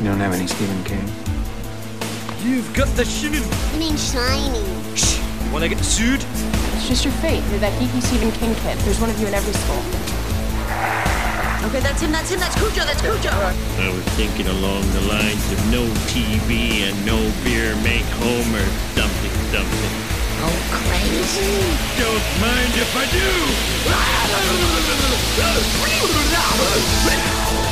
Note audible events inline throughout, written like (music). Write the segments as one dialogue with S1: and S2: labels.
S1: You don't have any Stephen King?
S2: You've got the shinin.
S3: I mean shiny.
S2: Shh. You Wanna get sued?
S4: It's just your fate. You're that geeky Stephen King kid. There's one of you in every school.
S3: Okay, that's him, that's him, that's Cujo, that's Cujo.
S5: I was thinking along the lines of no TV and no beer make Homer something something.
S3: Oh, crazy.
S5: Don't mind if I do! (laughs)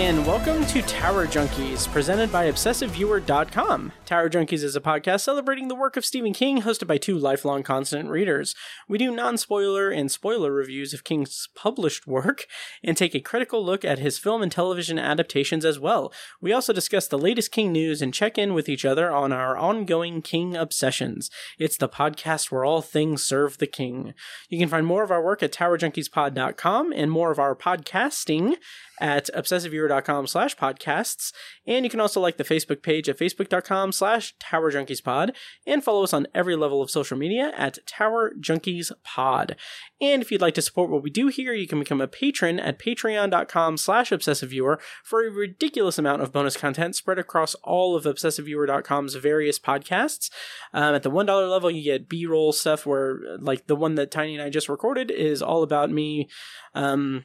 S6: and welcome to Tower Junkies, presented by ObsessiveViewer.com. Tower Junkies is a podcast celebrating the work of Stephen King, hosted by two lifelong constant readers. We do non spoiler and spoiler reviews of King's published work and take a critical look at his film and television adaptations as well. We also discuss the latest King news and check in with each other on our ongoing King obsessions. It's the podcast where all things serve the King. You can find more of our work at TowerJunkiesPod.com and more of our podcasting at obsessiveviewer.com slash podcasts. And you can also like the Facebook page at facebook.com slash Tower Junkies Pod and follow us on every level of social media at Tower Junkies Pod. And if you'd like to support what we do here, you can become a patron at patreon.com slash obsessiveviewer for a ridiculous amount of bonus content spread across all of obsessiveviewer.com's various podcasts. Um, at the $1 level, you get B-roll stuff where, like, the one that Tiny and I just recorded is all about me, um,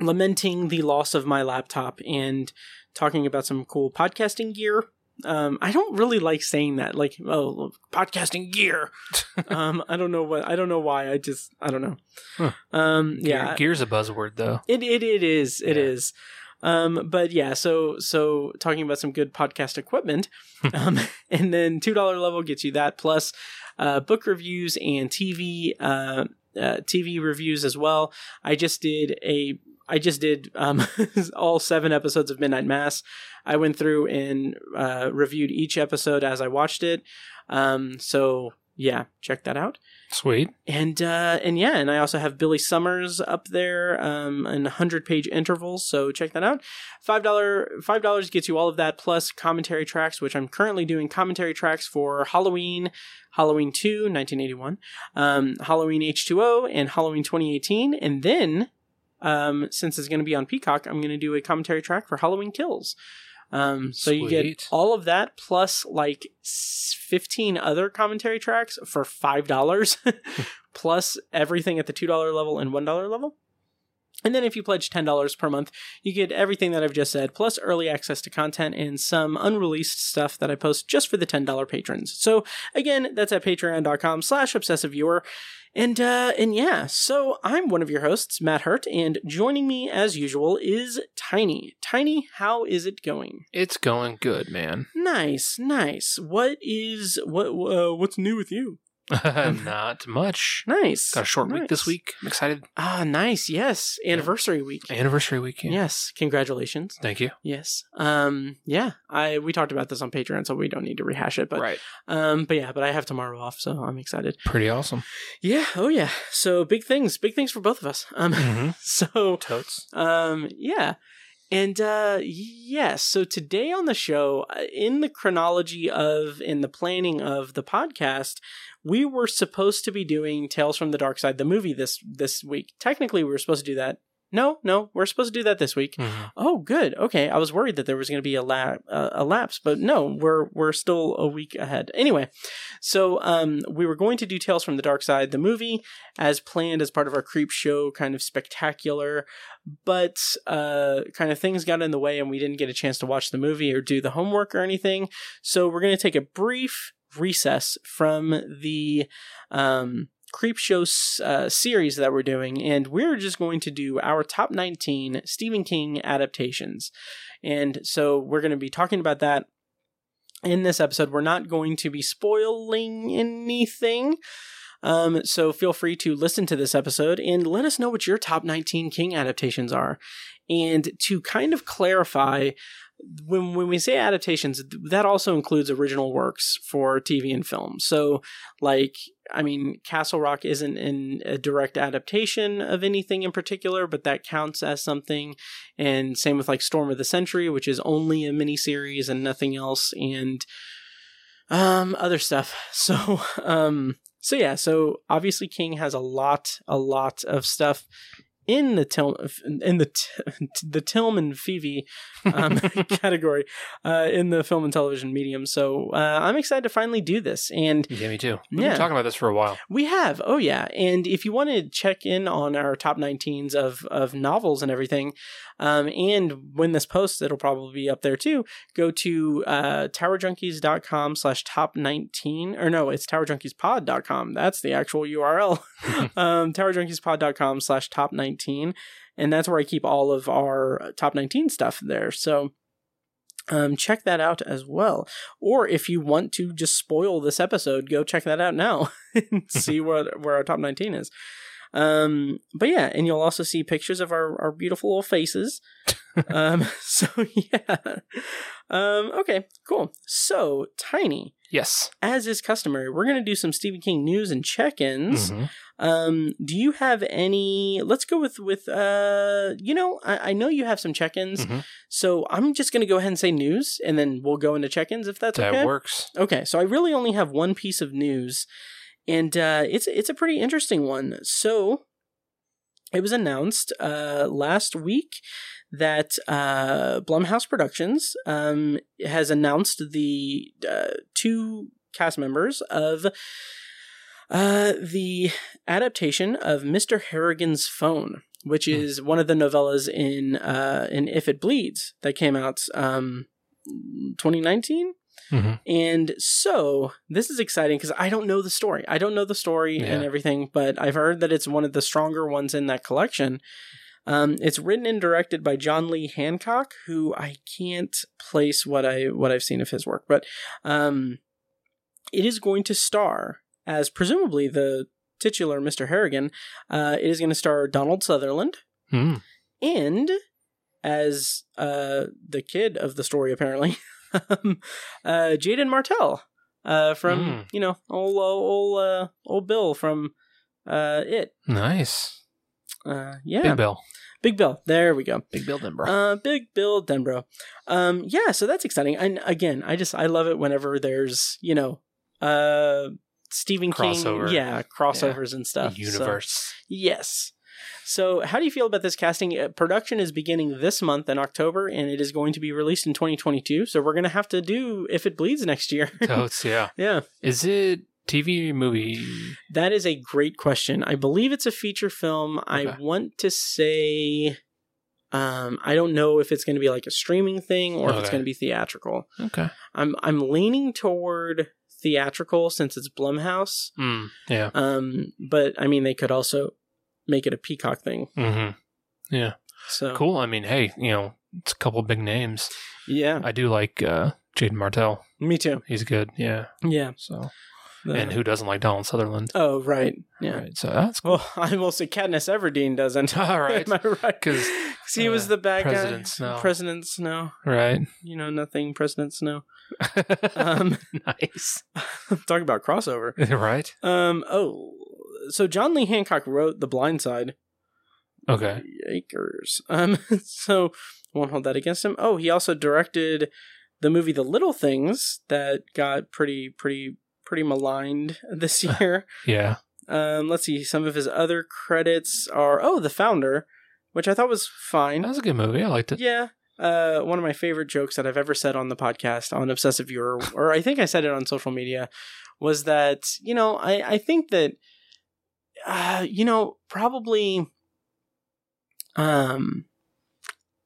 S6: lamenting the loss of my laptop and talking about some cool podcasting gear. Um, I don't really like saying that, like, oh, podcasting gear. (laughs) um, I don't know what, I don't know why. I just, I don't know.
S7: Huh.
S6: Um, yeah,
S7: Gear, gear's a buzzword though.
S6: it, it, it is, it
S7: Yeah.
S6: is. Um, but yeah, so, so talking about some good podcast equipment, (laughs) um, and then $2 level gets you that plus, uh, book reviews and TV, uh, uh, TV reviews as well. I just did a I just did um, (laughs) all seven episodes of Midnight Mass. I went through and uh, reviewed each episode as I watched it. Um, so yeah, check that out.
S7: Sweet.
S6: And uh, and yeah, and I also have Billy Summers up there um, in hundred page intervals. So check that out. Five dollar five dollars gets you all of that plus commentary tracks, which I'm currently doing commentary tracks for Halloween, Halloween 2, 1981, um, Halloween H2O, and Halloween 2018, and then um, since it's going to be on Peacock, I'm going to do a commentary track for Halloween Kills. Um, so you get all of that plus like 15 other commentary tracks for $5 (laughs) (laughs) plus everything at the $2 level and $1 level. And then if you pledge $10 per month, you get everything that I've just said, plus early access to content and some unreleased stuff that I post just for the $10 patrons. So again, that's at patreon.com slash obsessiveviewer. And uh and yeah, so I'm one of your hosts, Matt Hurt, and joining me as usual is Tiny. Tiny, how is it going?
S7: It's going good, man.
S6: Nice, nice. What is what uh, what's new with you? (laughs)
S7: Not much.
S6: Nice.
S7: Got a short week this week. I'm excited.
S6: Ah, nice. Yes, anniversary week.
S7: Anniversary weekend.
S6: Yes, congratulations.
S7: Thank you.
S6: Yes. Um. Yeah. I we talked about this on Patreon, so we don't need to rehash it. But
S7: right.
S6: um. But yeah. But I have tomorrow off, so I'm excited.
S7: Pretty awesome.
S6: Yeah. Oh yeah. So big things. Big things for both of us. Um.
S7: Mm-hmm. (laughs)
S6: So
S7: Totes.
S6: um. Yeah. And uh yes, so today on the show, uh, in the chronology of in the planning of the podcast, we were supposed to be doing Tales from the Dark Side, the movie this this week. Technically, we were supposed to do that. No, no, we're supposed to do that this week.
S7: Mhm.
S6: Oh, good. Okay, I was worried that there was going to be a, la- uh, a lapse, but no, we're we're still a week ahead. Anyway, so um, we were going to do Tales from the Dark Side, the movie, as planned as part of our Creepshow kind of spectacular, but uh, kind of things got in the way, and we didn't get a chance to watch the movie or do the homework or anything. So we're going to take a brief recess from the um, Creepshow uh, series that we're doing and we're just going to do our top 19 stephen king adaptations. And so we're going to be talking about that in this episode. We're not going to be spoiling anything. Um, so feel free to listen to this episode and let us know what your top 19 king adaptations are. And to kind of clarify when when we say adaptations, that also includes original works for TV and film. So, like, I mean, Castle Rock isn't in a direct adaptation of anything in particular, but that counts as something. And same with like Storm of the Century, which is only a miniseries and nothing else. And Um, other stuff. (laughs) So, um, so yeah. So obviously, King has a lot, a lot of stuff in the Til in the t- (laughs) the Tillman Phoebe um, (laughs) (laughs) category uh, in the film and television medium. So uh, I'm excited to finally do this, and
S7: Yeah, me too. We've
S6: Yeah.
S7: been talking about this for a while.
S6: we have. Oh yeah, and if you want to check in on our top 19s of of novels and everything, um, and when this posts, it'll probably be up there too. Go to uh, towerjunkies.com slash top 19, or no, it's towerjunkiespod.com. That's the actual URL. um, towerjunkiespod.com slash top 19. And that's where I keep all of our top 19 stuff there. So um, check that out as well. Or if you want to just spoil this episode, go check that out now (laughs) and (laughs) see what where our top 19 is. Um, but yeah, and you'll also see pictures of our, our beautiful little faces. (laughs) um, so yeah. Um, okay, cool. So, Tiny,
S7: Yes.
S6: as is customary, we're going to do some Stephen King news and check-ins.
S7: Mhm.
S6: Um, do you have any? Let's go with with uh, you know, I, I know you have some check-ins,
S7: Mhm.
S6: so I'm just gonna go ahead and say news, and then we'll go into check-ins if that's
S7: That
S6: okay.
S7: works.
S6: Okay, so I really only have one piece of news, and uh, it's it's a pretty interesting one. So it was announced uh, last week that uh, Blumhouse Productions um, has announced the uh, two cast members of uh, the adaptation of Mr. Harrigan's Phone, which
S7: Hmm.
S6: is one of the novellas in uh, in If It Bleeds that came out um, 2019.
S7: Mhm.
S6: And so this is exciting because I don't know the story. I don't know the story and everything, but I've heard that it's one of the stronger ones in that collection. Um, it's written and directed by John Lee Hancock, who I can't place what I what I've seen of his work, but um, it is going to star as presumably the titular Mr. Harrigan. Uh, it is going to star Donald Sutherland
S7: Mm.
S6: and as uh, the kid of the story, apparently, (laughs) um, uh, Jaeden Martell uh, from
S7: Mm.
S6: you know old old uh, old Bill from uh, it.
S7: Nice.
S6: Uh, yeah,
S7: Big Bill.
S6: Big Bill. There we go.
S7: Big Bill Denbrough.
S6: Uh, Big Bill Denbrough. Um, yeah, so that's exciting. And again, I just I love it whenever there's you know uh Stephen
S7: Crossover.
S6: King, yeah, crossovers and stuff. So-
S7: Universe.
S6: yes. So, how do you feel about this casting? Uh, production is beginning this month in October, and it is going to be released in 2022. So, we're going to have to do If It Bleeds next year. (laughs)
S7: Totes, yeah. (laughs)
S6: yeah,
S7: Is it TV movie?
S6: that is a great question. I believe it's a feature film. I want to say, um, I don't know if it's going to be like a streaming thing or if it's going to be theatrical.
S7: Okay.
S6: I'm I'm leaning toward theatrical since it's Blumhouse.
S7: Mm. Yeah.
S6: Um, but I mean, they could also make it a Peacock thing.
S7: hmm Yeah.
S6: So
S7: Cool. I mean, hey, you know, it's a couple big names.
S6: Yeah,
S7: I do like uh, Jaeden Martell.
S6: me too.
S7: He's good. Yeah.
S6: Yeah.
S7: So,
S6: The-
S7: and who doesn't like Donald Sutherland?
S6: Oh, right. Yeah.
S7: Right. So that's
S6: Well, I will say Katniss Everdeen doesn't. (laughs)
S7: All right.
S6: Am I right?
S7: 'Cause,
S6: he was
S7: uh,
S6: the bad
S7: President
S6: guy.
S7: Snow.
S6: President Snow.
S7: right.
S6: You know nothing. President Snow. (laughs) Um,
S7: nice. (laughs)
S6: talk about crossover.
S7: right.
S6: Um. Oh, so John Lee Hancock wrote The Blind Side.
S7: Okay.
S6: Yakers. Um. So won't hold that against him. Oh, he also directed the movie The Little Things that got pretty, pretty, pretty maligned (laughs) this year.
S7: Yeah.
S6: Um, let's see. Some of his other credits are oh, The Founder, which I thought was fine.
S7: That was a good movie. I liked it.
S6: Yeah. Uh, one of my favorite jokes that I've ever said on the podcast on Obsessive Viewer, or I think I said it on social media, was that you know I I think that uh you know probably um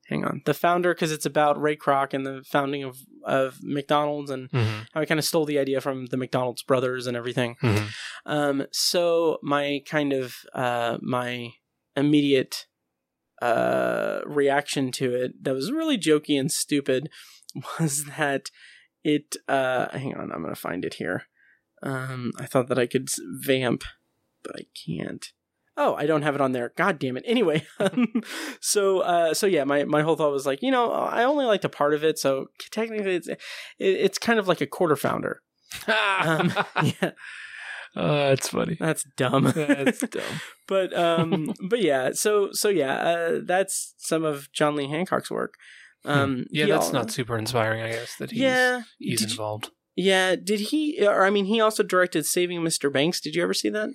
S6: hang on the founder because it's about Ray Kroc and the founding of of McDonald's and
S7: hmm
S6: how I kind of stole the idea from the McDonald's brothers and everything.
S7: hmm
S6: Um, so my kind of uh, my immediate uh, reaction to it that was really jokey and stupid (laughs) was that it. Uh, hang on, I'm gonna find it here. Um, I thought that I could vamp, but I can't. Oh, I don't have it on there. God damn it. Anyway, (laughs) um, so uh, so yeah, my, my whole thought was like, you know, I only liked a part of it, so technically it's it, it's kind of like a quarter founder. Um, (laughs) (laughs) yeah,
S7: Uh, that's funny.
S6: that's dumb.
S7: That's dumb.
S6: but um but yeah so so yeah uh, that's some of john lee hancock's work um
S7: Yeah, that's
S6: al-
S7: not super inspiring. I guess that he's
S6: yeah
S7: he's
S6: Did you-
S7: involved.
S6: Yeah, did he? Or I mean, he also directed Saving Mr. Banks. Did you ever see that?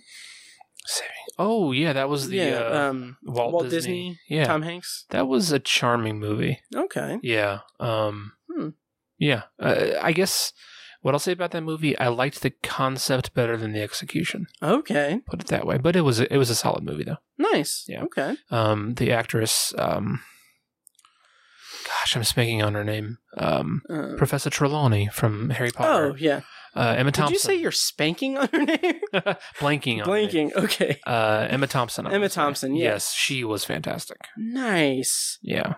S7: Saving. Oh yeah, that was the
S6: yeah,
S7: uh,
S6: um,
S7: Walt,
S6: Walt,
S7: Disney.
S6: Disney,
S7: Yeah,
S6: Tom Hanks.
S7: that was a charming movie.
S6: Okay.
S7: Yeah. Um.
S6: Hmm.
S7: Yeah. Uh, I guess what I'll say about that movie, I liked the concept better than the execution.
S6: Okay.
S7: Put it that way. But it was a, it was a solid movie though.
S6: Nice.
S7: Yeah.
S6: Okay.
S7: Um. The actress. Um. Gosh, I'm spanking on her name. Um.
S6: Uh,
S7: Professor Trelawney from Harry Potter.
S6: oh yeah.
S7: Uh, Emma Thompson.
S6: Did you say you're spanking (laughs) on her name? (laughs)
S7: blanking on her name.
S6: Blanking. Okay.
S7: Uh, Emma Thompson. I
S6: Emma. Thompson, yes.
S7: Yes, she was fantastic.
S6: Nice.
S7: Yeah.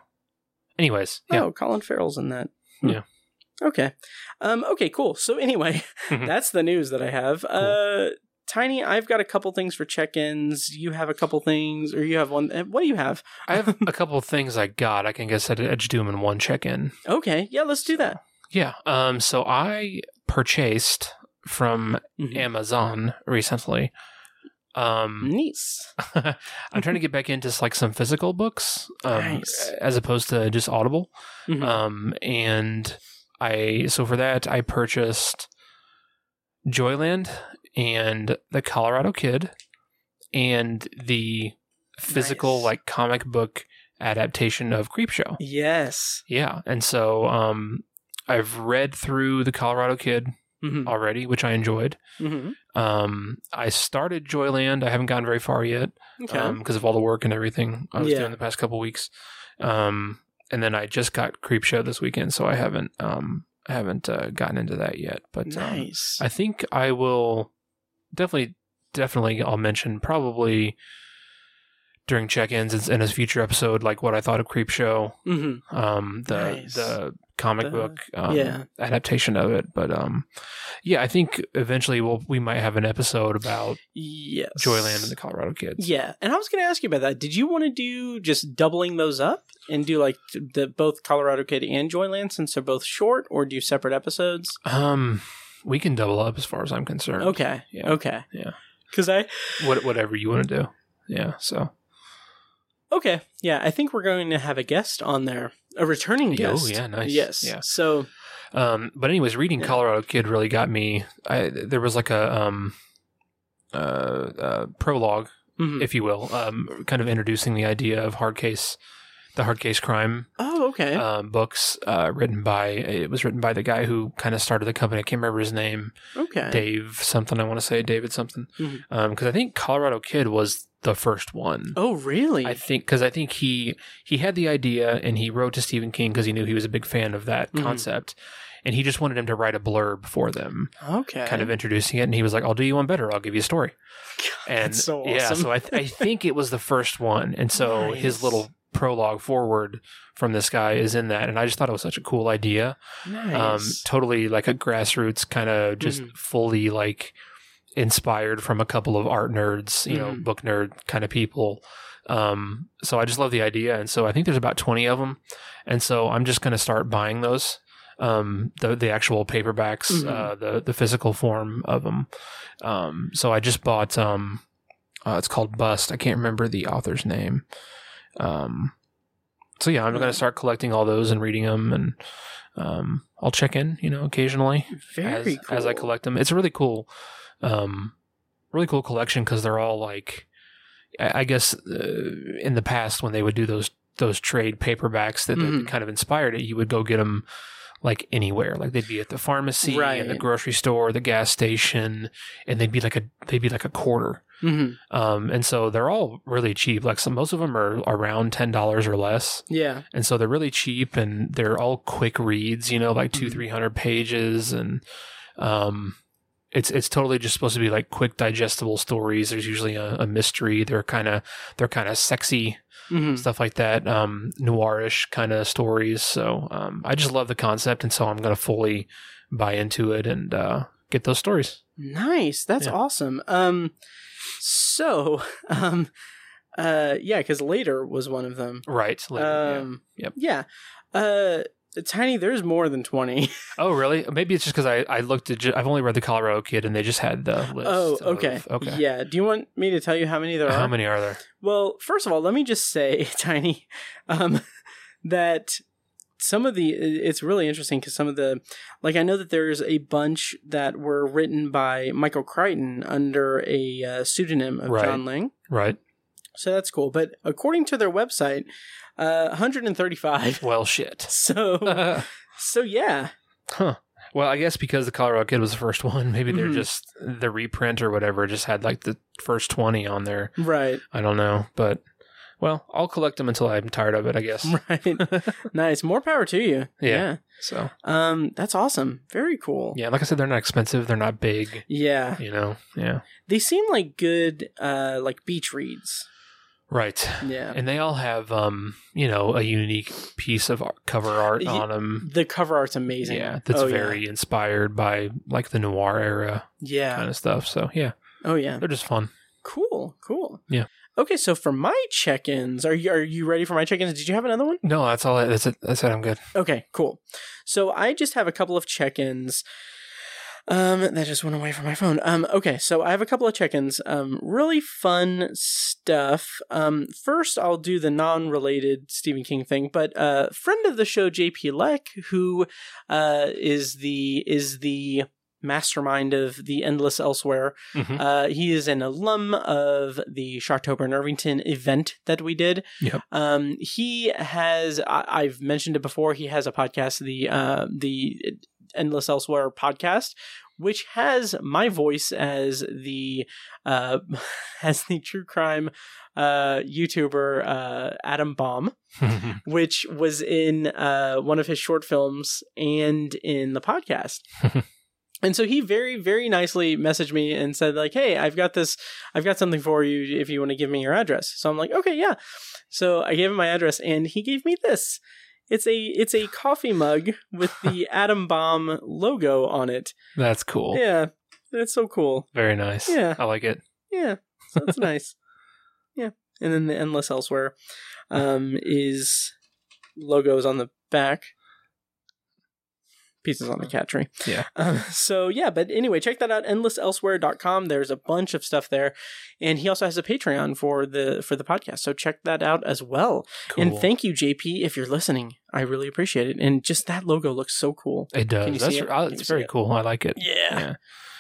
S7: Anyways, yeah.
S6: Oh, Colin Farrell's in that. Hmm.
S7: Yeah.
S6: Okay. Um. Okay. Cool. So anyway,
S7: Mhm. (laughs)
S6: that's the news that I have. Uh, Tiny, I've got a couple things for check-ins. You have a couple things, or you have one. uh, What do you have?
S7: I have a couple of things I got. I can guess I'd, I'd do them in one check-in.
S6: Okay. Yeah. Let's do that.
S7: Yeah. Um. So I purchased from
S6: Mhm.
S7: Amazon recently. Um. (laughs)
S6: Nice.
S7: I'm trying to get back into like some physical books, um,
S6: Nice.
S7: as opposed to just Audible.
S6: Mhm.
S7: Um. And I so for that I purchased Joyland and the Colorado Kid and the physical
S6: Nice.
S7: like comic book adaptation of Creepshow.
S6: yes.
S7: Yeah, and so um, I've read through the Colorado Kid
S6: Mhm.
S7: already, which I enjoyed.
S6: Mhm.
S7: Um, I started Joyland. I haven't gotten very far yet
S6: Okay.
S7: because of all the work and everything I was
S6: Yeah.
S7: doing the past couple weeks. Um, and then I just got Creepshow this weekend, so I haven't um, I haven't uh, gotten into that yet. But um,
S6: nice.
S7: I think I will definitely, definitely, I'll mention probably during check-ins in a future episode, like what I thought of Creepshow,
S6: hmm
S7: um, the
S6: Nice.
S7: the comic
S6: The-
S7: book, um,
S6: yeah.
S7: adaptation of it. But um, yeah, I think eventually we'll we might have an episode about
S6: Yes.
S7: Joyland and the Colorado Kids.
S6: Yeah, and I was going to ask you about that. Did you want to do just doubling those up and do like the both Colorado Kid and Joyland since they're both short, or do separate episodes?
S7: Um, we can double up as far as I'm concerned.
S6: Okay.
S7: Yeah.
S6: Okay.
S7: Yeah.
S6: Because I
S7: What whatever you want to do. Yeah. So.
S6: Okay yeah I think we're going to have a guest on there, a returning guest.
S7: Oh, yeah, nice.
S6: Yes.
S7: Yeah.
S6: So
S7: Um, but anyways, reading
S6: Yeah.
S7: Colorado Kid really got me. I there was like a um, uh, uh prologue,
S6: mhm.
S7: if you will, um, kind of introducing the idea of hard case, the hard case crime
S6: oh okay
S7: um, books, uh, written by it was written by the guy who kind of started the company. I can't remember his name,
S6: okay
S7: Dave something. I want to say David something,
S6: Mhm.
S7: Um 'cause because I think Colorado Kid was the first one.
S6: oh really
S7: I think because I think he he had the idea and he wrote to Stephen King because he knew he was a big fan of that
S6: Mhm.
S7: concept, and he just wanted him to write a blurb for them,
S6: okay
S7: kind of introducing it. And he was like, "I'll do you one better. I'll give you a story." And
S6: that's so
S7: yeah, so I th- I think it was the first one, and so (laughs) his little prologue forward from this guy is in that, and I just thought it was such a cool idea. Um, totally like a grassroots kind of just
S6: Mhm.
S7: fully like inspired from a couple of art nerds, you know,
S6: Mhm.
S7: book nerd kind of people. Um, so I just love the idea, and so I think there's about twenty of them, and so I'm just going to start buying those, um, the the actual paperbacks,
S6: Mhm.
S7: uh, the the physical form of them. Um, so I just bought um, uh, it's called Bust. I can't remember the author's name. Um, so yeah, I'm going to start collecting all those and reading them, and um, I'll check in, you know, occasionally
S6: very
S7: as,
S6: cool
S7: as I collect them. It's a really cool, um, really cool collection because they're all like, I, I guess uh, in the past when they would do those those trade paperbacks that, that
S6: Mhm.
S7: kind of inspired it, you would go get them like anywhere. Like they'd be at the pharmacy, and the grocery store, the gas station, and they'd be like a they'd be like a quarter.
S6: Mhm.
S7: Um, and so they're all really cheap. Like some, most of them are around ten dollars or less
S6: yeah
S7: and so they're really cheap and they're all quick reads you know like 2
S6: Mhm.
S7: three hundred pages and um it's it's totally just supposed to be like quick digestible stories there's usually a, a mystery they're kind of they're kind of sexy
S6: Mhm.
S7: stuff like that um noirish kind of stories so um i just love the concept and so i'm gonna fully buy into it and uh get those stories
S6: Nice. That's
S7: Yeah.
S6: awesome. Um so (laughs) um uh yeah, cuz later was one of them.
S7: right later, yeah.
S6: Um
S7: Yep.
S6: yeah. Uh Tiny, there's more than 20. (laughs)
S7: oh really maybe it's just because i i looked at ju- i've only read the colorado kid and they just had the list
S6: oh,
S7: of-
S6: okay.
S7: okay
S6: Yeah. Do you want me to tell you how many there are?
S7: how many are there
S6: Well, first of all, let me just say, (laughs) Tiny, um, that some of the it's really interesting because some of the like I know that there's a bunch that were written by Michael Crichton under a uh, pseudonym of
S7: Right.
S6: John Lange.
S7: Right.
S6: So that's cool. But according to their website, uh, 135. (laughs)
S7: Well, shit.
S6: So (laughs) so yeah.
S7: Huh. Well, I guess because the Colorado Kid was the first one, (laughs) maybe they're
S6: Mhm.
S7: just the reprint or whatever just had like the first twenty on there.
S6: Right.
S7: I don't know, but well, I'll collect them until I'm tired of it. I guess. (laughs)
S6: Right. (laughs) nice. More power to you.
S7: Yeah. So
S6: Um that's awesome. Very cool.
S7: yeah, like I said, they're not expensive. They're not big.
S6: Yeah.
S7: You know. Yeah.
S6: They seem like good uh like beach reads.
S7: Right.
S6: Yeah.
S7: And they all have, um, you know, a unique piece of art, cover art on them.
S6: The cover art's amazing.
S7: Yeah, that's
S6: Oh,
S7: very inspired by like the noir era
S6: Yeah.
S7: kind of stuff. So yeah,
S6: Oh yeah.
S7: they're just fun.
S6: Cool. Cool.
S7: Yeah.
S6: Okay, so for my check-ins, are you are you ready for my check-ins? Did you have another one?
S7: No, that's all. I, that's it. That's it. I'm good.
S6: Okay, cool. So I just have a couple of check-ins. Um, that just went away from my phone. Um, okay, so I have a couple of check-ins. Um, really fun stuff. Um, first I'll do the non-related Stephen King thing, but uh, friend of the show, JP Leck, who uh is the is the mastermind of the Endless Elsewhere.
S7: Mhm.
S6: Uh, he is an alum of the Sharktober in Irvington event that we did.
S7: Yep.
S6: Um, he has I, I've mentioned it before. He has a podcast, the uh, the Endless Elsewhere podcast, which has my voice as the uh, (laughs) as the true crime uh, YouTuber uh, Adam Baum, (laughs) which was in uh, one of his short films and in the podcast. (laughs) And so he very, very nicely messaged me and said, like, hey, I've got this, I've got something for you if you want to give me your address. So I'm like, okay, yeah. So I gave him my address and he gave me this. It's a it's a coffee mug with the (laughs) Adam Baum logo on it.
S7: that's cool.
S6: Yeah. That's so cool.
S7: Very nice.
S6: Yeah.
S7: I like it.
S6: Yeah. So that's (laughs) nice. Yeah. And then the Endless Elsewhere um, is logos on the back. Pieces on the cat tree.
S7: Yeah.
S6: Um, (laughs) so yeah, but anyway, check that out. Endlesselsewhere.com. There's a bunch of stuff there. And he also has a Patreon for the for the podcast. So check that out as well.
S7: Cool.
S6: And thank you, JP, if you're listening. I really appreciate it. And just that logo looks so cool.
S7: it does. That's
S6: it?
S7: uh, it's very
S6: it?
S7: cool. I like it.
S6: Yeah.
S7: Yeah.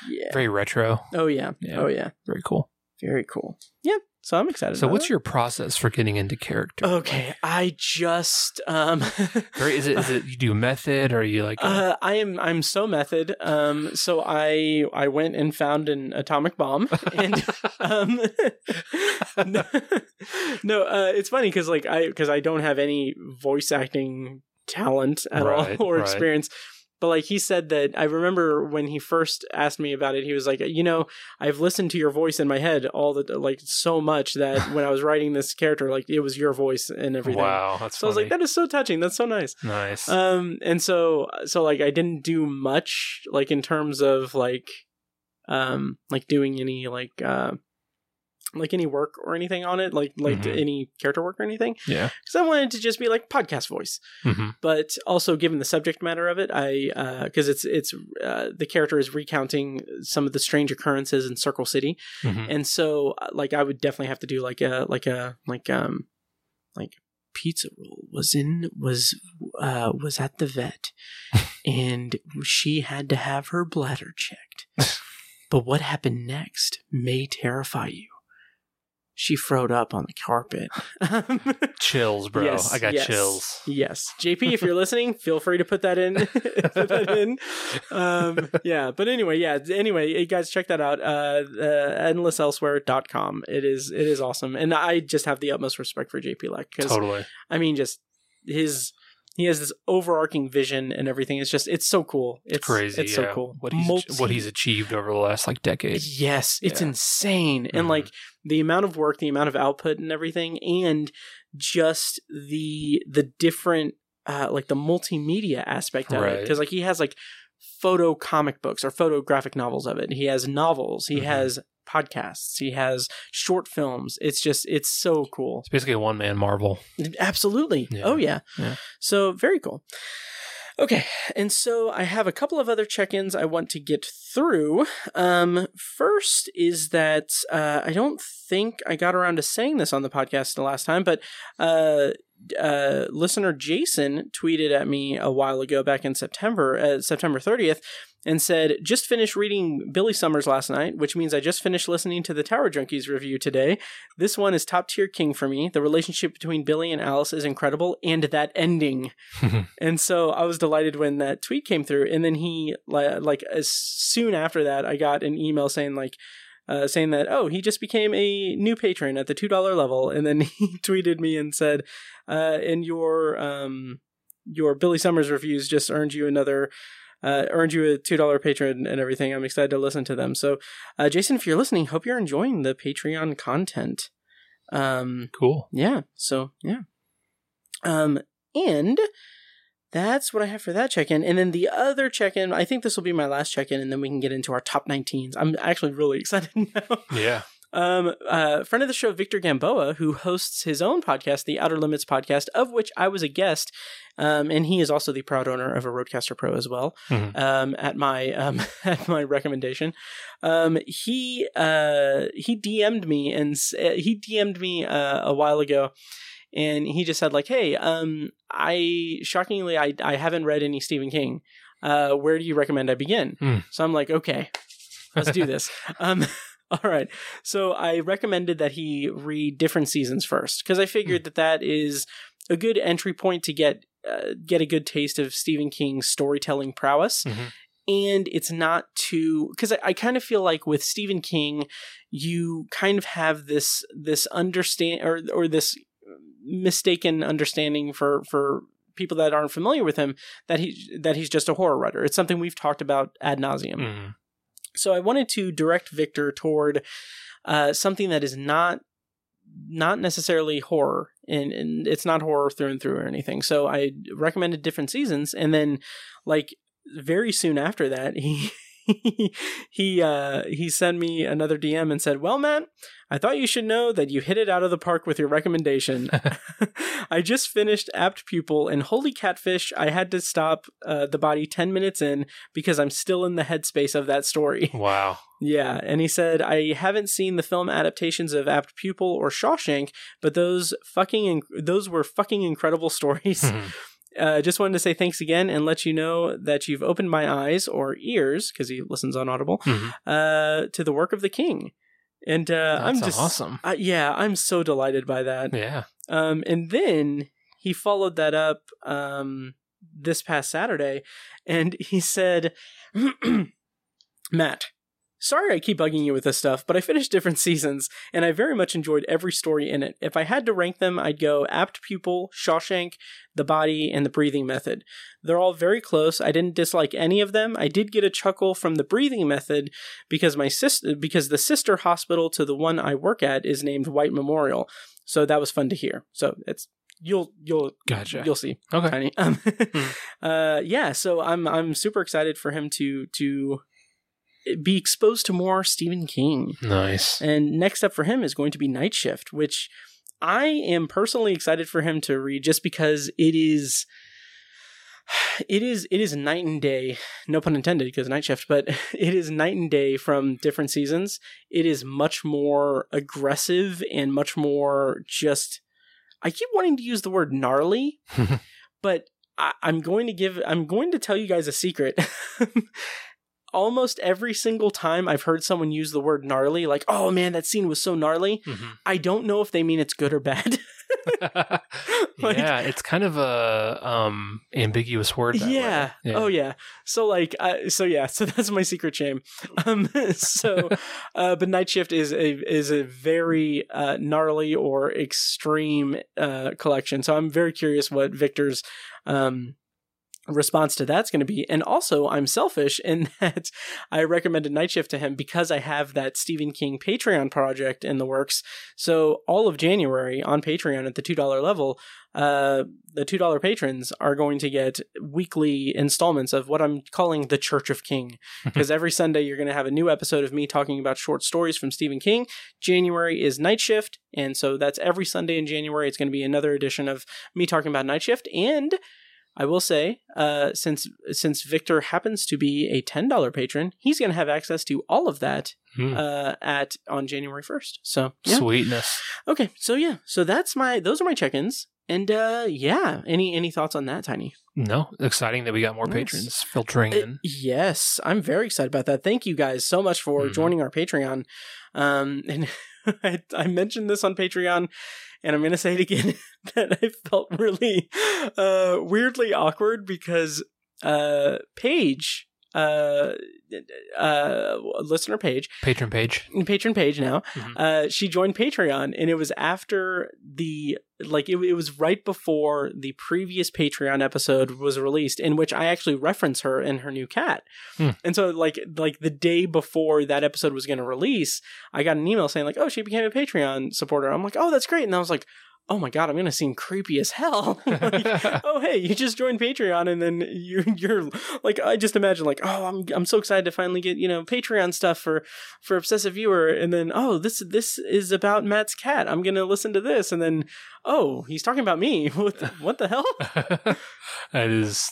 S6: Yeah.
S7: Very retro.
S6: Oh yeah.
S7: Yeah.
S6: Oh yeah.
S7: Very cool.
S6: Very cool. Yeah. So I'm excited.
S7: So
S6: about
S7: what's
S6: it.
S7: your process for getting into character?
S6: Okay, I just um (laughs)
S7: Very, is it is it you do method or are you like a-
S6: uh, I am I'm so method. Um so I I went and found an atomic bomb and (laughs) um (laughs) no, no uh it's funny cuz like I cuz I don't have any voice acting talent at
S7: Right,
S6: all or
S7: right.
S6: experience. But like he said that I remember when he first asked me about it, he was like, you know, I've listened to your voice in my head all the like so much that (laughs) when I was writing this character, like it was your voice and everything.
S7: wow, that's
S6: So I was like, that is so touching. That's so nice.
S7: nice.
S6: Um, and so, so like I didn't do much, like in terms of like, um, like doing any like, uh, like any work or anything on it, like like
S7: Mhm.
S6: any character work or anything,
S7: yeah.
S6: because I wanted to just be like podcast voice.
S7: hmm
S6: But also, given the subject matter of it, I because it's it's uh, the character is recounting some of the strange occurrences in Circle City,
S7: hmm
S6: and so uh, like I would definitely have to do like a like a like um like pizza roll was in was uh was at the vet (laughs) and she had to have her bladder checked. (laughs) but what happened next may terrify you. She froed up on the carpet. (laughs)
S7: Chills, bro.
S6: Yes,
S7: I got
S6: yes.
S7: chills.
S6: Yes, JP, if you're listening, feel free to put that in. (laughs) put that in. Um, yeah, but anyway, yeah. Anyway, you guys check that out. Uh, uh, endlesselsewhere.com. It is it is awesome, and I just have the utmost respect for JP Leck because
S7: Totally.
S6: I mean, just his he has this overarching vision and everything. It's just it's so cool. It's
S7: Crazy.
S6: It's
S7: yeah.
S6: so cool.
S7: What he's
S6: Multi-
S7: what he's achieved over the last like decade.
S6: Yes, it's
S7: Yeah.
S6: insane. And
S7: Mhm.
S6: like the amount of work, the amount of output and everything and just the the different uh like the multimedia aspect of it cuz like he has like photo comic books or photographic novels of it. He has novels, he
S7: Mhm.
S6: has podcasts, he has short films. It's just it's so cool.
S7: It's basically a one man Marvel.
S6: Absolutely.
S7: Yeah.
S6: Oh yeah.
S7: Yeah.
S6: So very cool. Okay, and so I have a couple of other check-ins I want to get through. Um, first is that uh, I don't think I got around to saying this on the podcast the last time, but uh, uh, listener Jason tweeted at me a while ago, back in September, uh, September 30th, and said, Just finished reading Billy Summers last night, which means I just finished listening to the Tower Junkies review today. This one is top tier king for me. The relationship between Billy and Alice is incredible, and that ending. (laughs) and so I was delighted when that tweet came through. And then he, like, as soon after that, I got an email saying, like, uh, saying that oh he just became a new patron at the two dollar level, and then (laughs) he tweeted me and said, uh, "And your um your Billy Summers reviews just earned you another uh, earned you a two dollar patron and everything. I'm excited to listen to them. So, uh, Jason, if you're listening, hope you're enjoying the Patreon content. Um,
S7: Cool.
S6: yeah. So yeah. Um, and that's what I have for that check in. And then the other check in, I think this will be my last check in, and then we can get into our top 19s. I'm actually really (laughs) excited now.
S7: Yeah.
S6: Um, uh, friend of the show, Victor Gamboa, who hosts his own podcast, the Outer Limits podcast, of which I was a guest. Um, and he is also the proud owner of a RodeCaster Pro as well.
S7: Mhm.
S6: Um, at my um, (laughs) at my recommendation, um, he uh, he DM'd me and uh, he DM'd me uh, a while ago, and he just said like, "Hey, um, I shockingly I I haven't read any Stephen King. Uh, where do you recommend I begin?"
S7: Hmm.
S6: So I'm like, "Okay, let's do this." (laughs) um, (laughs) all right. So I recommended that he read different seasons first because I figured that that is a good entry point to get uh, get a good taste of Stephen King's storytelling prowess.
S7: Mhm.
S6: And it's not too because I, I kind of feel like with Stephen King, you kind of have this this understand or or this mistaken understanding for for people that aren't familiar with him that he that he's just a horror writer. It's something we've talked about ad nauseum.
S7: Mhm.
S6: So I wanted to direct Victor toward uh, something that is not not necessarily horror, and, and it's not horror through and through or anything. So I recommended different seasons, and then like very soon after that, he. (laughs) he uh he sent me another DM and said, "Well, Matt, I thought you should know that you hit it out of the park with your recommendation. (laughs) (laughs) I just finished Apt Pupil, and holy catfish, I had to stop uh, the body 10 minutes in because I'm still in the headspace of that story.
S7: Wow.
S6: yeah, and he said, I haven't seen the film adaptations of Apt Pupil or Shawshank, but those fucking, inc- those were fucking incredible stories. Uh, just wanted to say thanks again and let you know that you've opened my eyes or ears, because he listens on Audible,
S7: Mhm.
S6: uh, to the work of the king. And uh, I'm just
S7: awesome.
S6: uh, yeah, I'm so delighted by that.
S7: Yeah.
S6: Um, and then he followed that up um, this past Saturday, and he said, (clears throat) "Matt, sorry I keep bugging you with this stuff, but I finished different (laughs) seasons, and I very much enjoyed every story in it. If I had to rank them, I'd go Apt Pupil, Shawshank, The Body, and The Breathing Method. They're all very close. I didn't dislike any of them. I did get a chuckle from The Breathing Method because my sister, because the sister hospital to the one I work at is named White Memorial." So that was fun to hear. So it's you'll you'll
S7: Gotcha.
S6: you'll see
S7: Okay.
S6: Um, (laughs)
S7: Hmm.
S6: uh, yeah, so I'm I'm super excited for him to to be exposed to more Stephen King.
S7: Nice.
S6: And next up for him is going to be Night Shift, which I am personally excited for him to read just because it is (sighs) it is it is night and day no pun intended because night shift but (laughs) it is night and day from different seasons it is much more aggressive and much more just i keep wanting to use the word gnarly (laughs) but I, i'm going to give i'm going to tell you guys a secret (laughs) almost every single time i've heard someone use the word gnarly like oh man that scene was so gnarly
S7: Mhm.
S6: i don't know if they mean it's good or bad (laughs) (laughs) Like-
S7: yeah, it's kind of a um ambiguous word. way.
S6: yeah. Oh yeah. So like uh, so yeah, (laughs) so that's my secret shame. Um so uh but Night Shift is a is a very uh gnarly or extreme uh collection. So I'm very curious what Victor's um response to that's going to be. And also, I'm selfish in (laughs) that I recommended Night Shift to him because I have that Stephen King Patreon project in the works. So all of January on Patreon at the $2 level, uh, the $2 patrons are going to get weekly installments of what I'm calling the Church of King. (laughs) Because every Sunday you're going to have a new episode of me talking about short stories from Stephen King. January is Night Shift. And so that's every Sunday in January. It's going to be another edition of me talking about Night Shift. And I will say, uh, since since Victor happens to be a ten dollar patron, he's going to have access to all of that
S7: Hmm.
S6: uh, at on January first. So yeah.
S7: Sweetness.
S6: Okay, so yeah, so that's my those are my check-ins, and uh, yeah, any any thoughts on that, Tiny?
S7: No, exciting that we got more
S6: Nice.
S7: patrons filtering
S6: Uh,
S7: in.
S6: yes, I'm very excited about that. Thank you guys so much for
S7: Mhm.
S6: joining our Patreon. Um, and (laughs) I, I mentioned this on Patreon, and I'm going to say it again (laughs) that I felt really uh, weirdly awkward because uh, Paige, uh, uh, listener page,
S7: Patron page.
S6: patron page now.
S7: Mhm.
S6: Uh, she joined Patreon, and it was after the like it, it was right before the previous Patreon episode was released, in which I actually reference her and her new cat.
S7: Hmm.
S6: And so, like like the day before that episode was going to release, I got an email saying like, "Oh, she became a Patreon supporter." I'm like, "Oh, that's great!" And I was like. Oh my god, I'm gonna seem creepy as hell. (laughs) Like, (laughs) oh hey, you just joined Patreon and then you you're like I just imagine like, oh I'm I'm so excited to finally get, you know, Patreon stuff for for obsessive viewer and then oh this this is about Matt's cat. I'm going to listen to this and then oh, he's talking about me. (laughs) What the, what the hell?
S7: that is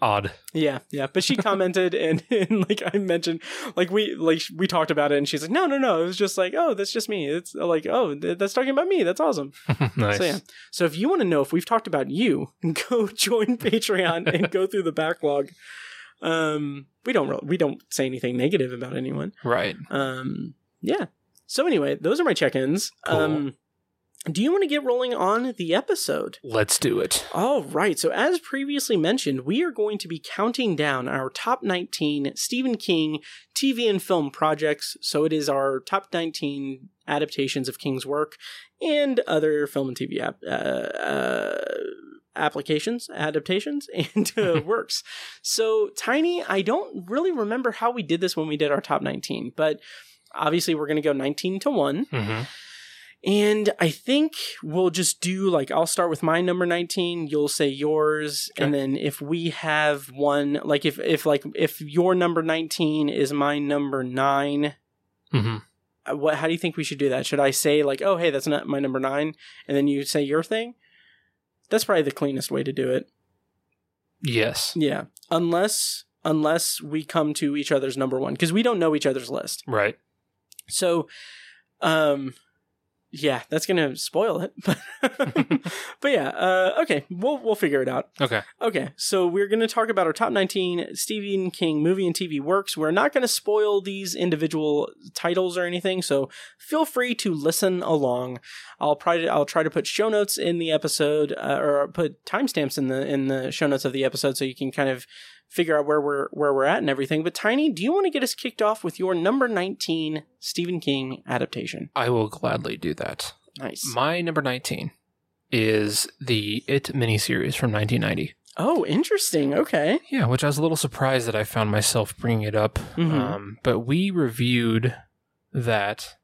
S7: odd.
S6: Yeah, yeah, but she (laughs) commented and, (laughs) and like I mentioned like we like we talked about it and she's like no, no, no, it was just like oh, that's just me. It's like oh, th- that's talking about me. That's awesome.
S7: nice. (laughs)
S6: So yeah. So if you want to know if we've talked about you, go join Patreon and go through the backlog. Um, we don't re- we don't say anything negative about anyone.
S7: Right.
S6: Um, yeah. So anyway, those are my check-ins.
S7: Cool.
S6: Um, do you want to get rolling on the episode?
S7: Let's do it.
S6: All right. So as previously mentioned, we are going to be counting down our top 19 Stephen King TV and film projects. So it is our top 19 adaptations of King's work and other film and TV app, uh, uh, applications, adaptations, (laughs) and uh, (laughs) works. So Tiny, I don't really remember how we did this when we did our top 19, but obviously we're going to go 19 to 1.
S7: hmm
S6: And I think we'll just do like I'll start with my number 19, you'll say yours, and then if we have one like if if like if your number 19 is my number 9,
S7: hmm
S6: uh, what how do you think we should do that? Should I say like, "Oh, hey, that's not my number 9," and then you say your thing? That's probably the cleanest way to do it.
S7: Yes.
S6: Yeah. Unless unless we come to each other's number 1 because we don't know each other's list.
S7: Right.
S6: So, um, yeah, that's gonna spoil it. (laughs) But, but yeah, uh, okay, we'll we'll figure it out.
S7: Okay.
S6: Okay, so we're gonna talk about our top nineteen Stephen King movie and TV works. We're not gonna spoil these individual titles or anything, so feel free to listen along. I'll try to I'll try to put show notes in the episode uh, or put timestamps in the in the show notes of the episode so you can kind of figure out where we're where we're at and everything. But Tiny, do you want to get us kicked off with your number nineteen Stephen King adaptation?
S7: I will gladly do that.
S6: Nice.
S7: My number 19 is the It miniseries from 1990.
S6: Oh, interesting. Okay.
S7: Yeah, which I was a little surprised that I found myself bringing it up.
S6: Mhm.
S7: Um, but we reviewed that,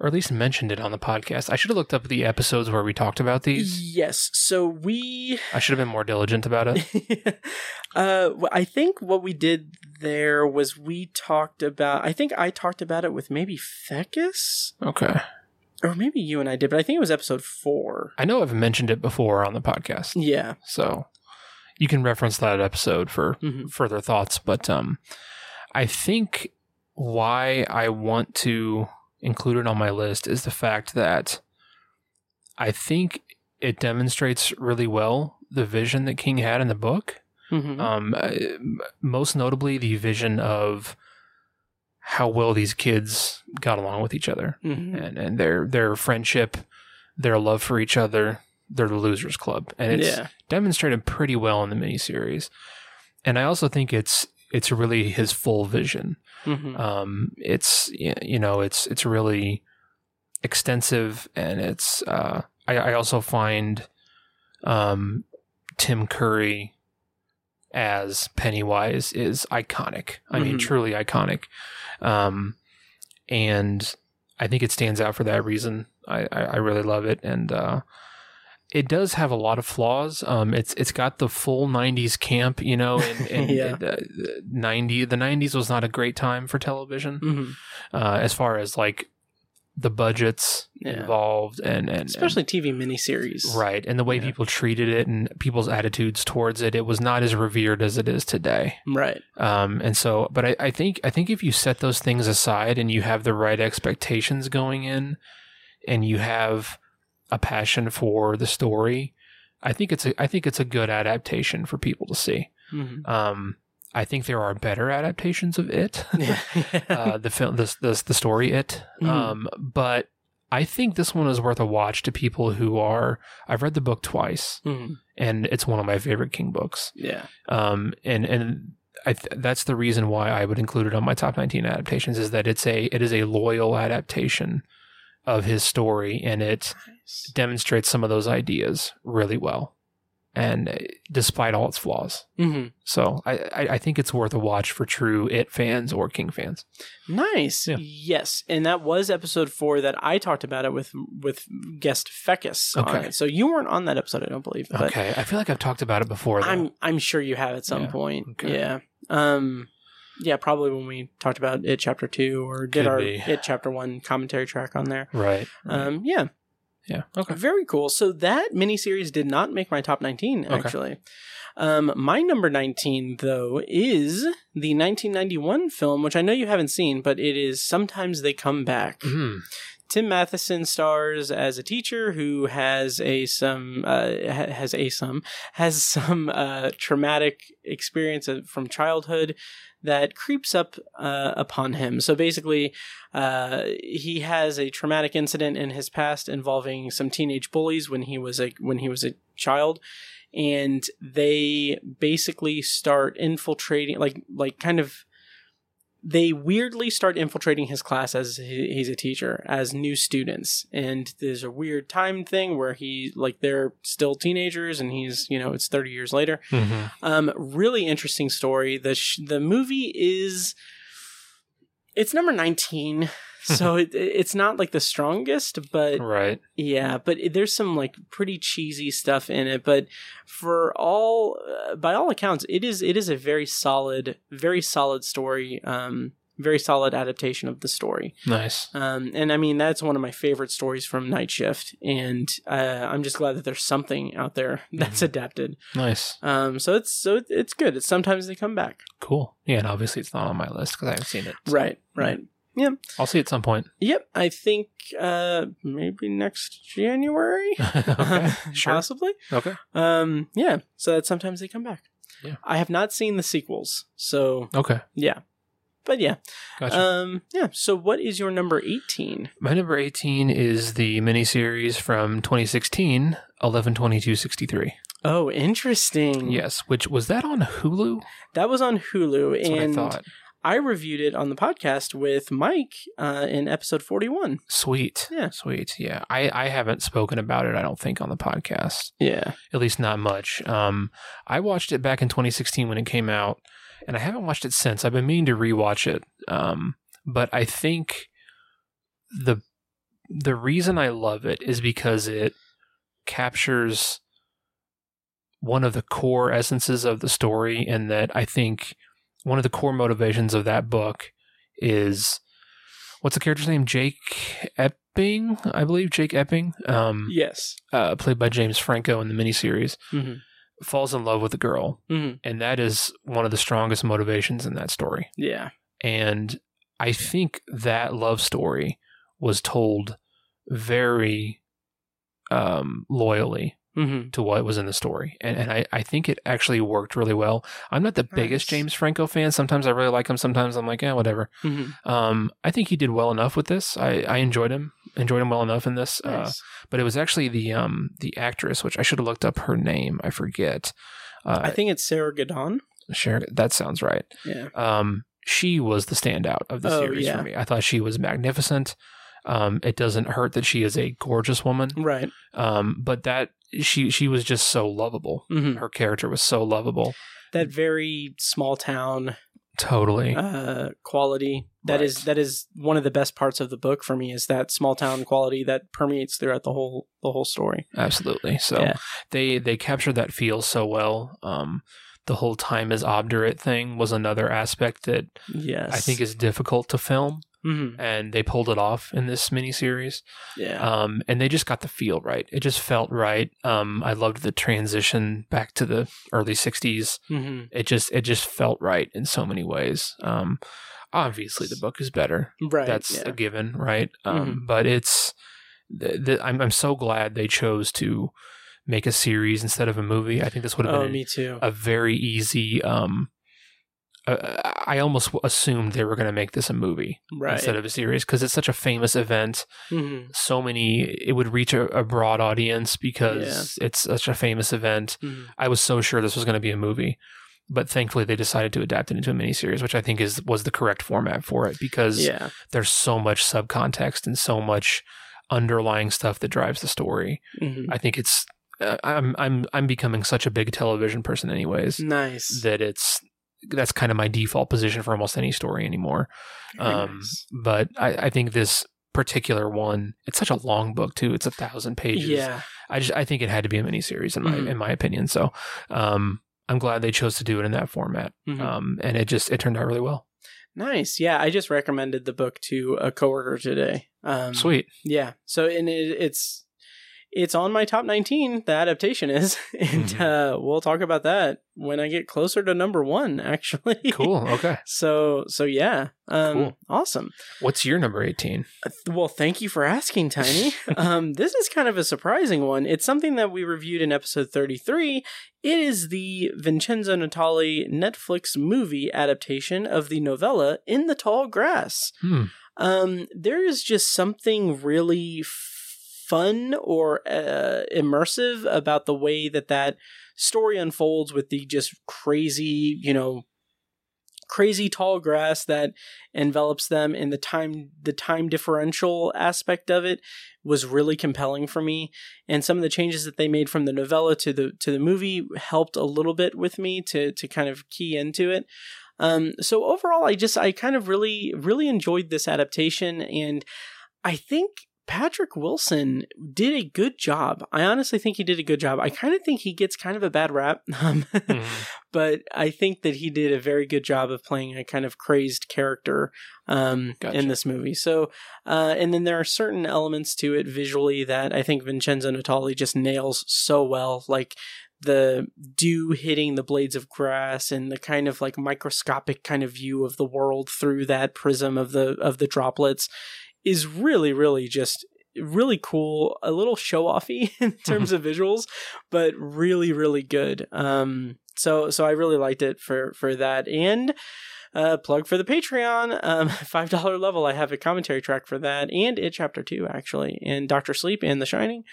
S7: or at least mentioned it on the podcast. I should have looked up the episodes where we talked about these.
S6: Yes. So we
S7: I should have been more diligent about it. (laughs)
S6: uh I think what we did there was we talked about I think I talked about it with maybe Fecus
S7: Okay.
S6: or maybe you and I did, but I think it was episode 4.
S7: I know I've mentioned it before on the podcast.
S6: Yeah.
S7: So you can reference that episode for
S6: Mhm.
S7: further thoughts. But um, I think why I want to include it on my list is the fact that I think it demonstrates really well the vision that King had in the book.
S6: Mhm.
S7: Um, uh, most notably, the vision of how well these kids got along with each other
S6: Mhm.
S7: and, and their their friendship, their love for each other. They're the losers club, and it's
S6: Yeah.
S7: demonstrated pretty well in the miniseries. And I also think it's it's really his full vision.
S6: Mhm.
S7: Um, it's you know it's it's really extensive, and it's uh, I, I also find um, Tim Curry as Pennywise is iconic. I mean,
S6: Mhm.
S7: truly iconic. Um, and I think it stands out for that reason. I, I, I really love it, and uh, it does have a lot of flaws. Um, it's it's got the full '90s camp, you know, and, (laughs) and
S6: Yeah.
S7: the, the '90 the '90s was not a great time for television
S6: Mhm.
S7: uh, as far as like the budgets
S6: Yeah.
S7: involved and and
S6: especially TV miniseries.
S7: right and the way
S6: Yeah.
S7: people treated it and people's attitudes towards it. It was not as revered as it is today.
S6: Right.
S7: Um, and so, but I, I think I think if you set those things aside and you have the right expectations going in, and you have a passion for the story, I think it's a I think it's a good adaptation for people to see.
S6: Mhm.
S7: Um, I think there are better adaptations of it. (laughs) Uh, the film, the, the the story, it.
S6: Mhm.
S7: Um, but I think this one is worth a watch to people who are. I've read the book twice,
S6: Mhm.
S7: and it's one of my favorite King books.
S6: Yeah.
S7: Um, and and I th- that's the reason why I would include it on my top 19 adaptations is that it's a it is a loyal adaptation of his story, and it demonstrates some of those ideas really well, and uh, despite all its flaws.
S6: hmm
S7: So I, I, I think it's worth a watch for true It fans or King fans.
S6: Nice.
S7: Yeah.
S6: Yes, and that was episode four that I talked about it with with guest Fecus on
S7: Okay.
S6: So you weren't on that episode, I don't believe.
S7: Okay, I feel like I've talked about it before. Though.
S6: I'm I'm sure you have at some
S7: Yeah.
S6: point.
S7: Okay.
S6: Yeah. Um. Yeah, probably when we talked about it chapter two or did
S7: Could
S6: our
S7: be.
S6: it chapter one commentary track on there.
S7: right. right.
S6: Um. Yeah.
S7: Yeah. Okay.
S6: Very cool. So that miniseries did not make my top 19,
S7: Okay.
S6: actually. Um, my number 19, though, is the 1991 film, which I know you haven't seen, but it is Sometimes They Come Back.
S7: Mhm.
S6: Tim Matheson stars as a teacher who has a some uh, has a some has some uh, traumatic experience from childhood that creeps up uh, upon him. So basically, uh, he has a traumatic incident in his past involving some teenage bullies when he was a when he was a child, and they basically start infiltrating, like like kind of they weirdly start infiltrating his class as he's a teacher as new students. And there's a weird time thing where he like they're still teenagers and he's you know it's 30 years later.
S7: Mhm.
S6: um really interesting story. The sh- the movie is it's number 19 so (laughs) it, it's not like the strongest but
S7: Right.
S6: yeah, but there's some like pretty cheesy stuff in it. But for all, uh, by all accounts, it is it is a very solid, very solid story. Um, very solid adaptation of the story.
S7: Nice.
S6: Um, and I mean that's one of my favorite stories from Night Shift, and uh, I'm just glad that there's something out there (laughs) that's adapted.
S7: Nice.
S6: Um, so it's so it's good. It's sometimes they come back.
S7: Cool. Yeah, and obviously it's not on my list because I haven't seen it. So
S6: Right, right.
S7: I'll see at some point.
S6: Yep, I think uh, maybe next January. (laughs)
S7: okay. (laughs) Sure.
S6: Possibly.
S7: Okay.
S6: Um, yeah. So that sometimes they come back.
S7: Yeah.
S6: I have not seen the sequels, so
S7: Okay.
S6: yeah. But yeah.
S7: Gotcha.
S6: Um, yeah. So what is your number eighteen?
S7: My number 18 is the miniseries from 2016, 112263.
S6: Oh, interesting.
S7: Yes, which was that on Hulu?
S6: That was on Hulu,
S7: That's what I
S6: and
S7: thought.
S6: I reviewed it on the podcast with Mike uh, in episode forty-one.
S7: Sweet.
S6: Yeah.
S7: Sweet. Yeah. I, I haven't spoken about it, I don't think, on the podcast.
S6: Yeah.
S7: At least not much. Um, I watched it back in 2016 when it came out, and I haven't watched it since. I've been meaning to rewatch it. Um, but I think the the reason I love it is because it captures one of the core essences of the story, and that I think one of the core motivations of that book is what's the character's name? Jake Epping, I believe. Jake Epping. Um,
S6: Yes.
S7: uh, played by James Franco in the miniseries,
S6: Mm-hmm.
S7: falls in love with a girl,
S6: Mm-hmm.
S7: and that is one of the strongest motivations in that story.
S6: Yeah.
S7: And I think that love story was told very um, loyally
S6: Mm-hmm.
S7: to what was in the story, and and I, I think it actually worked really well. I'm not the biggest James Franco fan. Sometimes I really like him. Sometimes I'm like, yeah, whatever.
S6: Mm-hmm.
S7: Um, I think he did well enough with this. I, I enjoyed him. Enjoyed him well enough in this. Uh, but it was actually the um the actress, which I should have looked up her name. I forget. Uh,
S6: I think it's Sarah Gadon.
S7: Sure, that sounds right.
S6: Yeah.
S7: Um, she was the standout of the
S6: Oh,
S7: series
S6: yeah.
S7: for me. I thought she was magnificent. Um, it doesn't hurt that she is a gorgeous woman.
S6: Right.
S7: Um, but that she she was just so lovable.
S6: Mm-hmm.
S7: Her character was so lovable.
S6: That very small town
S7: Totally.
S6: uh, quality. That is
S7: Right.
S6: that is one of the best parts of the book for me. Is that small town quality that permeates throughout the whole the whole story.
S7: Absolutely. So
S6: Yeah.
S7: they they captured that feel so well. Um, the whole time is obdurate thing was another aspect that
S6: Yes,
S7: I think is difficult to film.
S6: Mm-hmm.
S7: and they pulled it off in this miniseries.
S6: Yeah.
S7: Um, and they just got the feel right. It just felt right. Um, I loved the transition back to the early '60s.
S6: mm-hmm.
S7: It just it just felt right in so many ways. Um, obviously, the book is better.
S6: Right.
S7: That's
S6: yeah.
S7: a given, right? Um,
S6: Mhm.
S7: But it's the, the, I'm I'm so glad they chose to make a series instead of a movie. I think this would have
S6: Oh,
S7: been
S6: me too.
S7: a very easy. Um, uh, I almost assumed they were going to make this a movie
S6: right.
S7: instead of a series because it's such a famous event.
S6: mm-hmm.
S7: So many, it would reach a, a broad audience because it's such a famous event.
S6: Mm-hmm.
S7: I was so sure this was going to be a movie, but thankfully they decided to adapt it into a miniseries, which I think is was the correct format for it because
S6: Yeah.
S7: there's so much subcontext and so much underlying stuff that drives the story.
S6: Mm-hmm.
S7: I think it's uh, I'm I'm I'm becoming such a big television person anyways
S6: Nice.
S7: that it's that's kind of my default position for almost any story anymore. Um,
S6: nice.
S7: But I, I think this particular one, it's such a long book too. It's a thousand pages.
S6: Yeah.
S7: I just I think it had to be a miniseries in my
S6: Mhm.
S7: in my opinion. So um, I'm glad they chose to do it in that format.
S6: Mhm.
S7: Um, and it just it turned out really well.
S6: Nice. Yeah, I just recommended the book to a coworker today. Um,
S7: Sweet.
S6: Yeah. So and it, it's it's on my top 19 the adaptation is (laughs) and
S7: Mhm.
S6: uh we'll talk about that when I get closer to number 1 actually. (laughs)
S7: Cool. Okay.
S6: so so yeah. Um
S7: Cool.
S6: awesome.
S7: What's your number 18?
S6: Well, thank you for asking, Tiny. (laughs) um, this is kind of a surprising one. It's something that we reviewed in episode 33. It is the Vincenzo Natali Netflix movie adaptation of the novella In the Tall Grass.
S7: Hmm.
S6: Um, there is just something really fun or uh, immersive about the way that that story unfolds with the just crazy, you know, crazy tall grass that envelops them and the time the time differential aspect of it was really compelling for me. And some of the changes that they made from the novella to the to the movie helped a little bit with me to to kind of key into it. Um so overall i just i kind of really really enjoyed this adaptation. And i think Patrick Wilson did a good job. I honestly think he did a good job. I kind of think he gets kind of a bad rap. (laughs) Um,
S7: Mhm.
S6: but I think that he did a very good job of playing a kind of crazed character um,
S7: Gotcha.
S6: in this movie. So, uh, and then there are certain elements to it visually that I think Vincenzo Natali just nails so well, like the dew hitting the blades of grass and the kind of like microscopic kind of view of the world through that prism of the of the droplets is really really just really cool a little show offy (laughs) in (laughs) terms of visuals but really really good. Um so so i really liked it for for that. And uh plug for the patreon. Um (laughs) five dollar level. I have a commentary track for that and it chapter two actually and dr sleep and the shining.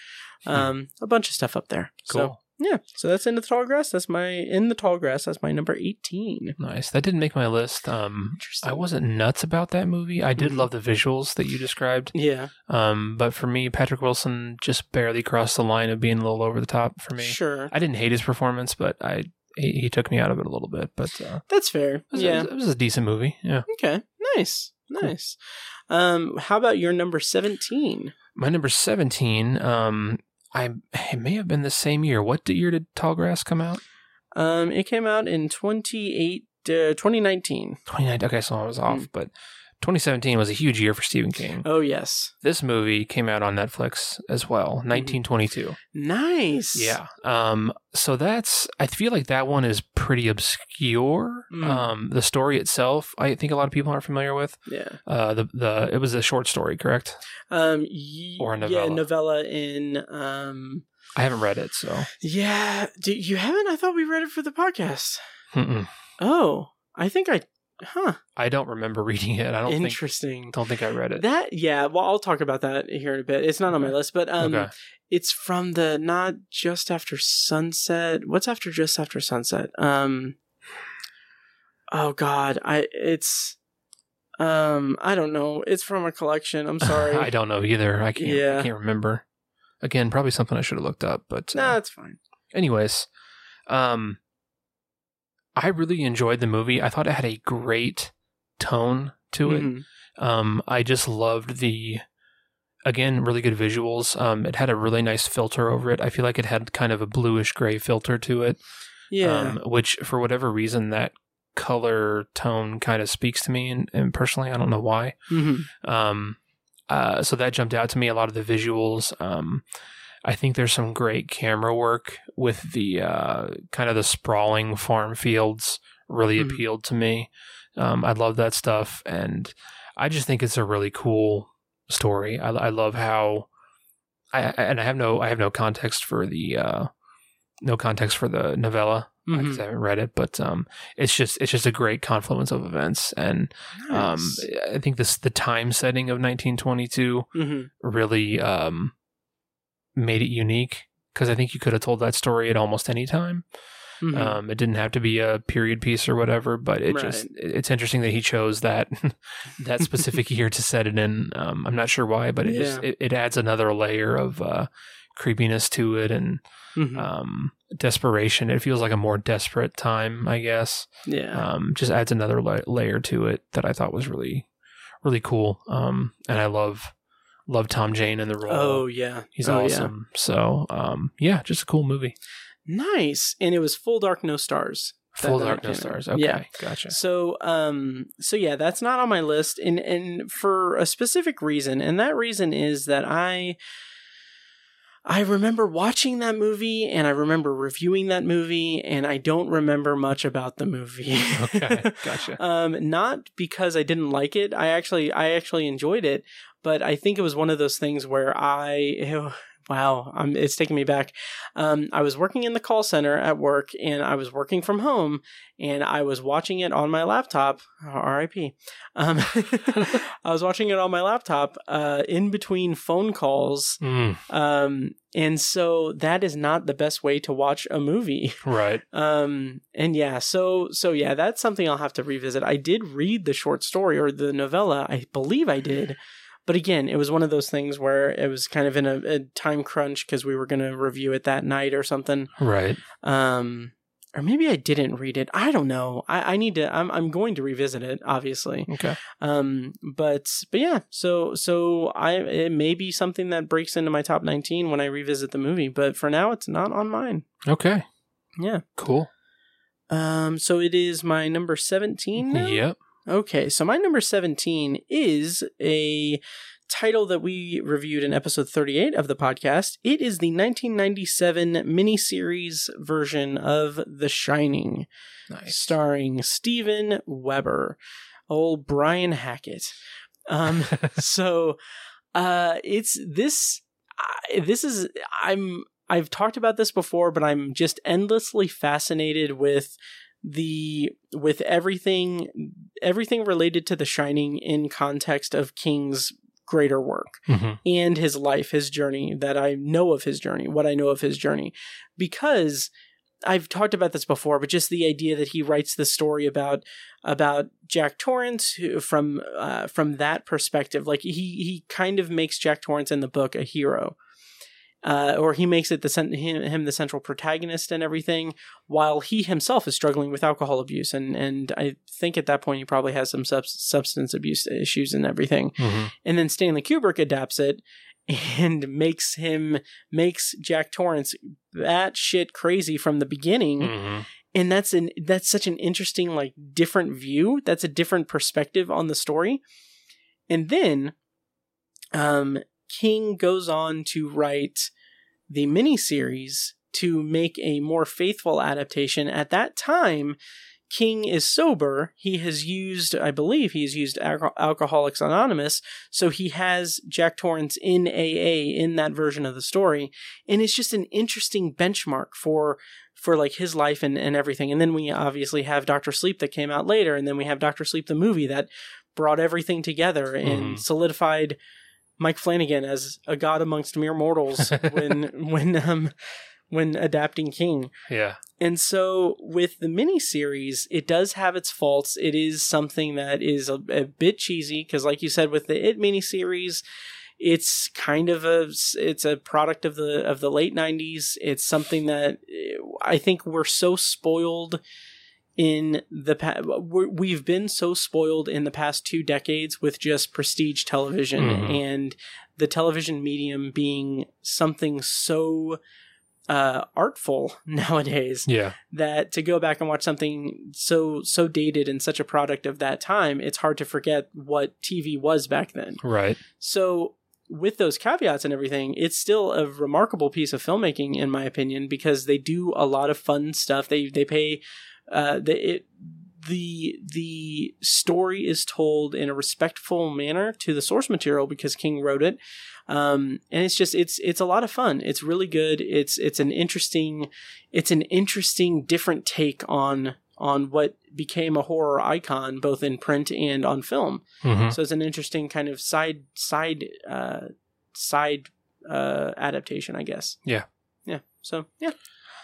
S6: Um a bunch of stuff up there. So
S7: Cool.
S6: Yeah so that's in the tall grass that's my in the tall grass that's my number 18
S7: Nice. That didn't make my list. Um,
S6: Interesting.
S7: I wasn't nuts about that movie. I did
S6: Mhm.
S7: love the visuals that you described.
S6: yeah
S7: Um, but for me, Patrick Wilson just barely crossed the line of being a little over the top for me.
S6: sure
S7: I didn't hate his performance, but I he, he took me out of it a little bit. But uh,
S6: that's fair
S7: it was,
S6: yeah
S7: it was a decent movie. Yeah.
S6: Okay, nice, nice. Um, how about your number seventeen?
S7: My number seventeen. Um, I it may have been the same year. What year did Tallgrass come out?
S6: Um, it came out in 28, uh, 2019.
S7: Twenty nine. Okay, so I was off,
S6: Mm.
S7: but 2017 was a huge year for Stephen King.
S6: Oh yes,
S7: This movie came out on Netflix as well, 1922.
S6: nice.
S7: Yeah. Um. So that's. I feel like that one is pretty obscure.
S6: Mm.
S7: Um. The story itself, I think a lot of people aren't familiar with.
S6: yeah.
S7: Uh. The the it was a short story, correct?
S6: Um, y-
S7: Or a
S6: Yeah,
S7: novella.
S6: novella in um.
S7: I haven't read it, so.
S6: Yeah, do, you haven't? I thought we read it for the podcast.
S7: Mm-mm.
S6: Oh, I think I. Huh.
S7: I don't remember (laughs) reading it. I don't think.
S6: Interesting.
S7: Don't think I read it.
S6: That yeah. Well, I'll talk about that here in a bit. It's not on my list, but um.
S7: okay.
S6: it's from the not just after sunset what's after just after sunset um oh god i it's um i don't know it's from a collection i'm (laughs) sorry
S7: I don't know either. I can't.
S6: Yeah.
S7: I can't remember. Again, probably something I should have looked up. But uh,
S6: nah it's fine
S7: anyways, um, I really enjoyed the movie. I thought it had a great tone to it.
S6: Mhm.
S7: Um, I just loved the, again, really good visuals. Um, it had a really nice filter over it. I feel like it had kind of a bluish gray filter to it.
S6: yeah
S7: Um, which for whatever reason that color tone kind of speaks to me, and, and personally, I don't know why.
S6: Mm-hmm.
S7: Um, uh, so that jumped out to me. A lot of the visuals. Um, I think there's some great camera work with the uh, kind of the sprawling farm fields. Really
S6: Mhm.
S7: appealed to me. Um, I love that stuff, and I just think it's a really cool story. I, I love how. I and I have no I have no context for the uh, no context for the novella
S6: Mm-hmm.
S7: because I haven't read it, but um, it's just it's just a great confluence of events, and um, I think this the time setting of 1922
S6: hmm
S7: really um, made it unique because I think you could have told that story at almost any time.
S6: hmm
S7: Um, it didn't have to be a period piece or whatever, but it just
S6: Right.
S7: it- it's interesting that he chose that (laughs) that specific (laughs) year to set it in. Um, I'm not sure why, but it just
S6: Yeah.
S7: it, it adds another layer of uh, creepiness to it and
S6: Mhm.
S7: um, desperation. It feels like a more desperate time, I guess.
S6: yeah.
S7: Um, just adds another la- layer to it that I thought was really really cool. Um, and I love love Tom Jane in the role.
S6: oh yeah.
S7: He's
S6: Oh, yeah.
S7: awesome. So, um, yeah, just a cool movie.
S6: Nice. And it was full dark, no stars.
S7: Full Dark No. Stars. Okay,
S6: Yeah.
S7: gotcha.
S6: So, um, so yeah, that's not on my list, and and for a specific reason, and that reason is that I, I remember watching that movie, and I remember reviewing that movie, and I don't remember much about the movie.
S7: Okay, (laughs) gotcha.
S6: um, not because I didn't like it. I actually, I actually enjoyed it, but I think it was one of those things where I. Wow, I'm, it's taking me back. Um, I was working in the call center at work, and I was working from home, and I was watching it on my laptop. R.I.P. Um, (laughs) I was watching it on my laptop uh, in between phone calls,
S7: Mm,
S6: um, and so that is not the best way to watch a movie.
S7: right.
S6: Um, and yeah, so so yeah, that's something I'll have to revisit. I did read the short story or the novella, I believe I did. But again, it was one of those things where it was kind of in a, a time crunch because we were going to review it that night or something.
S7: Right.
S6: Um, or maybe I didn't read it. I don't know. I, I need to. I'm I'm going to revisit it, obviously.
S7: Okay.
S6: Um, but but yeah. So so I it may be something that breaks into my top 19 when I revisit the movie. But for now, it's not on mine.
S7: Okay.
S6: Yeah.
S7: Cool.
S6: Um, so it is my number 17 now?
S7: Yep.
S6: Okay, so my number 17 is a title that we reviewed in episode 38 of the podcast. It is the 1997 miniseries version of The Shining,
S7: Nice.
S6: starring Steven Weber, old Brian Hackett. Um, (laughs) so uh it's this I this is i'm i've talked about this before but i'm just endlessly fascinated with the with everything everything related to the shining in context of king's greater work
S7: hmm
S6: and his life his journey that i know of his journey what i know of his journey. Because I've talked about this before, but just the idea that he writes the story about about Jack Torrance who, from uh, from that perspective, like he he kind of makes Jack Torrance in the book a hero, uh, or he makes it the cen- him, him the central protagonist and everything, while he himself is struggling with alcohol abuse, and and I think at that point he probably has some sub- substance abuse issues and everything,
S7: hmm
S6: and then Stanley Kubrick adapts it and makes him makes Jack Torrance that shit crazy from the beginning.
S7: Hmm
S6: and that's an that's such an interesting like different view. That's a different perspective on the story. And then um King goes on to write the miniseries to make a more faithful adaptation at that time King is sober. He has used, I believe, he has used Alco- Alcoholics Anonymous, so he has Jack Torrance in AA in that version of the story, and it's just an interesting benchmark for for like his life and, and everything. And then we obviously have Doctor Sleep that came out later, and then we have Doctor Sleep the movie that brought everything together and
S7: Mhm.
S6: solidified Mike Flanagan as a god amongst mere mortals (laughs) when when um when adapting King.
S7: Yeah.
S6: And so with the miniseries, it does have its faults. It is something that is a, a bit cheesy because, like you said, with the It miniseries, it's kind of a it's a product of the of the late '90s. It's something that eh, I think we're so spoiled in the past. We've been so spoiled in the past two decades with just prestige television
S7: Mhm.
S6: and the television medium being something so uh, artful (laughs) nowadays
S7: Yeah.
S6: that to go back and watch something so so dated and such a product of that time, it's hard to forget what TV was back then.
S7: Right.
S6: So with those caveats and everything, it's still a remarkable piece of filmmaking in my opinion because they do a lot of fun stuff. They they pay uh the it the the story is told in a respectful manner to the source material because King wrote it. Um, and it's just it's it's a lot of fun. It's really good. It's it's an interesting it's an interesting different take on on what became a horror icon both in print and on film.
S7: hmm
S6: So it's an interesting kind of side side uh side uh adaptation, I guess.
S7: Yeah.
S6: Yeah. So yeah.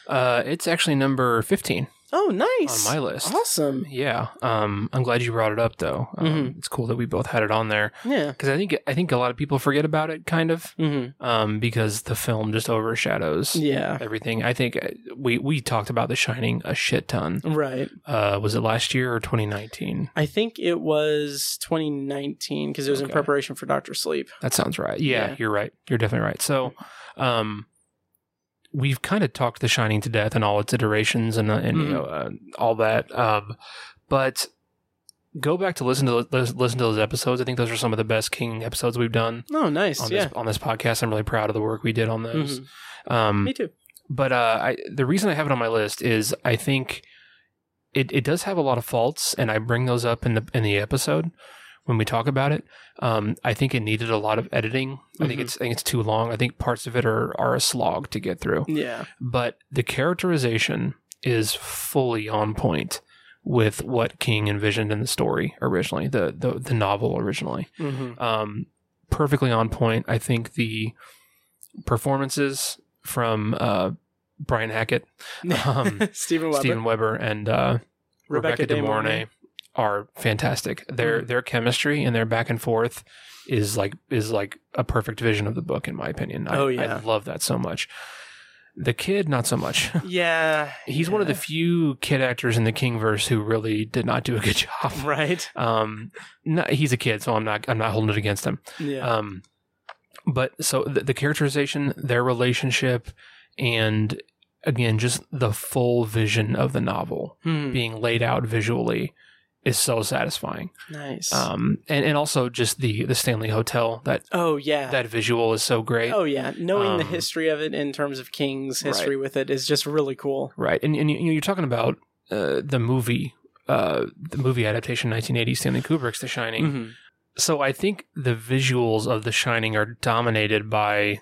S7: Uh, it's actually number 15
S6: Oh, nice.
S7: on my list.
S6: Awesome.
S7: Yeah. Um, I'm glad you brought it up though. Um,
S6: Mhm.
S7: It's cool that we both had it on there
S6: Yeah.
S7: because I think I think a lot of people forget about it, kind of,
S6: Mm-hmm.
S7: um, because the film just overshadows
S6: Yeah.
S7: everything. I think uh, we we talked about The Shining a shit ton.
S6: Right.
S7: Uh, was it last year or 2019?
S6: I think it was 2019 because it was in preparation for Doctor Sleep.
S7: That sounds right. Yeah,
S6: Yeah.
S7: you're right. You're definitely right. So, um, we've kind of talked The Shining to death and all its iterations and uh, and you
S6: Mhm.
S7: know uh, all that. Um, but go back to listen to lis- listen to those episodes. I think those are some of the best King episodes we've done
S6: Oh, nice.
S7: on
S6: yeah.
S7: this on this podcast. I'm really proud of the work we did on those.
S6: Mhm.
S7: Um,
S6: Me too.
S7: but uh, I, the reason I have it on my list is I think it, it does have a lot of faults, and I bring those up in the in the episode when we talk about it. Um, I think it needed a lot of editing. I think
S6: Mhm.
S7: it's I think it's too long. I think parts of it are are a slog to get through.
S6: Yeah.
S7: But the characterization is fully on point with what King envisioned in the story originally, the the, the novel originally
S6: Mm-hmm.
S7: um, perfectly on point. I think the performances from uh, Brian Hackett, (laughs) um,
S6: Steven Weber.
S7: Steven Weber, and uh,
S6: Rebecca
S7: Rebecca,
S6: De
S7: Mornay. Are fantastic. Their
S6: Mhm.
S7: their chemistry and their back and forth is like is like a perfect vision of the book, in my opinion. I,
S6: Oh, yeah.
S7: I love that so much. The kid, not so much. (laughs)
S6: Yeah.
S7: He's one of the few kid actors in the Kingverse who really did not do a good (laughs) job.
S6: Right.
S7: Um, no, he's a kid, so I'm not I'm not holding it against him.
S6: Yeah.
S7: Um, but so the, the characterization, their relationship, and again, just the full vision of the novel
S6: Hmm.
S7: being laid out visually is so satisfying.
S6: Nice.
S7: Um, and, and also just the the Stanley Hotel that
S6: oh yeah.
S7: that visual is so great.
S6: oh yeah. Knowing the
S7: Um,
S6: history of it in terms of King's history with it is just really cool.
S7: Right, and and you you're talking about uh, the movie. Uh, the movie adaptation, 1980, Stanley Kubrick's The Shining.
S6: Mhm.
S7: So I think the visuals of The Shining are dominated by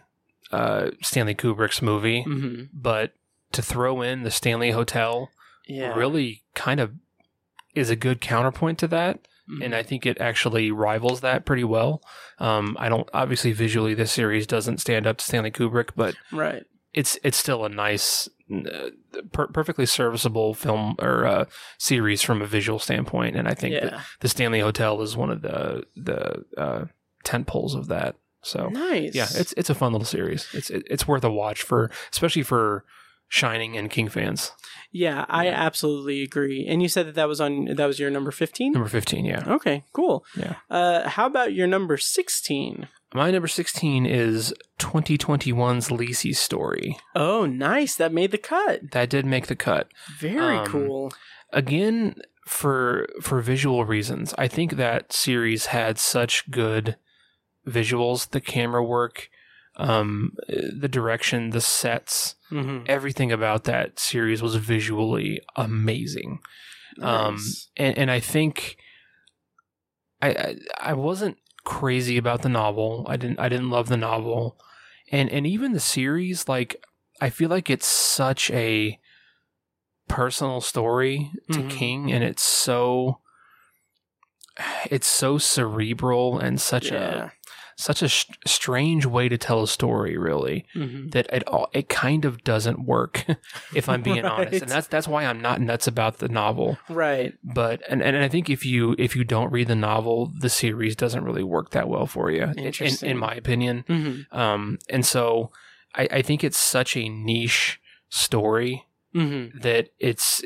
S7: uh, Stanley Kubrick's movie,
S6: Mhm.
S7: but to throw in the Stanley Hotel
S6: Yeah.
S7: really kind of is a good counterpoint to that.
S6: Mhm.
S7: And I think it actually rivals that pretty well. Um, I don't obviously visually this series doesn't stand up to Stanley Kubrick, but
S6: right.
S7: it's it's still a nice, uh, per- perfectly serviceable film or uh, series from a visual standpoint. And I think
S6: Yeah.
S7: the Stanley Hotel is one of the the uh, tent poles of that. So
S6: Nice.
S7: yeah, it's it's a fun little series. It's it, it's worth a watch for especially for Shining and King fans.
S6: yeah. I absolutely agree. And you said that that was on that was your number fifteen.
S7: Number fifteen, yeah.
S6: Okay. Cool.
S7: Yeah.
S6: Uh, how about your number sixteen?
S7: My number sixteen is 2021's Lisey's Story.
S6: Oh, nice. That made the cut.
S7: That did make the cut.
S6: Very
S7: Um,
S6: cool.
S7: again for for visual reasons i think that series had such good visuals the camera work um the direction the sets
S6: hmm
S7: everything about that series was visually amazing. Um and and i think I, I i wasn't crazy about the novel. I didn't i didn't love the novel. And and even the series like i feel like it's such a personal story to
S6: Mhm.
S7: king and it's so it's so cerebral and such
S6: yeah.
S7: a such a sh- strange way to tell a story really
S6: hmm
S7: that it all it kind of doesn't work (laughs) if i'm being (laughs) honest. And that's that's why i'm not nuts about the novel.
S6: Right.
S7: but and, and i think if you if you don't read the novel the series doesn't really work that well for you in, in, my opinion.
S6: Hmm
S7: um and so i i think it's such a niche story
S6: hmm
S7: that it's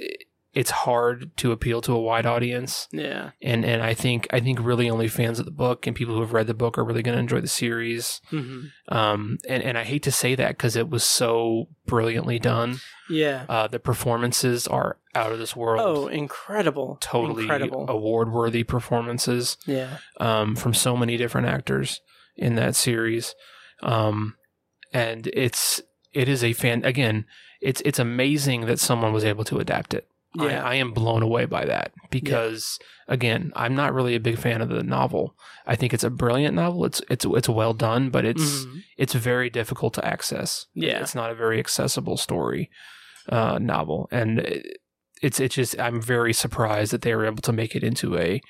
S7: it's hard to appeal to a wide audience.
S6: Yeah.
S7: And and I think I think really only fans of the book and people who have read the book are really going to enjoy the series.
S6: hmm
S7: Um, and and I hate to say that because it was so brilliantly done.
S6: Yeah.
S7: Uh, the performances are out of this world.
S6: Oh, incredible.
S7: totally
S6: incredible.
S7: award worthy performances
S6: Yeah.
S7: um, from so many different actors in that series. Um, and it's it is a fan again. It's it's amazing that someone was able to adapt it.
S6: Yeah.
S7: I, I am blown away by that because again, I'm not really a big fan of the novel. I think it's a brilliant novel. It's it's it's well done, but it's
S6: Mhm.
S7: it's very difficult to access.
S6: Yeah.
S7: it's not a very accessible story uh, novel, and it- it's it's just I'm very surprised that they were able to make it into a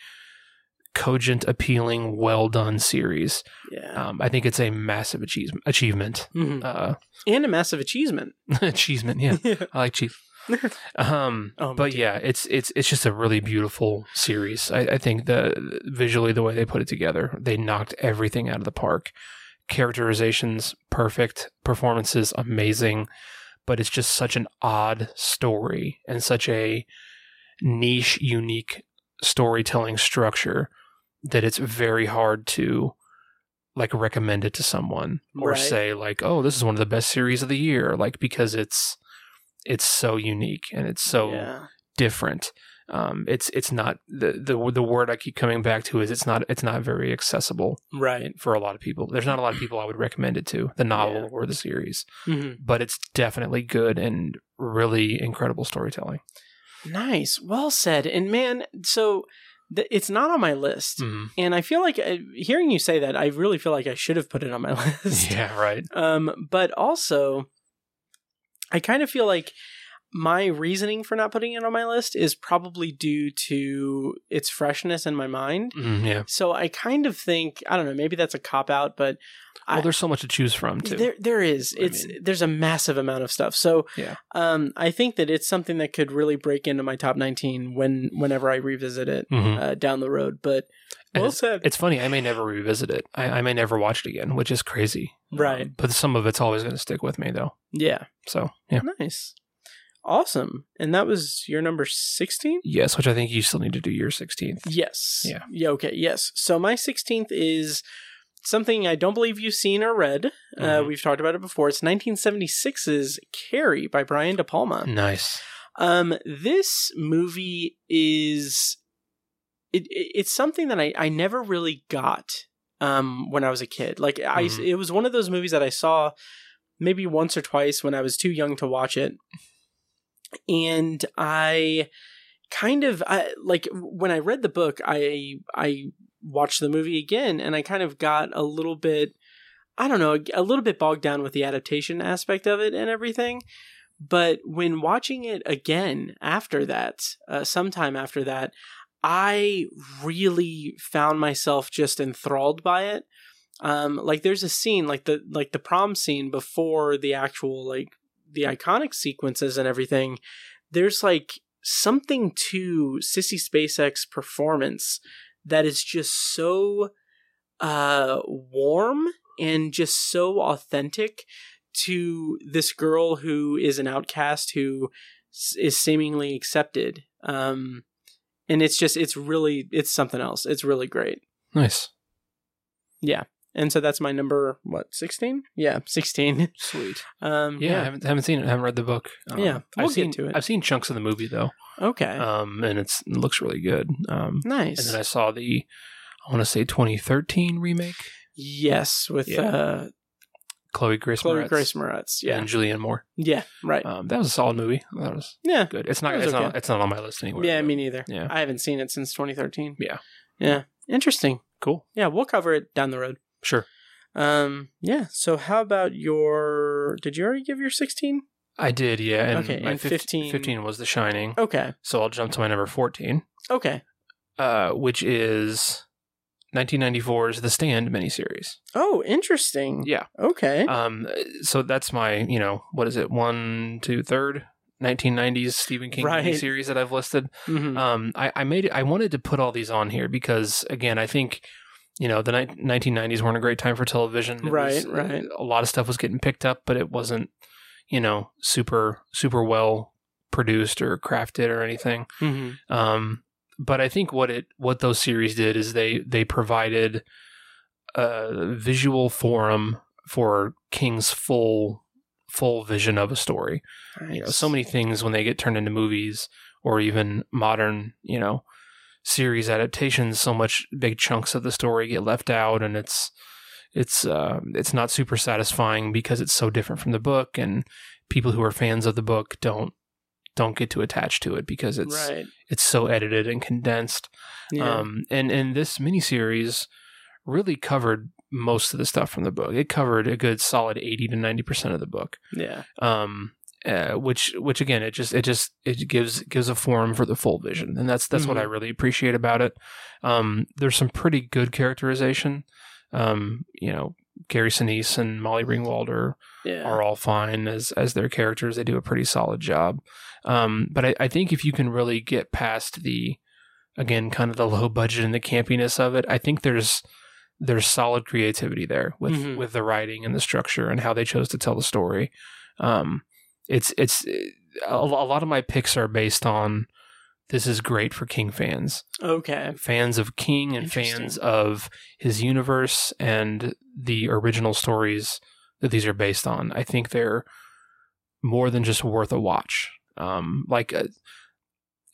S7: cogent, appealing, well done series.
S6: Yeah.
S7: Um, I think it's a massive achievement. Achievement.
S6: Mhm.
S7: Uh,
S6: And a massive achievement. (laughs)
S7: achievement. (laughs) Yeah, I like chief. (laughs) Um,
S6: Oh,
S7: but
S6: too.
S7: yeah, it's it's it's just a really beautiful series. I, I think the visually the way they put it together, they knocked everything out of the park. Characterizations perfect, performances amazing, but it's just such an odd story and such a niche, unique storytelling structure that it's very hard to like recommend it to someone or
S6: Right.
S7: say like, "Oh, this is one of the best series of the year," like because it's it's so unique and it's so
S6: yeah.
S7: different. Um, it's it's not the the the word I keep coming back to is it's not it's not very accessible
S6: Right.
S7: for a lot of people. There's not a lot of people I would recommend it to, the novel
S6: Yeah.
S7: or the series,
S6: hmm
S7: but it's definitely good and really incredible storytelling.
S6: Nice. Well said. And man, so th- it's not on my list.
S7: Mhm.
S6: And I feel like uh, hearing you say that, I really feel like I should have put it on my (laughs) list.
S7: Yeah, right.
S6: Um, but also, I kind of feel like my reasoning for not putting it on my list is probably due to its freshness in my mind.
S7: Mhm, yeah.
S6: So I kind of think I don't know. Maybe that's a cop out, but
S7: Well,
S6: I-
S7: there's so much to choose from too.
S6: there there is.
S7: I
S6: It's
S7: mean-
S6: there's a massive amount of stuff. So
S7: Yeah.
S6: um, I think that it's something that could really break into my top 19 when whenever I revisit it
S7: Mhm.
S6: uh, down the road. But Well said.
S7: It's funny. I may never revisit it. I, I may never watch it again, which is crazy.
S6: Right.
S7: But some of it's always going to stick with me, though.
S6: yeah,
S7: So yeah.
S6: nice, awesome. And that was your number 16.
S7: Yes, which I think you still need to do your 16th.
S6: Yes.
S7: Yeah.
S6: Yeah. Okay. Yes. So my 16th is something I don't believe you've seen or read. Uh,
S7: Mhm.
S6: we've talked about it before. It's 1976's Carrie by Brian De Palma.
S7: Nice.
S6: Um, this movie is it, it it's something that I I never really got um when I was a kid. Like I
S7: Mhm.
S6: it was one of those movies that I saw maybe once or twice when I was too young to watch it. And I kind of I, like when I read the book, I I watched the movie again and I kind of got a little bit I don't know, a little bit bogged down with the adaptation aspect of it and everything. But when watching it again after that, uh, sometime after that, I really found myself just enthralled by it. Um, like there's a scene, like the like the prom scene before the actual like the iconic sequences and everything. There's like something to Sissy Spacek's performance that is just so uh warm and just so authentic to this girl who is an outcast who is seemingly accepted um and it's just it's really it's something else it's really great
S7: Nice. Yeah.
S6: And so that's my number what 16 yeah 16 (laughs)
S7: Sweet.
S6: um
S7: Yeah, I haven't, haven't seen it. I haven't read the book. Um,
S6: Yeah, we'll
S7: I've seen,
S6: get to it.
S7: I've seen chunks of the movie though,
S6: okay
S7: um, and it's it looks really good. Um,
S6: nice
S7: and then I saw the, I want to say 2013 remake.
S6: yes with
S7: Yeah.
S6: uh
S7: Chloe Grace
S6: chloe
S7: Moretz
S6: grace moretz yeah
S7: and Julianne Moore.
S6: yeah right
S7: Um, that was a solid movie. That was
S6: yeah
S7: good. It's not. It's
S6: okay.
S7: not. It's not on my list anywhere.
S6: yeah
S7: but-
S6: me neither
S7: Yeah.
S6: i haven't seen it since 2013
S7: Yeah.
S6: yeah interesting
S7: Cool.
S6: yeah we'll cover it down the road
S7: Sure.
S6: Um. Yeah. So how about your? Did you already give your sixteen?
S7: I did. Yeah. And
S6: Okay, and
S7: fif-
S6: 15
S7: 15 was The Shining.
S6: Okay.
S7: So I'll jump to my number 14,
S6: Okay.
S7: uh, which is 1994's The Stand miniseries.
S6: Oh, interesting.
S7: Yeah.
S6: Okay.
S7: Um, so that's my, you know, what is it, one, two, third, 1990s Stephen King
S6: Right.
S7: series that I've listed.
S6: Mhm.
S7: Um, I, I made it. I wanted to put all these on here because, again, I think, you know, the ni- 1990s weren't a great time for television. It
S6: Right,
S7: was-
S6: right.
S7: A lot of stuff was getting picked up, but it wasn't, you know, super super well produced or crafted or anything.
S6: Mm-hmm.
S7: Um, but I think what it what those series did is they they provided a visual forum for King's full full vision of a story. You know, so many things when they get turned into movies or even modern, you know, series adaptations, so much big chunks of the story get left out, and it's it's uh, it's not super satisfying because it's so different from the book, and people who are fans of the book don't don't get to attach to it because it's
S6: right.
S7: it's so edited and condensed.
S6: Yeah.
S7: Um, and and this miniseries really covered most of the stuff from the book. It covered a good solid eighty to ninety percent of the book.
S6: yeah.
S7: Um, uh, which which again, it just it just it gives gives a forum for the full vision, and that's that's what I
S6: Mhm.
S7: really appreciate about it. Um, there's some pretty good characterization. Um, you know, Gary Sinise and Molly Ringwald are
S6: Yeah.
S7: are all fine as as their characters. They do a pretty solid job. Um, but I, I think if you can really get past the again kind of the low budget and the campiness of it, I think there's there's solid creativity there with
S6: Mhm.
S7: with the writing and the structure and how they chose to tell the story. Um, it's it's a, a lot of my picks are based on this is great for King fans
S6: Okay.
S7: fans of King and fans of his universe and the original stories that these are based on. I think they're more than just worth a watch. Um, like uh,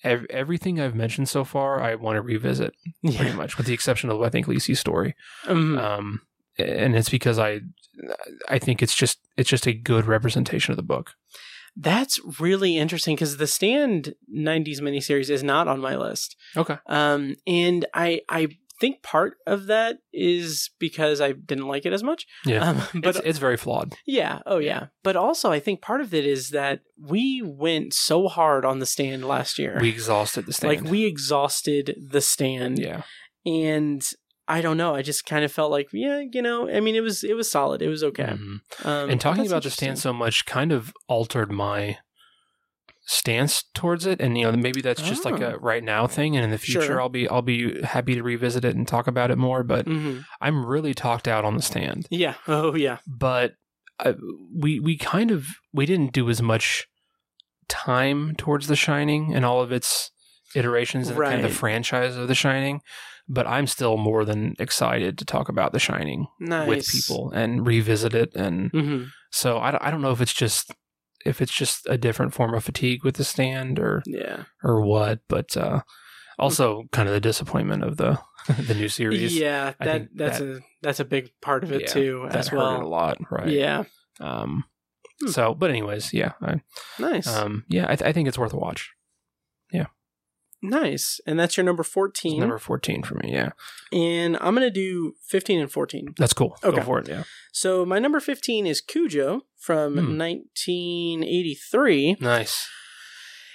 S7: ev- everything I've mentioned so far, I want to revisit pretty much, with the exception of I think Lisey's Story.
S6: Mhm.
S7: Um, and it's because I, I think it's just it's just a good representation of the book.
S6: That's really interesting because the Stand '90s miniseries is not on my list.
S7: Okay.
S6: Um, and I I think part of that is because I didn't like it as much.
S7: Yeah.
S6: Um, but
S7: it's, it's very flawed.
S6: yeah, oh yeah. But also, I think part of it is that we went so hard on the Stand last year.
S7: We exhausted the stand.
S6: like we exhausted the Stand.
S7: yeah.
S6: and I don't know. I just kind of felt like, yeah, you know. I mean, it was it was solid. It was okay.
S7: Mhm.
S6: Um,
S7: and talking about the stand so much kind of altered my stance towards it and you know maybe that's just like a
S6: Oh.
S7: right now thing and in the future
S6: Sure.
S7: I'll be I'll be happy to revisit it and talk about it more but
S6: Mhm.
S7: I'm really talked out on the stand
S6: Yeah. Oh yeah.
S7: but I, we we kind of we didn't do as much time towards the shining and all of its iterations and kind of the franchise of the shining but I'm still more than excited to talk about the shining
S6: Nice
S7: with people and revisit it and
S6: hmm
S7: so I, don't- I don't know if it's just if it's just a different form of fatigue with the stand or
S6: Yeah.
S7: or what, but uh, also kind of the disappointment of the (laughs) the new series.
S6: Yeah. That that's
S7: that-
S6: a that's a big part of it
S7: Yeah,
S6: too, as
S7: hurt
S6: well.
S7: a lot, right?
S6: Yeah.
S7: Um.
S6: Hmm.
S7: So, but anyways, yeah, I,
S6: Nice.
S7: um, yeah, I, th- I think it's worth a watch.
S6: Nice. And that's your number
S7: It's
S6: fourteen.
S7: number fourteen for me. Yeah,
S6: and I'm gonna do fifteen and fourteen.
S7: that's cool.
S6: Okay.
S7: Go for it. Yeah,
S6: So my number fifteen is Cujo from
S7: Hmm.
S6: 1983.
S7: nice.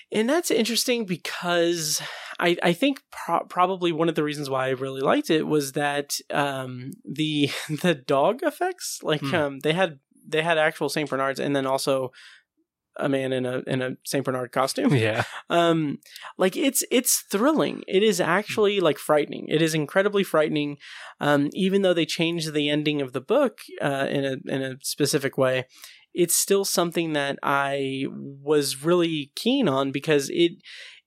S6: And that's interesting because I, I think pro- probably one of the reasons why I really liked it was that um, the (laughs) the dog effects, like
S7: Hmm.
S6: um, they had they had actual Saint Bernards, and then also a man in a in a Saint Bernard costume. (laughs)
S7: Yeah,
S6: um, like it's it's thrilling. It is actually like frightening. It is incredibly frightening. Um, even though they changed the ending of the book uh, in a in a specific way, it's still something that I was really keen on because it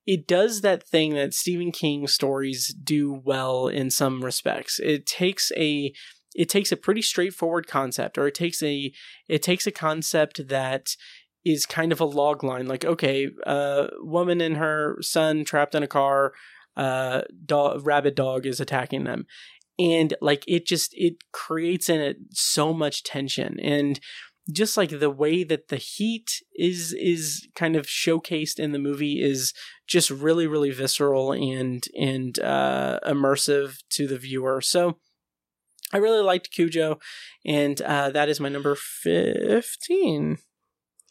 S6: it does that thing that Stephen King stories do well in some respects. It takes a it takes a pretty straightforward concept or it takes a it takes a concept that is kind of a log line like okay a woman and her son trapped in a car uh dog rabid dog is attacking them. And like it just it creates in it so much tension. And just like the way that the heat is is kind of showcased in the movie is just really really visceral and and uh immersive to the viewer. So i really liked cujo and uh that is my number 15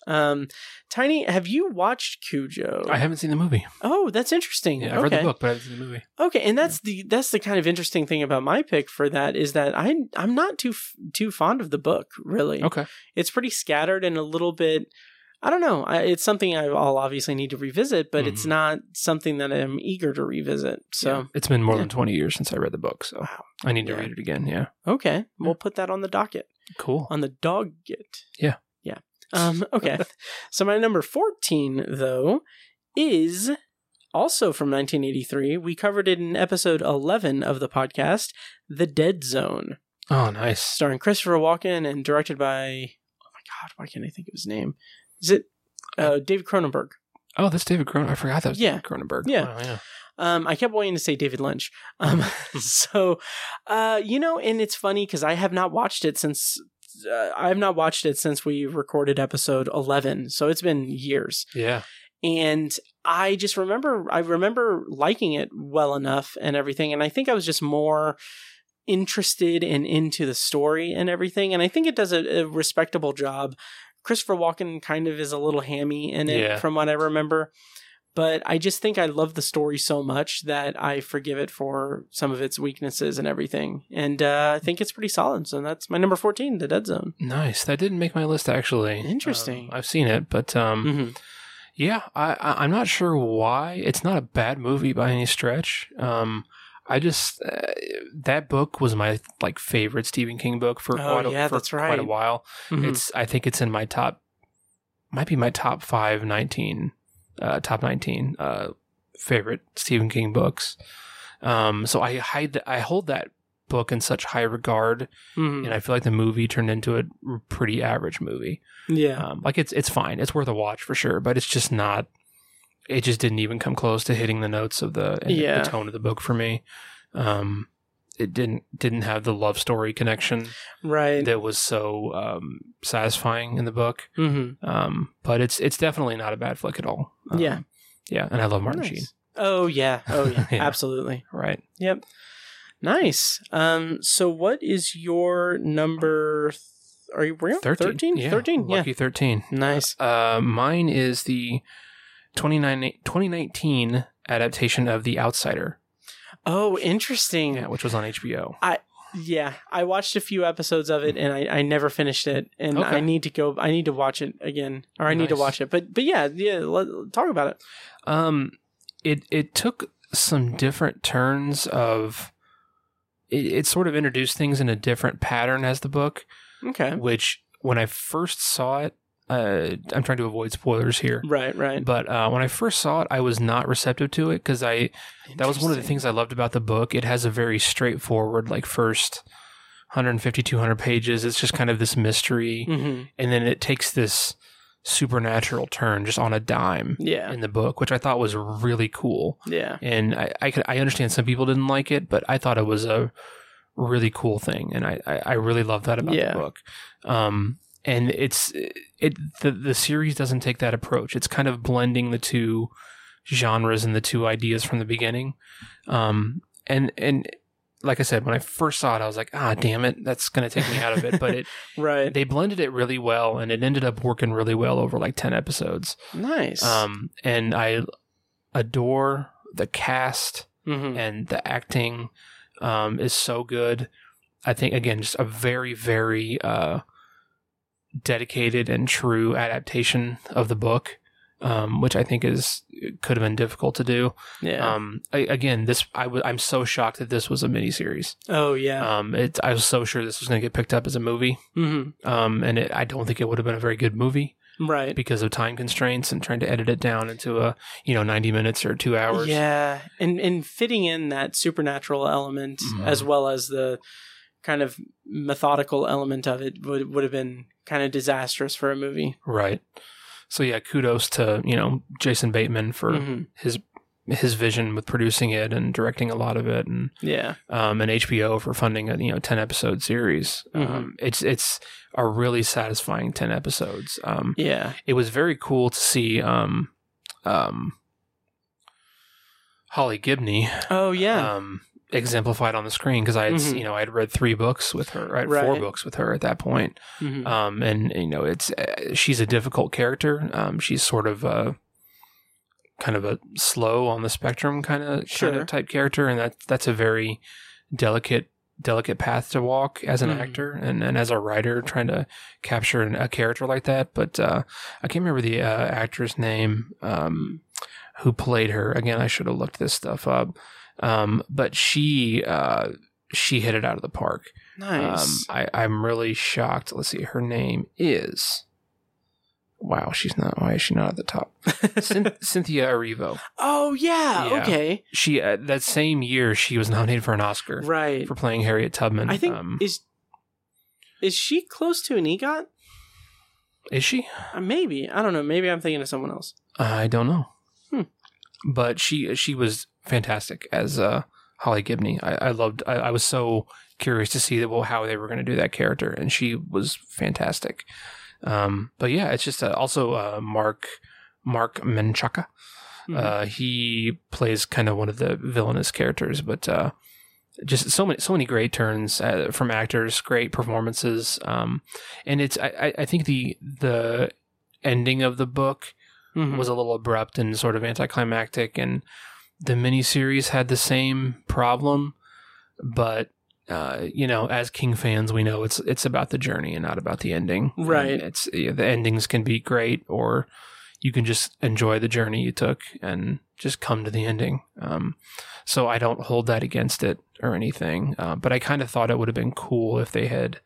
S6: um tiny have you watched cujo
S7: I haven't seen the movie.
S6: oh that's interesting
S7: Yeah, I've
S6: okay.
S7: read the book, but I haven't seen the movie.
S6: Okay, and that's the that's the kind of interesting thing about my pick for that is that I I'm not too too fond of the book really.
S7: Okay,
S6: It's pretty scattered and a little bit. I don't know. I, it's something I- I'll obviously need to revisit, but it's
S7: Mhm.
S6: not something that I'm eager to revisit. So
S7: Yeah. it's been more
S6: yeah.
S7: than twenty years since I read the book, so
S6: Wow.
S7: I need to
S6: Yeah.
S7: read it again. Yeah,
S6: okay, we'll put that on the docket
S7: cool.
S6: on the dog get.
S7: Yeah.
S6: yeah. Um, (laughs) okay. so my number 14, though, is also from 1983. We covered it in episode 11 of the podcast, The Dead Zone,
S7: Oh, nice.
S6: starring Christopher Walken and directed by, oh my God, why can't I think of his name? Is it uh, David Cronenberg?
S7: Oh, that's David Cronenberg. I forgot that was
S6: Yeah.
S7: David Cronenberg.
S6: Yeah.
S7: Yeah.
S6: Um, I kept wanting to say David Lynch. Um, (laughs) (laughs) so, uh, you know, and it's funny because I have not watched it since uh, I have not watched it since we recorded episode eleven. So it's been years,
S7: Yeah.
S6: and I just remember I remember liking it well enough and everything, and I think I was just more interested and into the story and everything, and I think it does a, a respectable job. Christopher Walken kind of is a little hammy in it,
S7: Yeah.
S6: from what I remember but I just think I love the story so much that I forgive it for some of its weaknesses and everything. And uh, I think it's pretty solid. So that's my number 14, The Dead Zone.
S7: Nice. That didn't make my list actually.
S6: Interesting.
S7: Um, I've seen it, but um,
S6: Mm-hmm.
S7: yeah, I, I'm not sure why. It's not a bad movie by any stretch. Um, I just uh, that book was my like favorite Stephen King book for
S6: Oh,
S7: quite a,
S6: yeah,
S7: for
S6: that's
S7: quite a
S6: right.
S7: while.
S6: Mhm.
S7: It's I think it's in my top, might be my top five 19, uh, top nineteen uh, favorite Stephen King books. Um, so I hide I hold that book in such high regard,
S6: Mhm.
S7: and I feel like the movie turned into a pretty average movie.
S6: Yeah.
S7: Um, like it's it's fine, it's worth a watch for sure, but it's just not. It just didn't even come close to hitting the notes of the
S6: Yeah.
S7: the tone of the book for me. Um, it didn't didn't have the love story connection
S6: right.
S7: that was so um, satisfying in the book.
S6: hmm
S7: Um, but it's it's definitely not a bad flick at all. Um,
S6: Yeah.
S7: yeah, and I love Martin
S6: Nice.
S7: Sheen.
S6: Oh, yeah. Oh, yeah. (laughs)
S7: Yeah.
S6: Absolutely.
S7: Right.
S6: Yep. Nice. Um, so what is your number? Th- are you we're
S7: 13.
S6: 13?
S7: Yeah.
S6: 13? Yeah.
S7: Lucky 13.
S6: Nice.
S7: Uh, mine is the 29 2019 adaptation of The Outsider,
S6: Oh, interesting.
S7: yeah, which was on HBO.
S6: I yeah, I watched a few episodes of it and I, I never finished it, and
S7: Okay.
S6: I need to go. I need to watch it again, or I need to watch it. But but yeah, yeah. Let, talk about it.
S7: Um, it it took some different turns of. It, it sort of introduced things in a different pattern as the book,
S6: Okay.
S7: which when I first saw it, uh, I'm trying to avoid spoilers here.
S6: Right. Right.
S7: But uh, when I first saw it, I was not receptive to it because I that was one of the things I loved about the book. It has a very straightforward, like first 150, 200 pages. It's just kind of this mystery,
S6: hmm
S7: and then it takes this supernatural turn just on a dime
S6: Yeah.
S7: in the book, which I thought was really cool.
S6: Yeah.
S7: And I I, could, I understand some people didn't like it, but I thought it was a really cool thing, and I I, I really love that about
S6: Yeah.
S7: the book. Um, and it's it the the series doesn't take that approach. It's kind of blending the two genres and the two ideas from the beginning. Um, and and like I said, when I first saw it, I was like, ah, damn it, that's gonna take me out of it. But it (laughs)
S6: Right.
S7: they blended it really well, and it ended up working really well over like ten episodes.
S6: nice.
S7: Um, and I adore the cast
S6: hmm
S7: and the acting um, is so good. I think again, just a very, very uh, dedicated and true adaptation of the book, um, which I think is could have been difficult to do.
S6: Yeah.
S7: Um, I, again, this I w- I'm so shocked that this was a miniseries.
S6: oh yeah.
S7: Um, it, I was so sure this was going to get picked up as a movie,
S6: hmm
S7: um, and it, I don't think it would have been a very good movie
S6: Right.
S7: because of time constraints and trying to edit it down into a you know 90 minutes or two hours.
S6: Yeah, and and fitting in that supernatural element
S7: Mhm.
S6: as well as the kind of methodical element of it would would have been kind of disastrous for a movie.
S7: Right. So yeah, kudos to you know Jason Bateman for
S6: Mhm.
S7: his his vision with producing it and directing a lot of it, and
S6: Yeah,
S7: um, and HBO for funding a you know ten episode series.
S6: Mm-hmm.
S7: Um, it's it's a really satisfying ten episodes. Um,
S6: yeah,
S7: it was very cool to see um, um, Holly Gibney
S6: oh yeah,
S7: um, exemplified on the screen because I had
S6: Mhm.
S7: you know I had read three books with her. I had four books with her at that point.
S6: Mhm.
S7: Um, and you know, it's uh, she's a difficult character. Um, she's sort of a kind of a slow on the spectrum kind of kind of type character, and that that's a very delicate delicate path to walk as an
S6: Mhm.
S7: actor and, and as a writer trying to capture an, a character like that. But uh, I can't remember the uh, actor's name um, who played her. Again, I should have looked this stuff up. Um, but she uh, she hit it out of the park.
S6: nice.
S7: Um, I, I'm really shocked. Let's see. Her name is Wow, she's not. Why is she not at the top? (laughs) Cyn- Cynthia Erivo.
S6: Oh yeah,
S7: Yeah.
S6: okay,
S7: She uh, that same year she was nominated for an Oscar
S6: right.
S7: for playing Harriet Tubman.
S6: I think
S7: Um,
S6: is is she close to an EGOT?
S7: is she?
S6: Uh, maybe I don't know. Maybe I'm thinking of someone else.
S7: I don't know.
S6: Hmm.
S7: But she she was fantastic as uh, Holly Gibney. I, I loved. I, I was so curious to see that, well how they were going to do that character, and she was fantastic. Um, but yeah, it's just uh, also uh, Marc Marc Menchaca.
S6: Mhm.
S7: Uh, he plays kind of one of the villainous characters, but uh, just so many so many great turns uh, from actors, great performances, um, and it's I, I- think the the ending of the book
S6: Mhm.
S7: was a little abrupt and sort of anticlimactic, and the miniseries had the same problem, but. Uh, you know, as King fans, we know it's it's about the journey and not about the ending. And
S6: Right.
S7: it's yeah, the endings can be great, or you can just enjoy the journey you took and just come to the ending. Um, so I don't hold that against it or anything. Uh, but I kind of thought it would have been cool if they had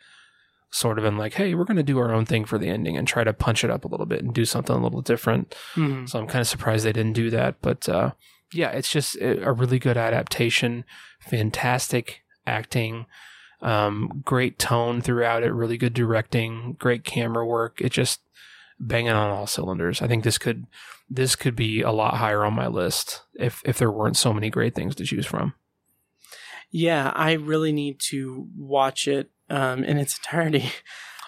S7: sort of been like, hey, we're going to do our own thing for the ending and try to punch it up a little bit and do something a little different.
S6: Mhm.
S7: So I'm kind of surprised they didn't do that. But uh, yeah, it's just a really good adaptation, fantastic acting. Um, great tone throughout it, really good directing, great camera work. It just banging on all cylinders. I think this could this could be a lot higher on my list if if there weren't so many great things to choose from.
S6: Yeah, I really need to watch it um, in its entirety. (laughs)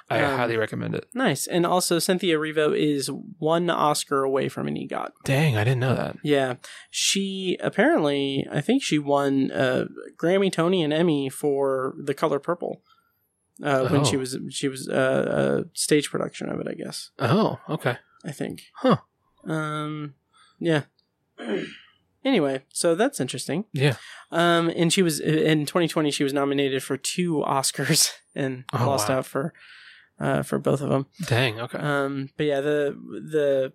S7: I
S6: Um,
S7: highly recommend it.
S6: nice, and also Cynthia Erivo is one Oscar away from an EGOT.
S7: Dang, I didn't know that.
S6: Yeah, she apparently, I think she won a Grammy, Tony, and Emmy for The Color Purple uh, when she
S7: Oh.
S6: was she was uh, a stage production of it. I guess
S7: Oh, okay.
S6: I think.
S7: Huh.
S6: Um. Yeah. (clears throat) Anyway, so that's interesting.
S7: Yeah.
S6: Um, and she was in 2020. She was nominated for two Oscars (laughs) and
S7: Oh,
S6: lost
S7: wow.
S6: out for uh, for both of them.
S7: Dang, okay.
S6: Um, but yeah, the the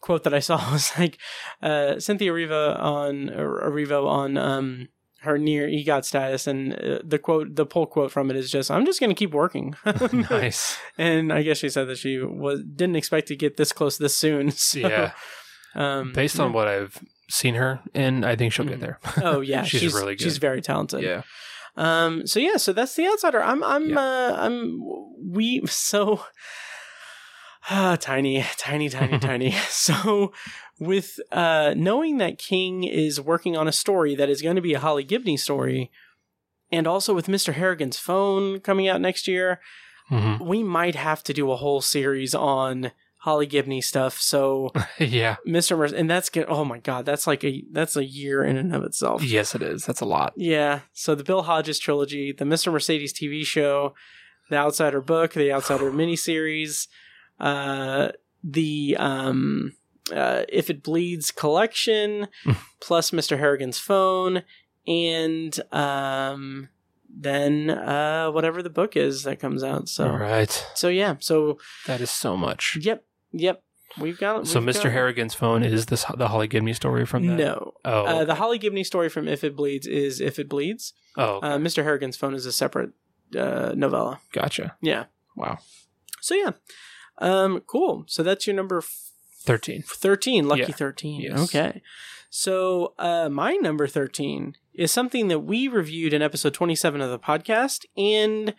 S6: quote that I saw (laughs) was like uh, Cynthia Erivo on or Erivo on um, her near EGOT status, and uh, the quote, the pull quote from it is just, "I'm just going to keep working." (laughs)
S7: nice.
S6: And I guess she said that she was didn't expect to get this close this soon. (laughs) So,
S7: Yeah.
S6: Um,
S7: Based on what I've seen her in, I think she'll get there.
S6: oh yeah,
S7: She's really good.
S6: She's very talented.
S7: yeah.
S6: Um. So yeah. So that's the outsider. I'm. I'm.
S7: Yeah.
S6: Uh, I'm. We. So. Ah, (sighs) tiny, tiny, tiny, (laughs) tiny. So, with uh, knowing that King is working on a story that is going to be a Holly Gibney story, and also with Mr. Harrigan's phone coming out next year,
S7: hmm
S6: we might have to do a whole series on Holly Gibney stuff. So, (laughs)
S7: yeah.
S6: Mr. Mer- and that's good. Oh my God, that's like a that's a year in and of itself.
S7: Yes, it is. That's a lot.
S6: Yeah. So the Bill Hodges trilogy, the Mr. Mercedes TV show, the Outsider book, the Outsider (sighs) miniseries, uh, the um, uh, If It Bleeds collection, (laughs) plus Mr. Harrigan's phone, and um, then uh, whatever the book is that comes out. So
S7: All right.
S6: so yeah. So
S7: That is so much.
S6: yep, yep. We've got it.
S7: So
S6: we've
S7: Mr.
S6: got-
S7: Harrigan's phone is this the Holly Gibney story from that?
S6: No.
S7: Oh.
S6: Uh, the Holly Gibney story from If It Bleeds is If It Bleeds.
S7: oh. okay.
S6: Uh, Mr. Harrigan's phone is a separate uh, novella.
S7: gotcha.
S6: Yeah.
S7: Wow.
S6: So yeah. Um, cool. So that's your number f-
S7: Thirteen.
S6: 13, lucky
S7: Yeah.
S6: 13.
S7: Yes.
S6: Okay. So, uh, my number 13 is something that we reviewed in episode 27 of the podcast. And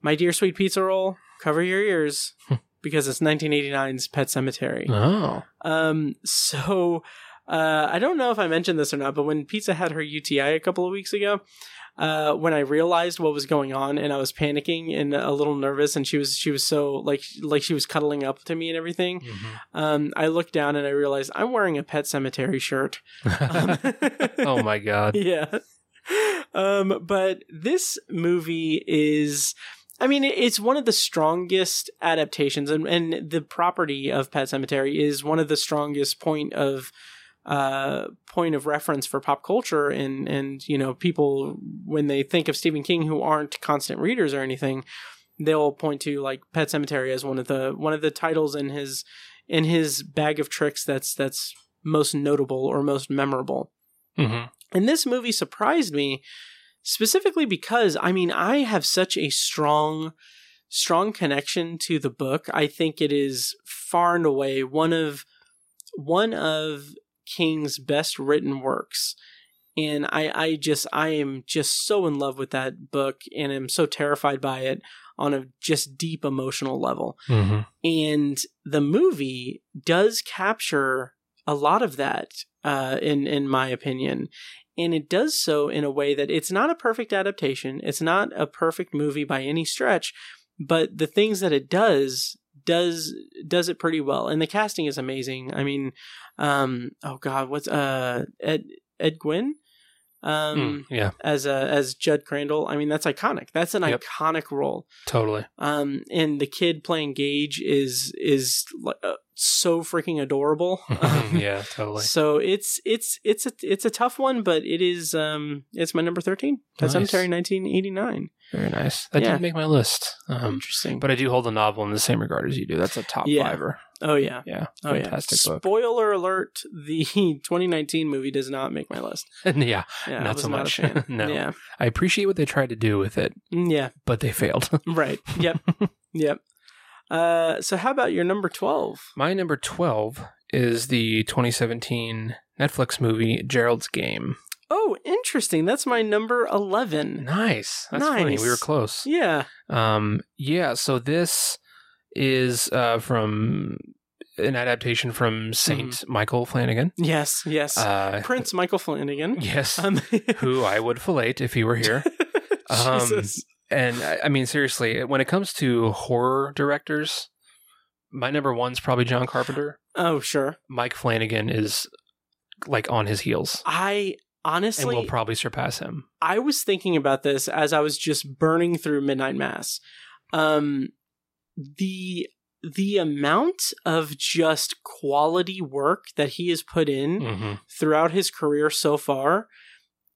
S6: my dear sweet pizza roll, cover your ears (laughs) because it's 1989's Pet Sematary.
S7: Oh.
S6: Um, so, uh, I don't know if I mentioned this or not, but when Pizza had her UTI a couple of weeks ago, uh, when I realized what was going on and I was panicking and a little nervous and she was, she was so like, like she was cuddling up to me and everything. Um, I looked down and I realized I'm wearing a Pet Sematary shirt. Um, (laughs)
S7: oh my god. (laughs)
S6: yeah. Um, but this movie is, I mean, it's one of the strongest adaptations, and, and the property of Pet Sematary is one of the strongest point of uh point of reference for pop culture and and you know people when they think of Stephen King who aren't constant readers or anything they'll point to like Pet Sematary as one of the one of the titles in his in his bag of tricks that's that's most notable or most memorable.
S7: Hmm
S6: and this movie surprised me specifically because, I mean, I have such a strong, strong connection to the book. I think it is far and away one of one of King's best written works. And I, I just I am just so in love with that book and am so terrified by it on a just deep emotional level.
S7: Mm-hmm.
S6: And the movie does capture a lot of that, uh, in in my opinion. And it does so in a way that it's not a perfect adaptation. It's not a perfect movie by any stretch, but the things that it does does does it pretty well. And the casting is amazing. I mean, um, oh god, what's uh Ed Ed Gwynne? Um,
S7: yeah,
S6: as a as Judd Crandall. I mean, that's iconic. That's an
S7: Yep.
S6: iconic role.
S7: totally.
S6: Um, and the kid playing Gage is is like, uh, so freaking adorable. Um, (laughs)
S7: yeah, totally. (laughs)
S6: So it's it's it's a it's a tough one, but it is um it's my number thirteen. That's
S7: Nice.
S6: Sematary, nineteen eighty nine.
S7: Very nice. That
S6: Yeah.
S7: didn't make my list. Um,
S6: Interesting.
S7: but I do hold the novel in the same regard as you do. That's a top
S6: Yeah.
S7: fiver.
S6: oh yeah,
S7: Yeah,
S6: oh
S7: fantastic
S6: yeah.
S7: book.
S6: Spoiler alert: the (laughs) twenty nineteen movie does not make my list. (laughs)
S7: yeah,
S6: Yeah,
S7: Not so much. (laughs) No.
S6: Yeah,
S7: I appreciate what they tried to do with it,
S6: Mm, yeah,
S7: but they failed.
S6: right. Yep, yep. Uh, so how about your number twelve?
S7: My number 12 is the 2017 Netflix movie Gerald's Game.
S6: Oh, interesting. That's my number eleven.
S7: Nice. That's funny.
S6: Nice.
S7: We were close.
S6: Yeah.
S7: Um, yeah, so this is uh, from an adaptation from saint Michael Flanagan.
S6: Yes. Yes.
S7: Uh,
S6: Prince Michael Flanagan. (laughs)
S7: yes,
S6: Um,
S7: who I would fillet if he were here. (laughs) Um,
S6: Jesus.
S7: And I I mean, seriously, when it comes to horror directors, my number one's probably John Carpenter.
S6: Oh, sure.
S7: Mike Flanagan is like on his heels
S6: I
S7: and
S6: honestly,
S7: will probably surpass him.
S6: I was thinking about this as I was just burning through Midnight Mass. Um, the the amount of just quality work that he has put in
S7: hmm
S6: throughout his career so far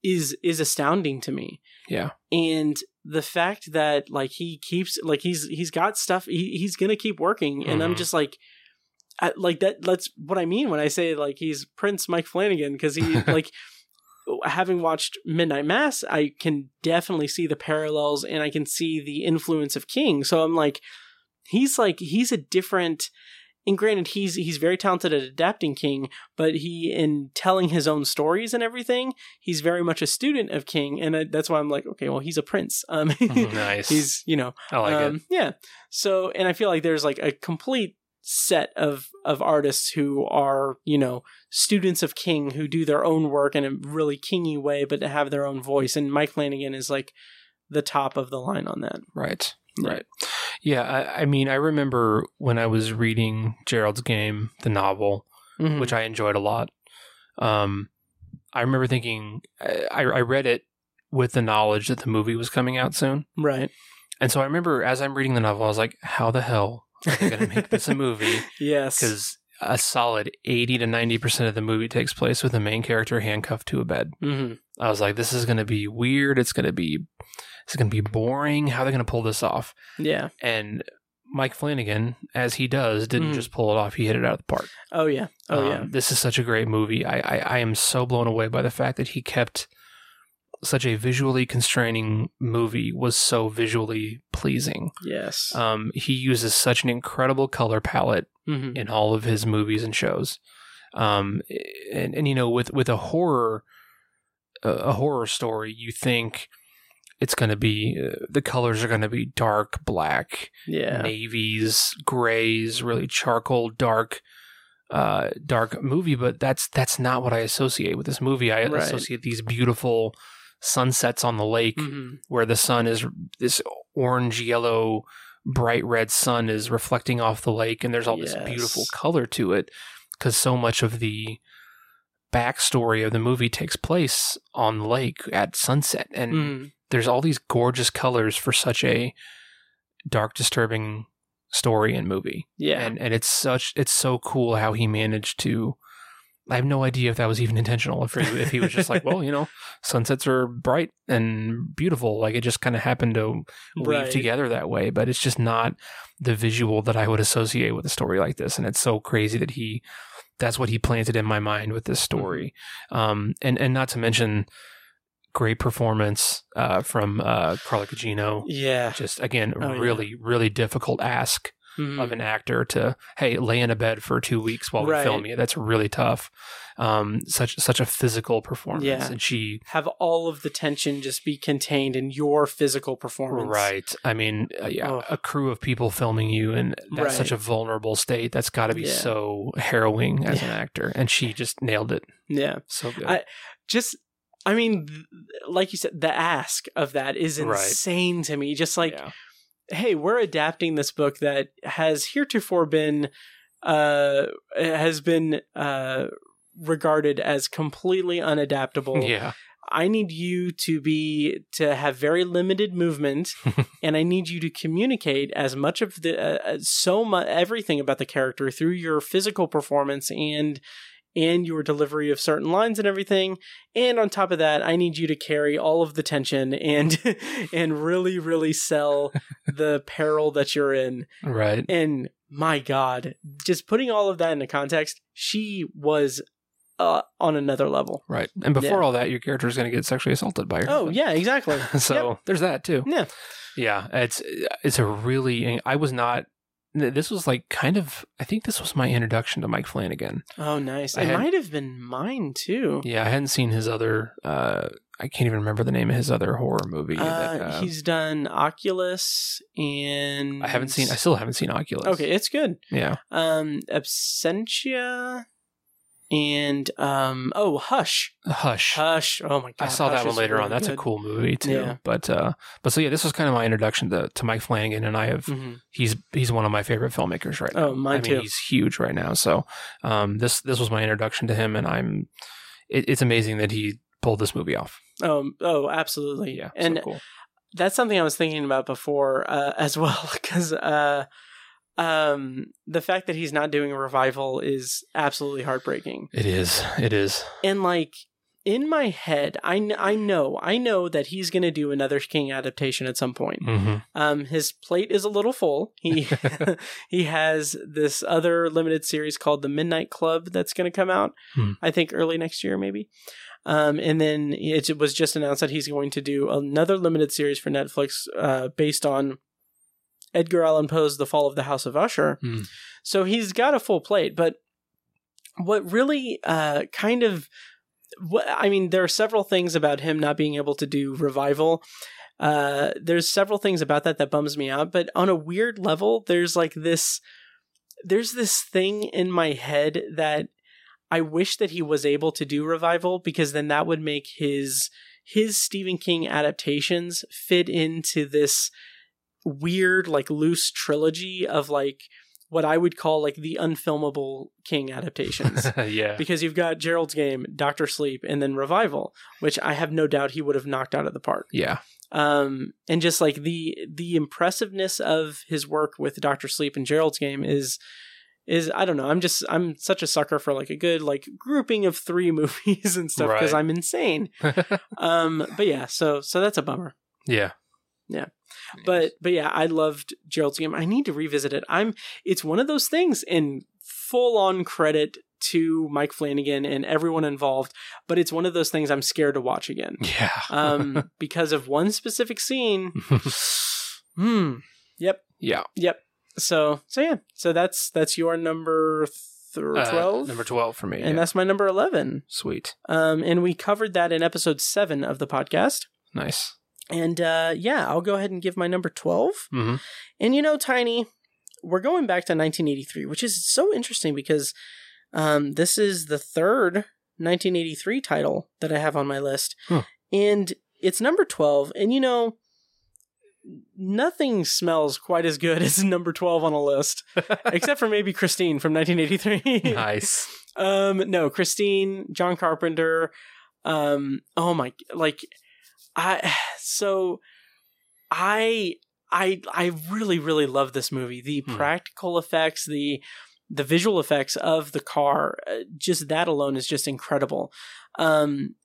S6: is is astounding to me.
S7: Yeah.
S6: And the fact that like he keeps like he's he's got stuff he, he's gonna keep working and i'm
S7: Mhm.
S6: just like I, like that that's what i mean when i say like he's prince mike flanagan because he (laughs) like having watched midnight mass i can definitely see the parallels and i can see the influence of king so i'm like he's like he's a different and granted he's he's very talented at adapting king but he in telling his own stories and everything he's very much a student of king and I, that's why i'm like okay well he's a prince um (laughs)
S7: nice.
S6: he's you know
S7: I like
S6: um,
S7: it.
S6: yeah so and i feel like there's like a complete set of of artists who are you know students of king who do their own work in a really kingy way but have their own voice and mike flanagan is like the top of the line on that
S7: Right. Right. Yeah. I, I mean, I remember when I was reading Gerald's Game, the novel,
S6: Mhm.
S7: which I enjoyed a lot. Um, I remember thinking, I, I read it with the knowledge that the movie was coming out soon.
S6: right
S7: And so I remember as I'm reading the novel, I was like, how the hell are they going to make this a movie? (laughs)
S6: yes
S7: Because a solid 80 to 90% of the movie takes place with the main character handcuffed to a bed.
S6: hmm
S7: I was like, this is going to be weird. It's going to be, it's going to be boring. How are they going to pull this off?
S6: yeah
S7: And Mike Flanagan, as he does, didn't
S6: Mhm.
S7: just pull it off. He hit it out of the park.
S6: oh yeah oh
S7: Um,
S6: yeah
S7: This is such a great movie. I, I, I am so blown away by the fact that he kept such a visually constraining movie was so visually pleasing.
S6: yes
S7: Um, he uses such an incredible color palette
S6: hmm
S7: in all of his movies and shows. Um, and, and you know, with, with a horror, a, a horror story, you think it's going to be, uh, the colors are going to be dark, black,
S6: yeah
S7: navies, grays, really charcoal, dark, uh, dark movie. But that's that's not what I associate with this movie. I
S6: Right.
S7: associate these beautiful sunsets on the lake
S6: hmm
S7: where the sun is this orange yellow bright red sun is reflecting off the lake and there's all this beautiful color to it because so much of the backstory of the movie takes place on the lake at sunset and
S6: hmm
S7: there's all these gorgeous colors for such a dark disturbing story and movie.
S6: Yeah.
S7: And and it's such it's so cool how he managed to I have no idea if that was even intentional. If he, if he was just like, well, you know, (laughs) sunsets are bright and beautiful, like it just kind of happened to weave
S6: Right.
S7: together that way. But it's just not the visual that I would associate with a story like this. And it's so crazy that he, that's what he planted in my mind with this story. Um, and and not to mention, great performance uh, from uh, Carla Gugino.
S6: Yeah.
S7: Just again,
S6: Oh, yeah.
S7: really, really difficult ask
S6: Mhm.
S7: of an actor to hey lay in a bed for two weeks while
S6: Right.
S7: we film you. That's really tough. Um, such such a physical performance,
S6: Yeah.
S7: and she
S6: Have all of the tension just be contained in your physical performance.
S7: right. I mean, uh, yeah,
S6: Ugh.
S7: a crew of people filming you, and that's such a vulnerable state. That's got to be
S6: Yeah.
S7: so harrowing as an actor, and she just nailed it
S6: Yeah.
S7: so good.
S6: I- Just, I mean, like you said, the ask of that is
S7: Right.
S6: insane to me. Just like,
S7: yeah.
S6: Hey, we're adapting this book that has heretofore been, uh, has been, uh, regarded as completely unadaptable.
S7: yeah,
S6: I need you to be to have very limited movement, (laughs) and I need you to communicate as much of the uh, uh, so much everything about the character through your physical performance and and your delivery of certain lines and everything. And on top of that, I need you to carry all of the tension and (laughs) and really really sell the (laughs) peril that you're in.
S7: right.
S6: And my God, just putting all of that into context, she was uh, on another level.
S7: Right. And before
S6: Yeah.
S7: all that, your character is going to get sexually assaulted by her.
S6: Oh yeah, exactly. (laughs)
S7: so
S6: Yep.
S7: there's that too.
S6: Yeah.
S7: Yeah, it's it's a really I was not this was like kind of I think this was my introduction to Mike Flanagan.
S6: Oh, nice.
S7: I
S6: It
S7: had-
S6: might have been mine too.
S7: Yeah, I hadn't seen his other uh I can't even remember the name of his other horror movie.
S6: Uh,
S7: that, uh,
S6: he's done Oculus and
S7: I haven't seen I still haven't seen Oculus.
S6: Okay, it's good.
S7: Yeah.
S6: Um, Absentia and um, oh, Hush,
S7: Hush.
S6: Hush. Oh my god,
S7: I saw
S6: Hush
S7: that one later
S6: really
S7: on. That's a cool movie too.
S6: Yeah.
S7: But uh but so yeah, this was kind of my introduction to, to Mike Flanagan and I have
S6: Mhm.
S7: he's he's one of my favorite filmmakers right now.
S6: Oh, mine
S7: I mean,
S6: too.
S7: he's huge right now. So, um, this this was my introduction to him, and I'm. It, it's amazing that he pulled this movie off.
S6: Oh, oh, absolutely.
S7: Yeah,
S6: and
S7: so cool.
S6: that's something I was thinking about before uh, (laughs) as well, because uh, um, the fact that he's not doing a revival is absolutely heartbreaking.
S7: It is. It is.
S6: And like in my head, I, kn- I know I know that he's going to do another King adaptation at some point.
S7: hmm
S6: Um, his plate is a little full. He (laughs) (laughs) he has this other limited series called the Midnight Club that's going to come out.
S7: Hmm.
S6: I think early next year, maybe. Um, and then it was just announced that he's going to do another limited series for Netflix, uh, based on Edgar Allan Poe's The Fall of the House of Usher.
S7: Hmm.
S6: So he's got a full plate, but what really uh, kind of what I mean, there are several things about him not being able to do revival. Uh, there's several things about that that bums me out, but on a weird level, there's like this, there's this thing in my head that I wish that he was able to do revival because then that would make his his Stephen King adaptations fit into this weird like loose trilogy of like what I would call like the unfilmable King adaptations (laughs)
S7: yeah.
S6: because you've got Gerald's Game, Doctor Sleep, and then Revival, which I have no doubt he would have knocked out of the park.
S7: Yeah.
S6: Um, and just like the the impressiveness of his work with Doctor Sleep and Gerald's Game is is I don't know. I'm just I'm such a sucker for like a good like grouping of three (laughs) movies and stuff because
S7: Right.
S6: I'm insane. (laughs) Um, but yeah, so so that's a bummer.
S7: yeah.
S6: Yeah. But but yeah, I loved Gerald's Game. I need to revisit it. I'm it's one of those things in full on credit to Mike Flanagan and everyone involved, but it's one of those things I'm scared to watch again.
S7: Yeah. (laughs)
S6: Um because of one specific scene. (laughs) Hmm. Yep.
S7: yeah.
S6: Yep. So so yeah. So that's that's your number
S7: Uh,
S6: twelve.
S7: number twelve for me.
S6: and
S7: yeah.
S6: that's my number eleven.
S7: sweet.
S6: Um and we covered that in episode seven of the podcast.
S7: Nice.
S6: And uh yeah, I'll go ahead and give my number twelve.
S7: hmm
S6: And you know, Tiny, we're going back to 1983, which is so interesting because um, this is the third 1983 title that I have on my list.
S7: Huh.
S6: And it's number 12. And you know, nothing smells quite as good (laughs) as number 12 on a list, (laughs) except for maybe Christine from 1983. (laughs)
S7: nice.
S6: Um, no, Christine, John Carpenter. Um, oh my, like, I so I I I really really love this movie. The
S7: Hmm.
S6: practical effects, the the visual effects of the car, uh, just that alone is just incredible. Um,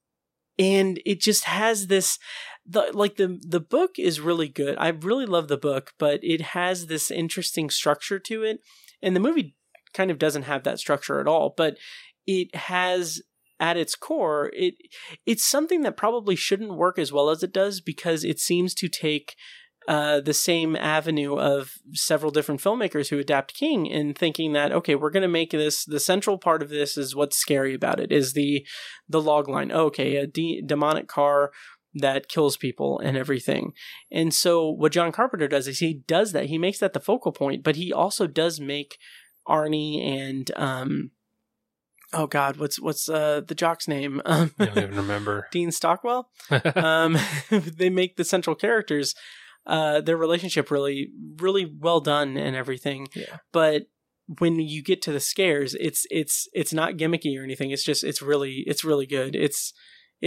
S6: and it just has this the like the the book is really good. I really love the book, but it has this interesting structure to it, and the movie kind of doesn't have that structure at all. But it has at its core, it it's something that probably shouldn't work as well as it does because it seems to take uh, the same avenue of several different filmmakers who adapt King in thinking that okay, we're going to make this the central part of this is what's scary about it is the the log line. okay, a de- demonic car that kills people and everything. And so what John Carpenter does is he does that. He makes that the focal point, but he also does make Arnie and um oh god, what's what's uh the jock's name? (laughs) Um
S7: I don't even remember. (laughs)
S6: Dean Stockwell. (laughs) um they make the central characters uh their relationship really really well done and everything.
S7: Yeah.
S6: But when you get to the scares, it's it's it's not gimmicky or anything. It's just it's really it's really good. It's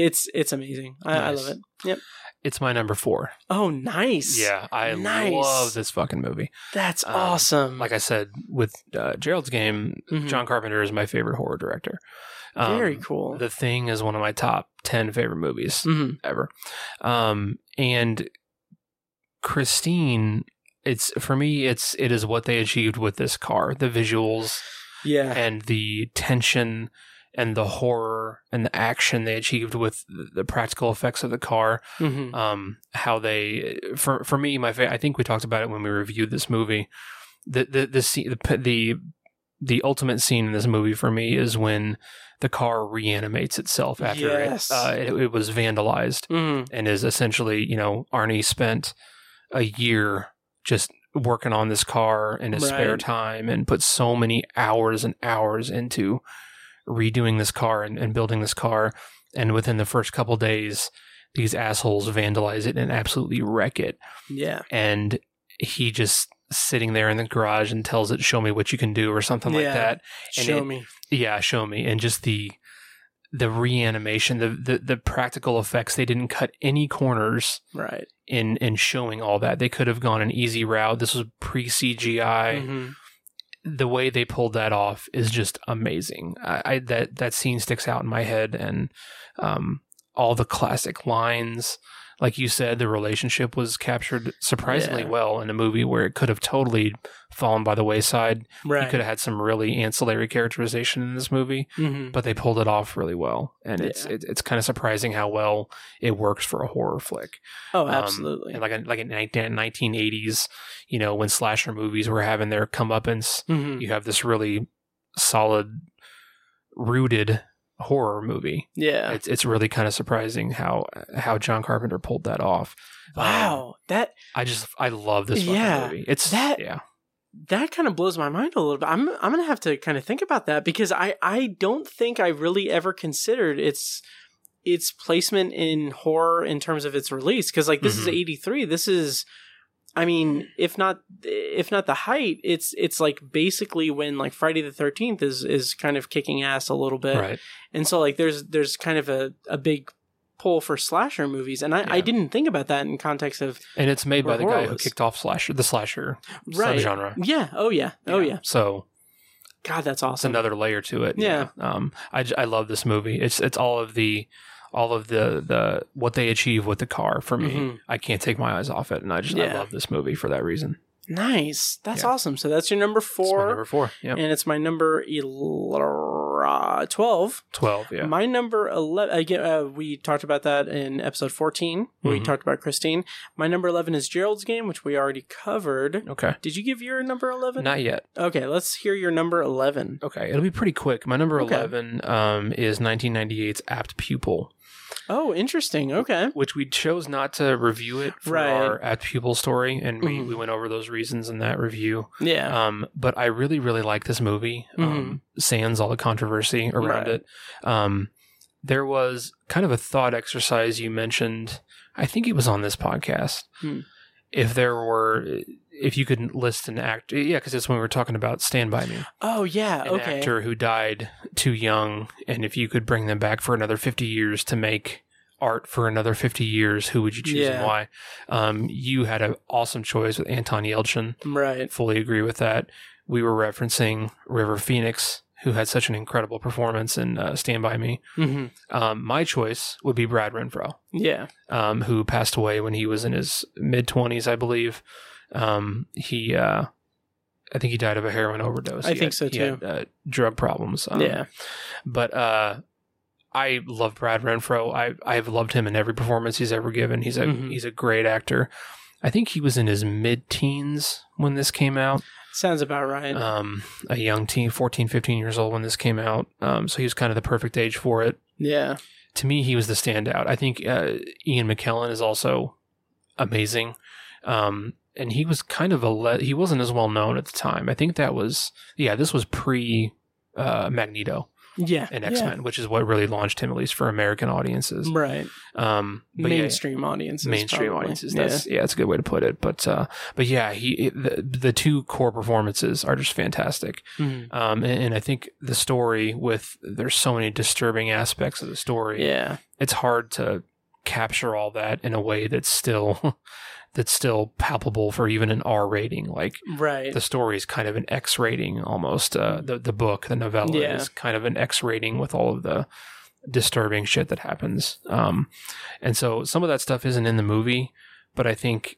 S6: it's it's amazing. I, I love it. Yep.
S7: It's my number four.
S6: Oh, nice.
S7: Yeah, I
S6: Nice.
S7: love this fucking movie.
S6: That's
S7: Um,
S6: awesome.
S7: Like I said with uh, Gerald's Game,
S6: Mhm.
S7: John Carpenter is my favorite horror director. Um,
S6: Very cool.
S7: The Thing is one of my top ten favorite movies
S6: Mhm.
S7: ever. Um, and Christine, it's for me, it's it is what they achieved with this car, the visuals
S6: Yeah.
S7: and the tension and the horror and the action they achieved with the- practical effects of the car.
S6: Mhm.
S7: Um, how they for for me, my fa- I think we talked about it when we reviewed this movie. The the the the the the ultimate scene in this movie for me is when the car reanimates itself after
S6: Yes.
S7: it, uh, it, it was vandalized
S6: Mhm.
S7: and is essentially, you know, Arnie spent a year just working on this car in his spare time and put so many hours and hours into redoing this car and, and building this car. And within the first couple days, these assholes vandalize it and absolutely wreck it.
S6: Yeah.
S7: And he just sitting there in the garage and tells it, "Show me what you can do," or something like that. And
S6: Show
S7: it-
S6: me.
S7: Yeah, show me. And just the the reanimation, the, the the practical effects. They didn't cut any corners
S6: Right.
S7: in in showing all that. They could have gone an easy route. This was pre CGI.
S6: Mhm.
S7: The way they pulled that off is just amazing. I, I that that scene sticks out in my head, and um, all the classic lines. Like you said, the relationship was captured surprisingly
S6: Yeah.
S7: well in a movie where it could have totally fallen by the wayside. You could have had some really ancillary characterization in this movie
S6: Mhm.
S7: but they pulled it off really well, and it's it, it's kind of surprising how well it works for a horror flick.
S6: Oh,
S7: Um,
S6: absolutely.
S7: and like in, like in nineteen eighties, you know, when slasher movies were having their comeuppance,
S6: Mhm.
S7: you have this really solid, rooted horror movie.
S6: Yeah.
S7: It's it's really kind of surprising how how John Carpenter pulled that off. Um,
S6: Wow. that
S7: I just I love this fucking
S6: Yeah,
S7: movie. It's
S6: that-
S7: yeah.
S6: that kind of blows my mind a little bit. I'm I'm gonna have to kind of think about that because I I don't think I really ever considered its its placement in horror in terms of its release because like this is
S7: Mhm.
S6: 83. This is I mean, if not if not the height, it's it's like basically when like Friday the 13th is is kind of kicking ass a little bit.
S7: Right.
S6: And so like there's there's kind of a a big pull for slasher movies and I, I didn't think about that in context of
S7: And it's made by the guy who kicked off slasher the slasher
S6: right
S7: subgenre.
S6: yeah oh yeah oh yeah
S7: So
S6: god that's
S7: it's
S6: awesome
S7: another layer to it.
S6: Yeah.
S7: Um, I, I love this movie. It's it's all of the all of the the what they achieve with the car for me.
S6: Mhm.
S7: I can't take my eyes off it, and I just I love this movie for that reason.
S6: Nice. That's
S7: Yeah.
S6: awesome. So that's your number four.
S7: number four. Yep.
S6: And it's my number el- uh, 12.
S7: Twelve. Yeah.
S6: My number 11, again, uh, we talked about that in episode 14. We
S7: Mhm.
S6: talked about Christine. My number 11 is Gerald's Game, which we already covered.
S7: okay.
S6: Did you give your number 11?
S7: Not yet.
S6: Okay, let's hear your number 11.
S7: Okay, it'll be pretty quick. My number
S6: Okay.
S7: eleven um, is 1998's Apt Pupil,
S6: Oh, interesting. Okay.
S7: which we chose not to review it for
S6: Right.
S7: our Apt Pupil story, and we,
S6: Mhm.
S7: we went over those reasons in that review.
S6: Yeah.
S7: Um, but I really, really like this movie. Um, sans all the controversy around
S6: Mm-hmm. Right.
S7: it. Um, there was kind of a thought exercise you mentioned. I think it was on this podcast.
S6: Hmm.
S7: If there were, if you could list an actor, yeah, because it's when we were talking about Stand By Me,
S6: oh, yeah.
S7: an
S6: Okay.
S7: actor who died too young, and if you could bring them back for another fifty years to make art for another 50 years who would you choose
S6: Yeah.
S7: and why um, you had an awesome choice with anton yelchin
S6: Right.
S7: fully agree with that. We were referencing River Phoenix, who had such an incredible performance in uh, Stand By Me.
S6: hmm
S7: Um, my choice would be Brad Renfro,
S6: Yeah.
S7: um, who passed away when he was in his mid 20s, I believe. Um, he, uh, I think he died of a heroin overdose.
S6: I
S7: He
S6: think
S7: had-
S6: so,
S7: he had,
S6: too.
S7: uh, drug problems. Um,
S6: yeah.
S7: But uh, I love Brad Renfro. I I've loved him in every performance he's ever given. He's a
S6: Mhm.
S7: he's a great actor. I think he was in his mid teens when this came out.
S6: Sounds about right.
S7: Um, a young teen, 14, 15 years old when this came out. Um, so he was kind of the perfect age for it.
S6: yeah.
S7: To me, he was the standout. I think uh, Ian McKellen is also amazing. Um, and he was kind of a le- he wasn't as well known at the time. I think that was yeah, this was pre uh, Magneto
S6: Yeah.
S7: and. X Men, which is what really launched him at least for American audiences.
S6: Right.
S7: Um, but yeah,
S6: Mainstream audiences.
S7: mainstream
S6: probably.
S7: audiences.
S6: Yeah.
S7: That's yeah, that's a good way to put it. But uh, but yeah, he the, the two core performances are just fantastic.
S6: Mhm.
S7: Um, and, and I think the story with there's so many disturbing aspects of the story.
S6: Yeah.
S7: it's hard to capture all that in a way that's still (laughs) that's still palpable for even an R rating. Like
S6: Right.
S7: the story is kind of an X rating almost. Uh, the the book, the novella,
S6: Yeah.
S7: is kind of an X rating with all of the disturbing shit that happens. Um, and so some of that stuff isn't in the movie, but I think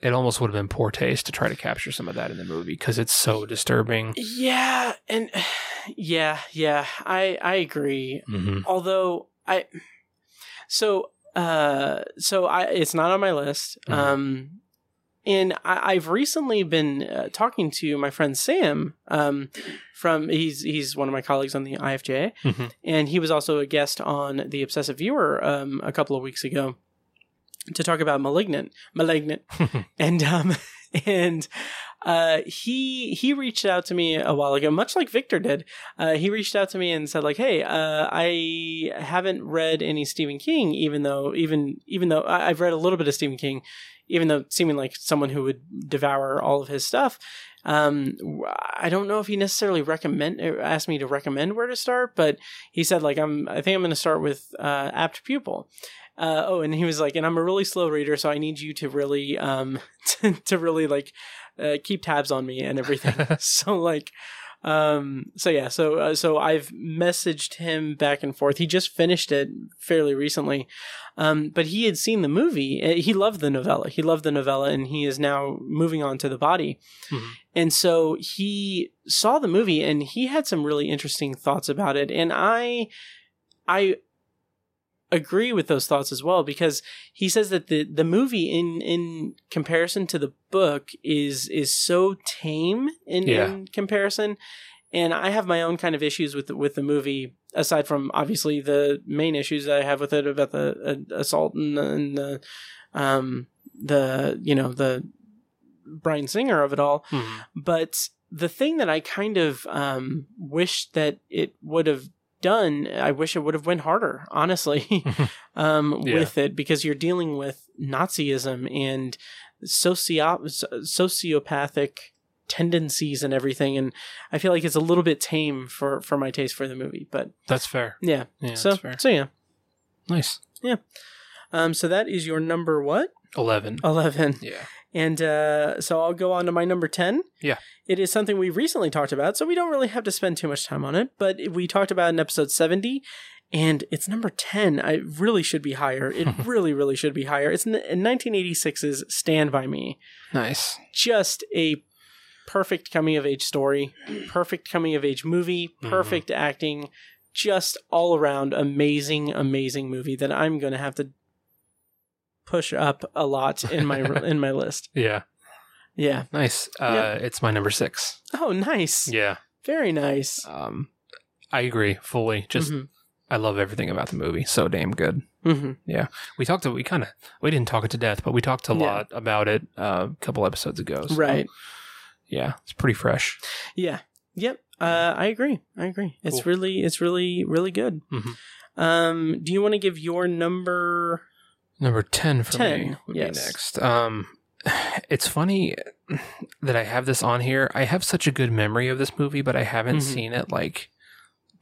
S7: it almost would have been poor taste to try to capture some of that in the movie because it's so disturbing.
S6: Yeah, and (sighs) yeah, yeah, I I agree.
S7: Mm-hmm.
S6: Although I, so uh, so I it's not on my list.
S7: Mhm.
S6: Um, and I, I've recently been uh, talking to my friend Sam. Um, from he's he's one of my colleagues on the IFJ,
S7: Mhm.
S6: and he was also a guest on the Obsessive Viewer um a couple of weeks ago to talk about malignant malignant (laughs) and um (laughs) and uh he he reached out to me a while ago much like victor did. Uh he reached out to me and said like hey uh i haven't read any stephen king even though even even though I- i've read a little bit of stephen king even though seeming like someone who would devour all of his stuff. Um i don't know if he necessarily recommend or asked me to recommend where to start but he said like i'm i think i'm going to start with uh apt pupil. Uh, oh, and he was like, and I'm a really slow reader, so I need you to really, um, (laughs) to, to really like, uh, keep tabs on me and everything. (laughs) so like, um, so yeah, so uh, so I've messaged him back and forth. He just finished it fairly recently, um, but he had seen the movie. Uh, He loved the novella. He loved the novella, and he is now moving on to the body.
S7: Mhm.
S6: And so he saw the movie, and he had some really interesting thoughts about it. And I, I agree with those thoughts as well because he says that the the movie in in comparison to the book is is so tame in,
S7: Yeah.
S6: in comparison and I have my own kind of issues with the, with the movie aside from obviously the main issues that I have with it about the uh, assault and, the- and the um the you know the Bryan Singer of it all
S7: Mhm.
S6: but the thing that I kind of um, wish that it would have done, I wish it would have went harder, honestly, (laughs) (laughs) um,
S7: Yeah.
S6: with it because you're dealing with Nazism and socio- sociopathic tendencies and everything, and I feel like it's a little bit tame for for my taste for the movie. But
S7: That's fair.
S6: yeah,
S7: Yeah,
S6: so so yeah,
S7: Nice.
S6: Yeah um, so that is your number what
S7: Eleven.
S6: eleven.
S7: Yeah.
S6: And uh, so I'll go on to my number 10.
S7: Yeah.
S6: It is something we recently talked about, so we don't really have to spend too much time on it, but we talked about in episode 70, and it's number 10. I really should be higher. It (laughs) really, really should be higher. It's in 1986's Stand By Me.
S7: Nice.
S6: Just a perfect coming of age story, perfect coming of age movie, perfect acting, just all around amazing, amazing movie that I'm going to have to push up a lot in my (laughs) in my list.
S7: Yeah.
S6: Yeah.
S7: Nice. Uh,
S6: Yeah.
S7: It's my number six.
S6: Oh, nice.
S7: Yeah.
S6: Very nice.
S7: Um, I agree fully. Just
S6: Mhm.
S7: I love everything about the movie. So damn good.
S6: Mhm. Yeah.
S7: We talked. To, we kind of we didn't talk it to death, but we talked a
S6: Yeah.
S7: lot about it uh, a couple episodes ago. so,
S6: Right.
S7: Yeah, it's pretty fresh.
S6: Yeah. Yep. Uh, I agree. I agree. It's
S7: Cool.
S6: really, it's really, really good.
S7: Mhm.
S6: Um, do you want to give your number?
S7: Number ten for
S6: 10,
S7: me would
S6: yes.
S7: be next. Um, (sighs) it's funny (sighs) that I have this on here. I have such a good memory of this movie, but I haven't
S6: Mhm.
S7: seen it like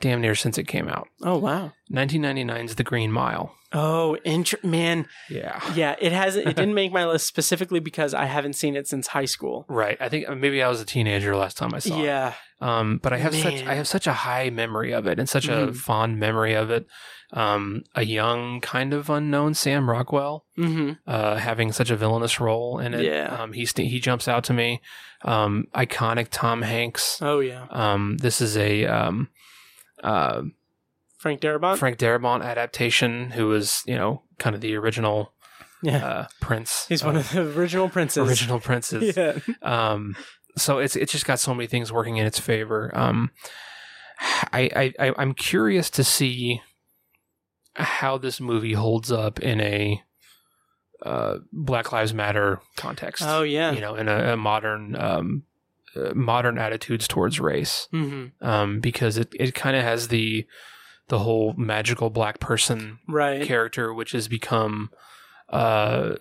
S7: damn near since it came out.
S6: Oh wow.
S7: 1999's The Green Mile.
S6: Oh, int- man.
S7: Yeah.
S6: Yeah, it hasn't It didn't (laughs) make my list specifically because I haven't seen it since high school.
S7: Right. I think uh, maybe I was a teenager last time I saw it.
S6: Yeah.
S7: Um, but I have such I have such a high memory of it and such a
S6: Mhm.
S7: fond memory of it. Um, a young kind of unknown Sam Rockwell,
S6: Mm-hmm.
S7: uh, having such a villainous role in it.
S6: Yeah.
S7: Um, he st- he jumps out to me. Um, iconic Tom Hanks.
S6: Oh yeah.
S7: Um, this is a um, uh,
S6: Frank Darabont.
S7: Frank Darabont adaptation, who was you know kind of the original
S6: yeah,
S7: uh, prince.
S6: he's one of the original princes.
S7: original princes. (laughs)
S6: Yeah.
S7: Um, so it's it's just got so many things working in its favor. Um, I, I, I I'm curious to see how this movie holds up in a uh, Black Lives Matter context.
S6: Oh yeah.
S7: you know, in a, a modern um, uh, modern attitudes towards race,
S6: hmm
S7: um, because it it kind of has the the whole magical black person
S6: Right.
S7: character, which has become uh,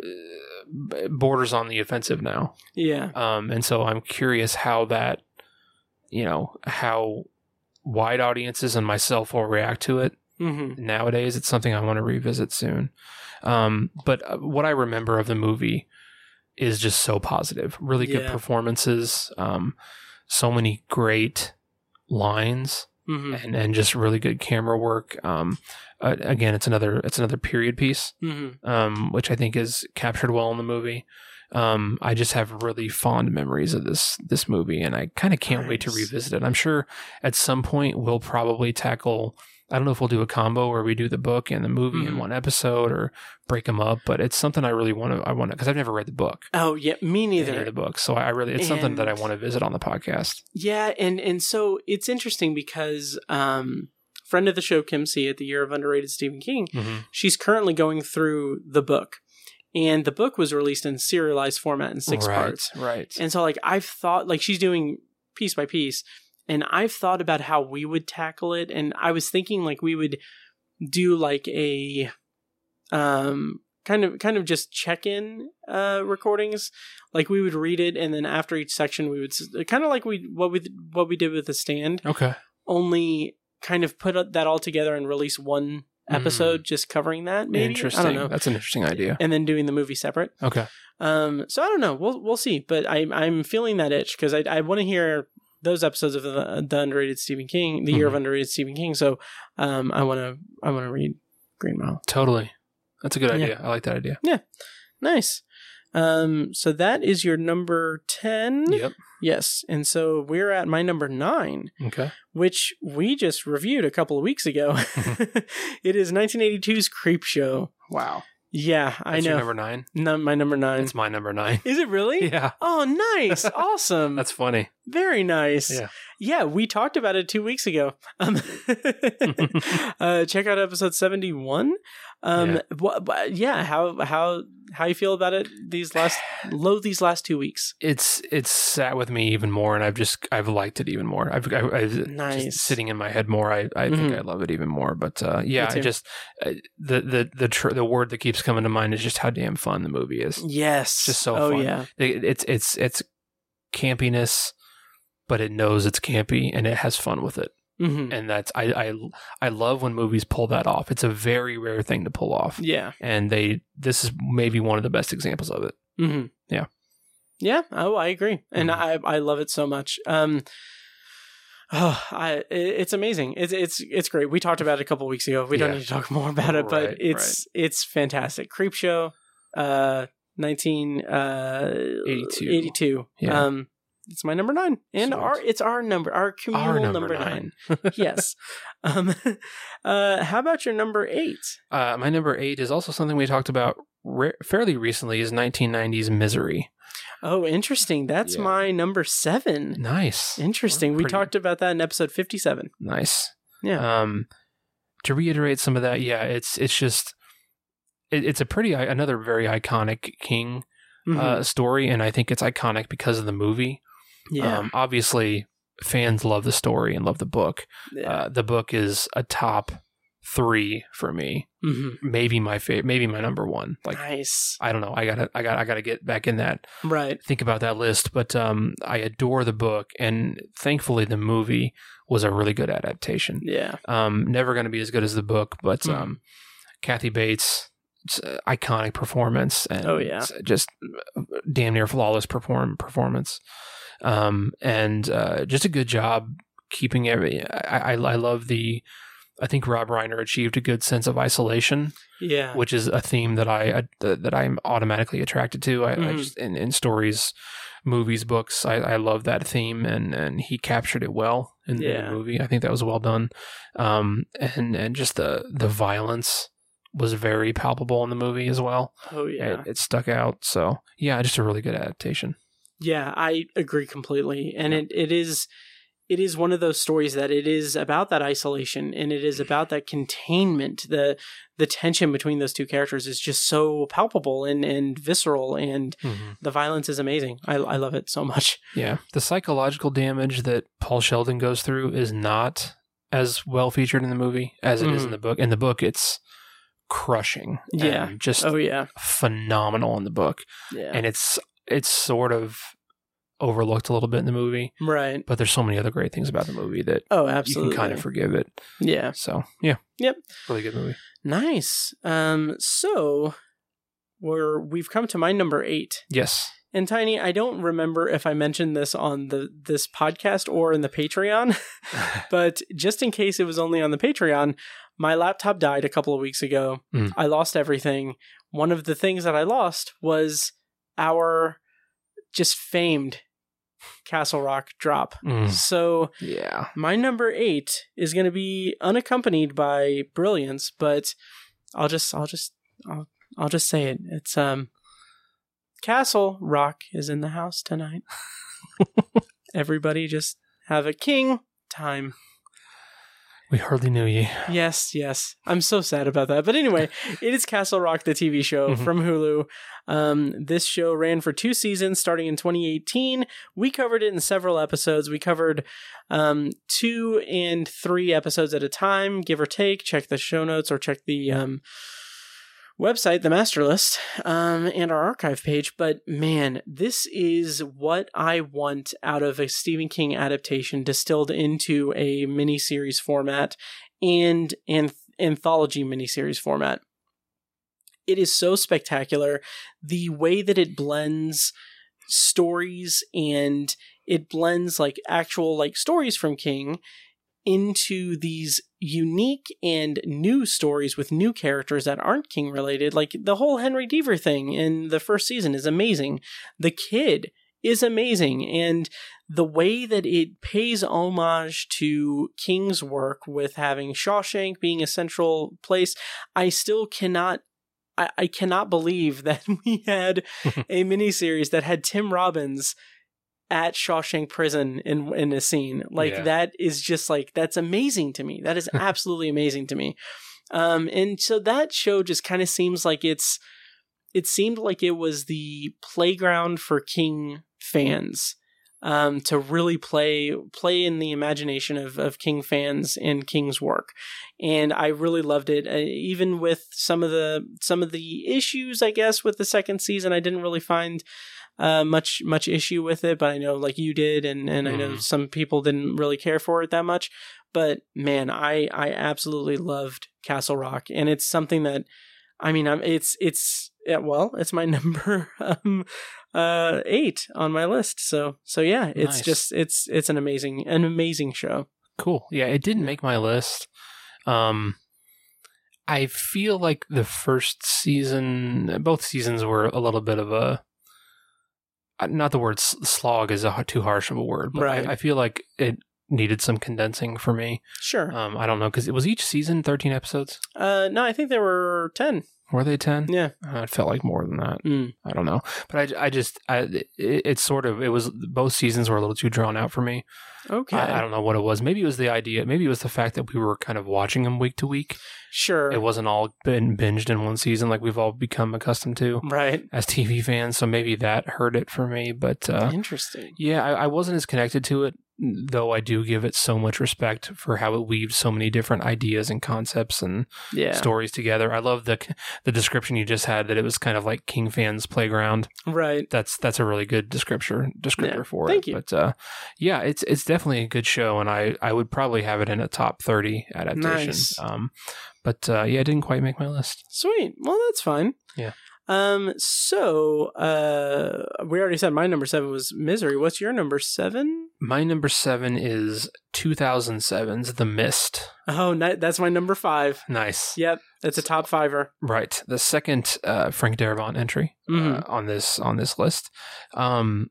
S7: borders on the offensive now.
S6: Yeah.
S7: Um, and so I'm curious how that, you know, how wide audiences and myself will react to it
S6: hmm
S7: nowadays. It's something I want to revisit soon. Um, but uh, what I remember of the movie is just so positive. Really good
S6: Yeah.
S7: performances. Um, so many great lines
S6: hmm
S7: and, and just really good camera work. Um, uh, again, it's another it's another period piece
S6: hmm
S7: um, which I think is captured well in the movie. Um, I just have really fond memories of this this movie, and I kind of can't wait to revisit it. I'm sure at some point we'll probably tackle. I don't know if we'll do a combo where we do the book and the movie in
S6: Mhm.
S7: one episode or break them up, but it's something I really want to. I want to because I've never read the book.
S6: Oh yeah, me neither.
S7: the book, so I really it's something that I want to visit on the podcast.
S6: Yeah, and and so it's interesting because um friend of the show Kim C at the Year of Underrated Stephen King, she's currently going through the book. And the book was released in serialized format in six
S7: right,
S6: parts.
S7: right?
S6: And so like I've thought like she's doing piece by piece and I've thought about how we would tackle it and I was thinking like we would do like a um kind of kind of just check-in uh recordings like we would read it and then after each section we would kind of like we what we what we did with the stand
S7: okay,
S6: only kind of put that all together and release one episode just covering that maybe
S7: Mm. interesting.
S6: I don't know
S7: That's an interesting idea.
S6: and then doing the movie separate
S7: Okay,
S6: um, so I don't know. We'll we'll see. But I I'm feeling that itch because I I want to hear those episodes of the, the underrated Stephen King, the year of
S7: Mhm.
S6: underrated Stephen King. So um, I want to I want to read Green Mile.
S7: totally. That's a good
S6: Yeah.
S7: idea. I like that idea.
S6: Yeah, nice. Um, so that is your number ten.
S7: Yep.
S6: Yes, and so we're at my number nine,
S7: Okay.
S6: which we just reviewed a couple of weeks ago. (laughs) (laughs) it is 1982's Creepshow.
S7: Wow.
S6: Yeah, I
S7: That's your
S6: know.
S7: number nine.
S6: No, my number nine.
S7: It's my number nine.
S6: is it really? (laughs)
S7: Yeah.
S6: Oh, nice. awesome. (laughs)
S7: That's funny.
S6: Very nice.
S7: Yeah.
S6: Yeah, we talked about it two weeks ago. (laughs) Um, (laughs) uh, check out episode seventy one. Um,
S7: Yeah.
S6: yeah. How how how you feel about it these last (sighs) low these last two weeks?
S7: It's it's sat with me even more, and I've just I've liked it even more. I've, I, I've
S6: Nice.
S7: just sitting in my head more. I, I think
S6: Mhm.
S7: I love it even more. But uh, yeah, I just uh, the the the tr- the word that keeps coming to mind is just how damn fun the movie is.
S6: Yes.
S7: Just so
S6: Oh
S7: fun.
S6: yeah.
S7: It, it's it's it's campiness, but it knows it's campy and it has fun with it.
S6: hmm
S7: And that's I I I love when movies pull that off. It's a very rare thing to pull off,
S6: Yeah.
S7: and they this is maybe one of the best examples of it.
S6: hmm
S7: Yeah.
S6: Yeah. Oh, I agree, and
S7: Mhm.
S6: I I love it so much. Um. Oh, I it- it's amazing. It's it's it's great. We talked about it a couple weeks ago. We don't
S7: Yeah.
S6: need to talk (laughs) more about it, but
S7: Right,
S6: it's it's fantastic. Creepshow, uh, nineteen uh
S7: 82.
S6: 82.
S7: Yeah.
S6: Um, it's my number nine, and
S7: Sweet.
S6: our it's our number, our communal
S7: Our
S6: number,
S7: number
S6: nine.
S7: nine. (laughs)
S6: yes. Um, (laughs) uh, how about your number eight?
S7: Uh, my number eight is also something we talked about re- fairly recently. Is 1990s Misery.
S6: Oh, interesting. That's
S7: Yeah.
S6: my number seven.
S7: Nice,
S6: Interesting. We talked about that in episode fifty-seven.
S7: nice.
S6: Yeah.
S7: Um, to reiterate some of that, yeah, it's it's just it, it's a pretty another very iconic King
S6: Mhm.
S7: uh, story, and I think it's iconic because of the movie.
S6: Yeah.
S7: Um, obviously, fans love the story and love the book.
S6: yeah.
S7: Uh, the book is a top three for me.
S6: Mhm.
S7: Maybe my favorite, maybe my number one. Like
S6: nice.
S7: I don't know. I gotta, I got, I gotta get back in that.
S6: Right.
S7: Think about that list. But um, I adore the book, and thankfully, the movie was a really good adaptation.
S6: Yeah.
S7: Um, never going to be as good as the book, but
S6: Mhm.
S7: um, Kathy Bates, iconic performance, and
S6: Oh, yeah.
S7: just damn near flawless perform performance, um, and uh, just a good job keeping every. I, I, I love the I think Rob Reiner achieved a good sense of isolation,
S6: Yeah.
S7: which is a theme that I, I that I'm automatically attracted to. I, I
S6: Mhm.
S7: just in, in stories, movies, books, I, I love that theme, and and he captured it well in, in the movie. I think that was well done, um, and and just the the violence was very palpable in the movie as well.
S6: oh yeah.
S7: It, it stuck out. So yeah, just a really good adaptation.
S6: Yeah, I agree completely. And it, it is it is one of those stories that it is about that isolation and it is about that containment. The the tension between those two characters is just so palpable and, and visceral and the violence is amazing. I, I love it so much. (laughs)
S7: Yeah. The psychological damage that Paul Sheldon goes through is not as well featured in the movie as it is in
S6: Mhm.
S7: the book. In the book, it's crushing.
S6: Yeah.
S7: just
S6: Oh yeah.
S7: phenomenal in the book.
S6: Yeah.
S7: And it's it's sort of overlooked a little bit in the movie,
S6: right.
S7: but there's so many other great things about the movie that
S6: Oh, absolutely.
S7: you can kind of forgive it.
S6: yeah.
S7: So yeah.
S6: Yep.
S7: Really good movie.
S6: Nice. Um so we're we've come to my number 8.
S7: Yes.
S6: And Tiny, I don't remember if I mentioned this on the this podcast or in the Patreon, (laughs) (laughs) but just in case it was only on the Patreon, my laptop died a couple of weeks ago.
S7: Mm.
S6: I lost everything. One of the things that I lost was our just famed Castle Rock drop.
S7: Mm.
S6: So
S7: Yeah.
S6: my number 8 is going to be unaccompanied by brilliance, but I'll just I'll just I'll, I'll just say it. It's um Castle Rock is in the house tonight. (laughs) Everybody just have a king time.
S7: We hardly knew you.
S6: Yes, yes. I'm so sad about that. But anyway, (laughs) it is Castle Rock, the TV show
S7: Mhm.
S6: from Hulu. Um, this show ran for two seasons starting in 2018. We covered it in several episodes. We covered um, two and three episodes at a time, give or take. Check the show notes or check the um, website, the master list, um, and our archive page. But man, this is what I want out of a Stephen King adaptation distilled into a miniseries format and an anthology miniseries format. It is so spectacular. The way that it blends stories and it blends like actual like stories from King into these unique and new stories with new characters that aren't King related. Like the whole Henry Deaver thing in the first season is amazing. The kid is amazing. And the way that it pays homage to King's work with having Shawshank being a central place, I still cannot. I, I cannot believe (laughs) that we had (laughs) a miniseries that had Tim Robbins at Shawshank Prison in in a scene. Like
S7: Yeah.
S6: that is just like that's amazing to me. That is (laughs) absolutely amazing to me. Um, and so that show just kind of seems like it's it seemed like it was the playground for King fans um, to really play play in the imagination of, of King fans and King's work, and I really loved it. Uh, even with some of the some of the issues, I guess, with the second season, I didn't really find uh, much much issue with it. But I know like you did, and and I know
S7: Mhm.
S6: some people didn't really care for it that much. But man, I I absolutely loved Castle Rock, and it's something that I mean, I'm, it's it's yeah, well, it's my (laughs) number um, uh, eight on my list. So so yeah, it's
S7: Nice.
S6: just it's it's an amazing an amazing show.
S7: Cool. Yeah, it didn't make my list. Um I feel like the first season, both seasons were a little bit of a not the word slog is a, too harsh of a word, but
S6: Right.
S7: I, I feel like it needed some condensing for me.
S6: Sure.
S7: Um, I don't know because it was each season thirteen episodes.
S6: Uh, no, I think there were ten.
S7: Were they ten?
S6: Yeah.
S7: Uh, it felt like more than that.
S6: Mm.
S7: I don't know, but I, I just I it, it's sort of it was both seasons were a little too drawn out for me.
S6: Okay.
S7: I, I don't know what it was. Maybe it was the idea. Maybe it was the fact that we were kind of watching them week to week.
S6: sure.
S7: It wasn't all been binged in one season like we've all become accustomed to
S6: right.
S7: as TV fans. So maybe that hurt it for me. But uh,
S6: Interesting.
S7: yeah, I, I wasn't as connected to it, though I do give it so much respect for how it weaves so many different ideas and concepts and
S6: Yeah.
S7: stories together. I love the the description you just had that it was kind of like King fans playground.
S6: Right.
S7: That's that's a really good descriptor descriptor
S6: Yeah,
S7: for
S6: thank
S7: it.
S6: you.
S7: But uh, yeah, it's it's definitely a good show, and I I would probably have it in a top thirty adaptation.
S6: Nice.
S7: Um, but uh, yeah, it didn't quite make my list.
S6: Sweet. Well, that's fine.
S7: Yeah.
S6: Um. So, uh, we already said my number seven was Misery. What's your number seven?
S7: My number seven is 2007's The Mist.
S6: Oh, that's my number five.
S7: Nice.
S6: Yep, it's a top fiver.
S7: Right. The second uh, Frank Darabont entry uh,
S6: Mhm.
S7: on this on this list. Um,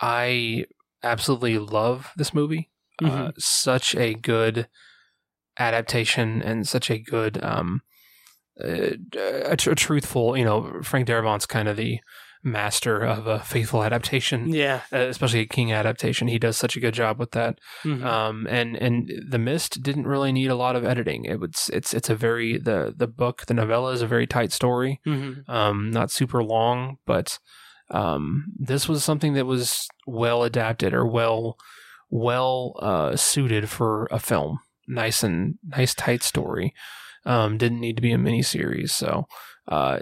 S7: I absolutely love this movie. Uh, such a good adaptation and such a good um, uh, a, a truthful. You know, Frank Darabont's kind of the master of a faithful adaptation.
S6: Yeah.
S7: Uh, especially a King adaptation, he does such a good job with that.
S6: Mhm.
S7: Um, and and the Mist didn't really need a lot of editing. It was it's it's a very the the book the novella is a very tight story.
S6: Mhm.
S7: Um, not super long, but um, this was something that was well adapted or well well uh, suited for a film. Nice and nice tight story. Um, didn't need to be a miniseries, so uh,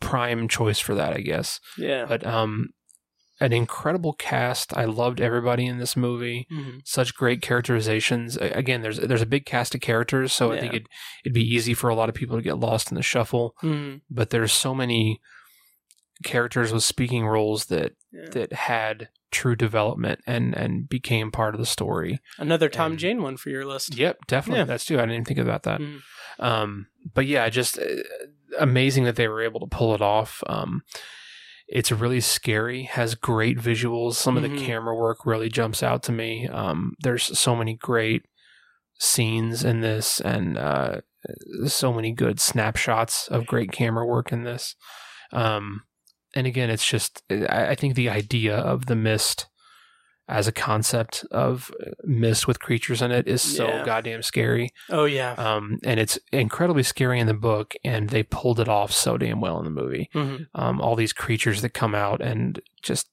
S7: prime choice for that, I guess.
S6: Yeah.
S7: But um, an incredible cast. I loved everybody in this movie
S6: Mhm.
S7: such great characterizations. Again, there's there's a big cast of characters, so I think it it'd be easy for a lot of people to get lost in the shuffle.
S6: Mhm.
S7: But there's so many characters with speaking roles that
S6: Yeah.
S7: that had true development and and became part of the story.
S6: Another
S7: Thomas
S6: Jane one for your list.
S7: Yep, definitely.
S6: Yeah.
S7: That's too. I didn't even think about that.
S6: Mhm.
S7: Um, but yeah, just uh, amazing that they were able to pull it off. Um, it's really scary, has great visuals. Some of
S6: Mhm.
S7: the camera work really jumps out to me. Um, there's so many great scenes in this, and uh, so many good snapshots of great camera work in this. Um, and again, it's just I, I think the idea of the mist as a concept of uh, mist with creatures in it is so
S6: Yeah.
S7: goddamn scary.
S6: Oh yeah.
S7: Um, and it's incredibly scary in the book, and they pulled it off so damn well in the movie.
S6: Mhm.
S7: Um, all these creatures that come out and just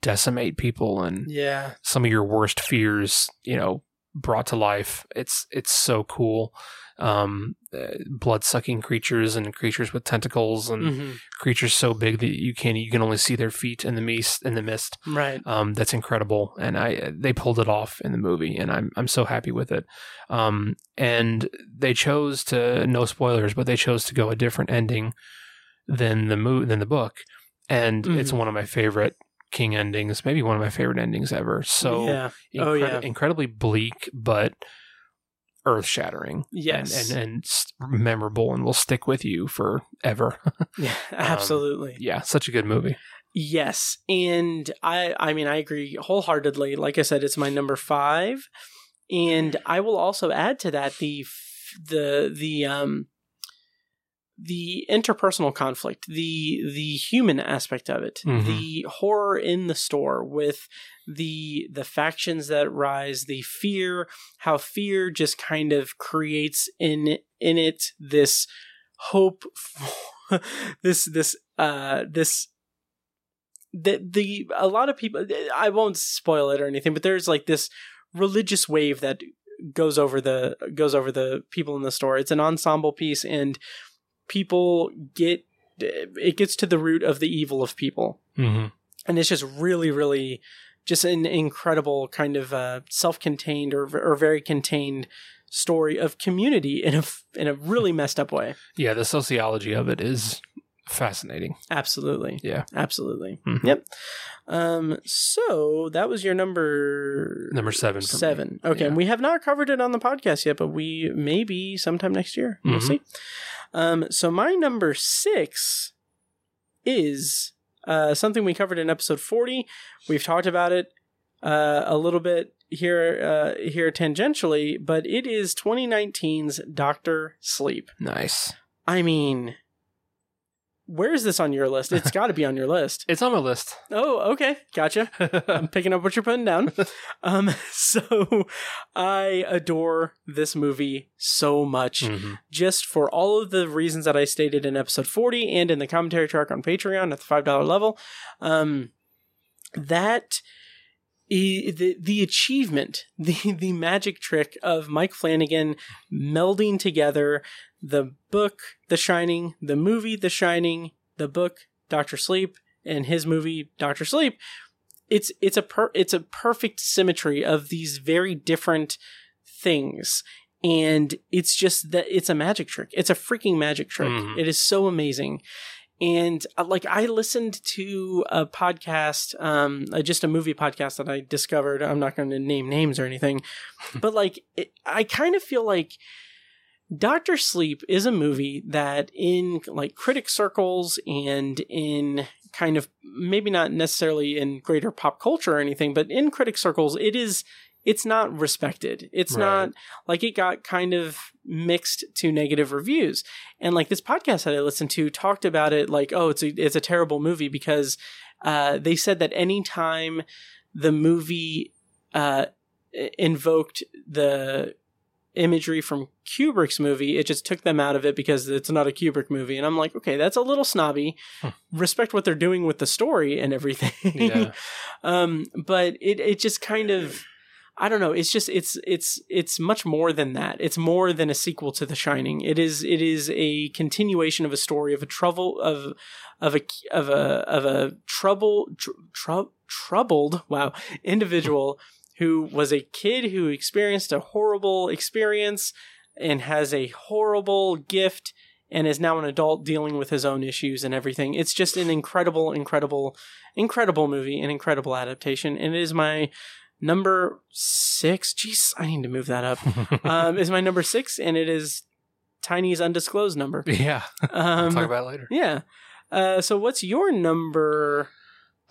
S7: decimate people, and
S6: Yeah.
S7: some of your worst fears, you know, brought to life. It's it's so cool. Um, blood sucking creatures and creatures with tentacles and
S6: Mhm.
S7: creatures so big that you can't you can only see their feet in the mist in the mist.
S6: Right.
S7: Um, that's incredible, and I they pulled it off in the movie, and I'm I'm so happy with it. Um, and they chose to no spoilers, but they chose to go a different ending than the mo- than the book, and it's
S6: Mhm.
S7: one of my favorite King endings, maybe one of my favorite endings ever. So
S6: yeah. Oh, yeah.
S7: incredibly bleak, but earth shattering.
S6: Yes.
S7: and, and and memorable, and will stick with you forever. (laughs)
S6: Yeah. Absolutely.
S7: yeah, such a good movie.
S6: Yes, and I I mean I agree wholeheartedly. Like I said, it's my number five, and I will also add to that the the the um the interpersonal conflict, the the human aspect of it,
S7: Mhm.
S6: the horror in the store with the the factions that rise, the fear, how fear just kind of creates in in it this hope, for, (laughs) this this uh this the the a lot of people I won't spoil it or anything, but there's like this religious wave that goes over the goes over the people in the store. It's an ensemble piece and people get it gets to the root of the evil of people.
S7: Mm-hmm.
S6: And it's just really really just an incredible kind of uh, self-contained or or very contained story of community in a in a really messed up way.
S7: Yeah, the sociology of it is fascinating.
S6: Absolutely.
S7: Yeah.
S6: Absolutely.
S7: Mhm.
S6: Yep. Um, so that was your number
S7: Number seven. For me.
S6: seven. Okay,
S7: Yeah.
S6: and we have not covered it on the podcast yet, but we maybe sometime next year. We'll
S7: Mhm.
S6: see. Um, so my number six is uh, something we covered in episode forty. We've talked about it uh, a little bit here uh, here tangentially, but it is 2019's Doctor Sleep.
S7: Nice.
S6: I mean, where is this on your list? It's got to be on your list. (laughs)
S7: It's on my list.
S6: Oh, okay, gotcha. (laughs) I'm picking up what you're putting down. (laughs) Um, so I adore this movie so much,
S7: Mhm.
S6: just for all of the reasons that I stated in episode 40 and in the commentary track on Patreon at the five dollar level. Um, that the the achievement, the the magic trick of Mike Flanagan melding together the book The Shining, the movie The Shining, the book Doctor Sleep, and his movie Doctor Sleep. It's it's a per, it's a perfect symmetry of these very different things. And it's just that it's a magic trick. It's a freaking magic trick.
S7: Mhm.
S6: It is so amazing. and uh, like I listened to a podcast, um, uh, just a movie podcast that I discovered. I'm not going to name names or anything, (laughs) but like it, I kind of feel like Doctor Sleep is a movie that in like critic circles and in kind of maybe not necessarily in greater pop culture or anything, but in critic circles, it is it's not respected. It's
S7: Right.
S6: not like it got kind of mixed to negative reviews. And like this podcast that I listened to talked about it like, oh, it's a it's a terrible movie because uh, they said that anytime the movie uh, invoked the imagery from Kubrick's movie, it just took them out of it because it's not a Kubrick movie. And I'm like, okay, that's a little snobby. Respect what they're doing with the story and everything.
S7: Yeah. (laughs)
S6: um, but it it just kind of I don't know. It's just it's it's it's much more than that. It's more than a sequel to The Shining. It is it is a continuation of a story of a trouble of of a of a of a trouble tr- trou- troubled wow (laughs) individual who was a kid who experienced a horrible experience and has a horrible gift and is now an adult dealing with his own issues and everything. It's just an incredible, incredible, incredible movie, an incredible adaptation, and it is my number six. Jeez, I need to move that up. (laughs) um, is my number six, and it is Tiny's undisclosed number.
S7: yeah. (laughs)
S6: Um,
S7: Talk about it later.
S6: yeah. Uh, so what's your number?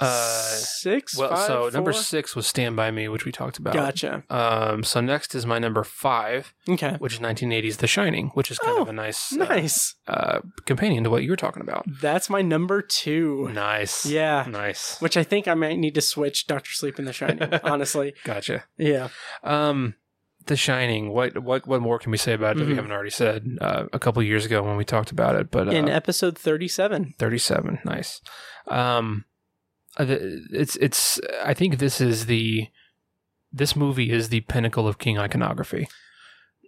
S7: Uh,
S6: six.
S7: Well,
S6: five,
S7: so number six was Stand By Me, which we talked about.
S6: Gotcha.
S7: Um, so next is my number five,
S6: Okay.
S7: which is 1980's The Shining, which is kind
S6: Oh,
S7: of a nice, uh,
S6: Nice.
S7: uh, companion to what you were talking about.
S6: That's my number two.
S7: Nice.
S6: Yeah.
S7: Nice.
S6: Which I think I might need to switch Doctor Sleep and The Shining. (laughs) honestly.
S7: Gotcha.
S6: Yeah.
S7: Um, The Shining. What what what more can we say about it that we haven't already said? Uh, a couple years ago when we talked about it, but uh,
S6: In episode thirty-seven.
S7: 37 nice um uh, the- it's it's i think this is the this movie is the pinnacle of king iconography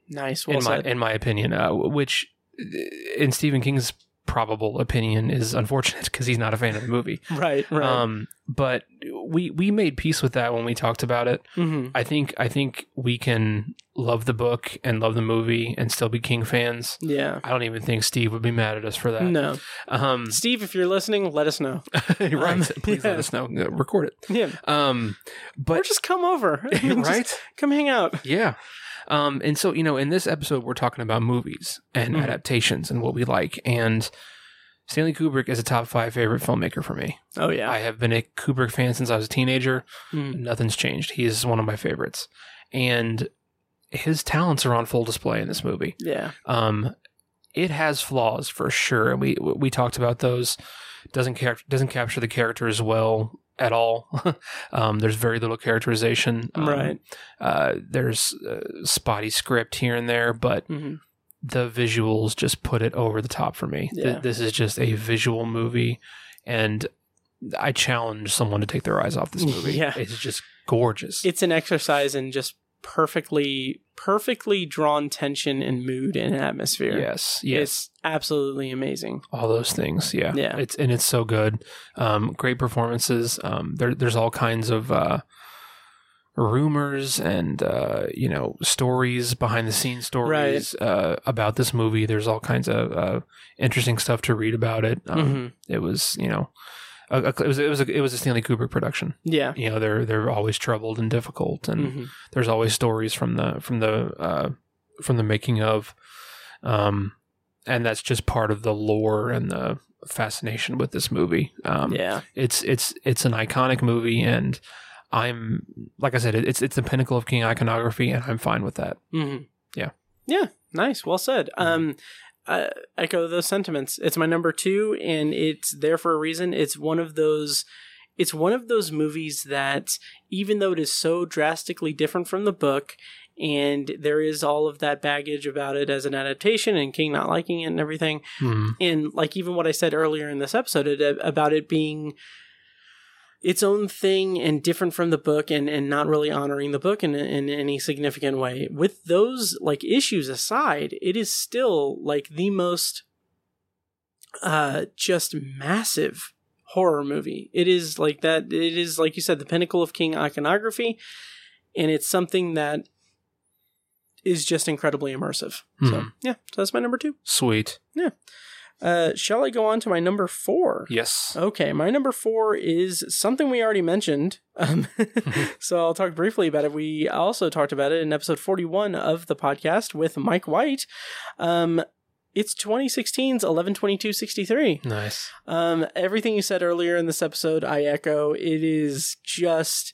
S6: Nice. Well
S7: in my in my opinion uh, which uh, in stephen king's probable opinion is unfortunate (laughs) because he's not a fan of the movie (laughs)
S6: right. Right.
S7: um but we we made peace with that when we talked about it
S6: hmm
S7: i think i think we can love the book and love the movie and still be king fans
S6: Yeah.
S7: i don't even think steve would be mad at us for that
S6: No.
S7: um
S6: Steve, if you're listening, let us know. (laughs)
S7: right.
S6: Um,
S7: Please
S6: yeah.
S7: let us know. Record it.
S6: Yeah.
S7: Um,
S6: Or
S7: but
S6: just come over.
S7: Right?
S6: come hang out.
S7: Yeah. Um, and so you know, in this episode, we're talking about movies and
S6: Mhm.
S7: adaptations and what we like. And Stanley Kubrick is a top five favorite filmmaker for me.
S6: Oh yeah.
S7: I have been a Kubrick fan since I was a teenager.
S6: Mm.
S7: Nothing's changed. He is one of my favorites, and his talents are on full display in this movie.
S6: Yeah.
S7: Um, it has flaws for sure, and we we talked about those. Doesn't cap- doesn't capture the characters well at all. (laughs) um, there's very little characterization. Um,
S6: right.
S7: Uh, there's uh, spotty script here and there, but
S6: hmm
S7: the visuals just put it over the top for me. Th- this is just a visual movie, and I challenge someone to take their eyes off this movie. (laughs)
S6: Yeah.
S7: It's just gorgeous.
S6: It's an exercise in just perfectly, perfectly drawn tension and mood and atmosphere.
S7: yes, yes.
S6: It's absolutely amazing.
S7: all those things yeah
S6: Yeah.
S7: it's and it's so good um great performances um there, there's all kinds of uh rumors and uh you know stories behind the scenes stories uh about this movie there's all kinds of uh interesting stuff to read about it um,
S6: Mhm.
S7: it was you know a, a- it was it was a, it was a Stanley Kubrick production.
S6: Yeah.
S7: You know they're they're always troubled and difficult, and
S6: hmm
S7: there's always stories from the from the uh, from the making of, um, and that's just part of the lore and the fascination with this movie. Um,
S6: yeah.
S7: it's it's it's an iconic movie, and I'm like I said, it's it's the pinnacle of king iconography, and I'm fine with that.
S6: hmm
S7: Yeah.
S6: Yeah. Nice. Well said. Um, I echo those sentiments. It's my number two, and it's there for a reason. It's one of those. It's one of those movies that, even though it is so drastically different from the book, and there is all of that baggage about it as an adaptation, and King not liking it and everything,
S7: Mhm.
S6: and like even what I said earlier in this episode it, about it being its own thing and different from the book and, and not really honoring the book in, in any significant way. With those like issues aside, it is still like the most uh just massive horror movie. It is like that it is like you said the pinnacle of king iconography and it's something that is just incredibly immersive. So,
S7: Mhm.
S6: yeah, so that's my number 2.
S7: Sweet.
S6: Uh, shall I go on to my number four?
S7: Yes.
S6: Okay, my number four is something we already mentioned. Um, (laughs) (laughs) so I'll talk briefly about it. We also talked about it in episode 41 of the podcast with Mike White. Um, it's 2016's 11.22.63.
S7: Nice.
S6: Um, everything you said earlier in this episode, I echo. It is just,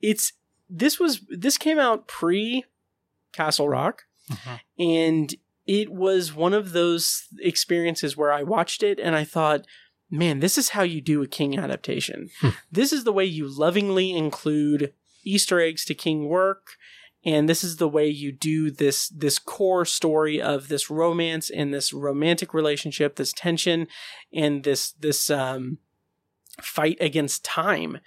S6: it's, this was, this came out pre Castle Rock, and it was one of those experiences where I watched it and I thought, man, this is how you do a King adaptation. This is the way you lovingly include Easter eggs to King work. And this is the way you do this this core story of this romance and this romantic relationship, this tension, and this this um, fight against time.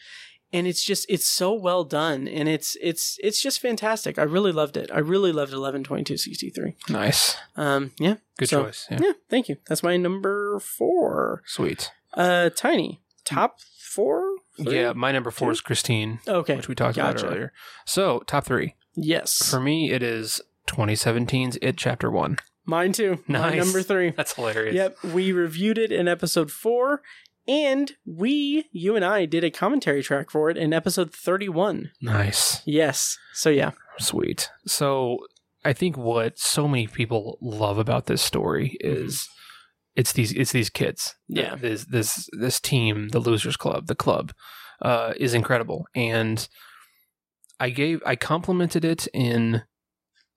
S6: And it's just it's so well done, and it's it's it's just fantastic. I really loved it. I really loved eleven twenty two sixty three.
S7: Nice.
S6: Um, yeah,
S7: Good
S6: So,
S7: choice. Yeah.
S6: yeah, thank you. That's my number four.
S7: Sweet.
S6: Uh, Tiny top four. Three?
S7: Yeah, my number four is Christine,
S6: Okay.
S7: which we talked
S6: Gotcha.
S7: about earlier. So, top three.
S6: Yes.
S7: For me, it is 2017's It Chapter 1.
S6: Mine too. My
S7: Nice.
S6: number three. (laughs)
S7: That's hilarious.
S6: Yep, we reviewed it in episode four, and we, you and I, did a commentary track for it in episode 31.
S7: Nice.
S6: Yes. So, yeah.
S7: Sweet. So, I think what so many people love about this story is it's these it's these kids.
S6: Yeah.
S7: This this this team, the Losers Club, the club, uh, is incredible. And I gave I complimented it in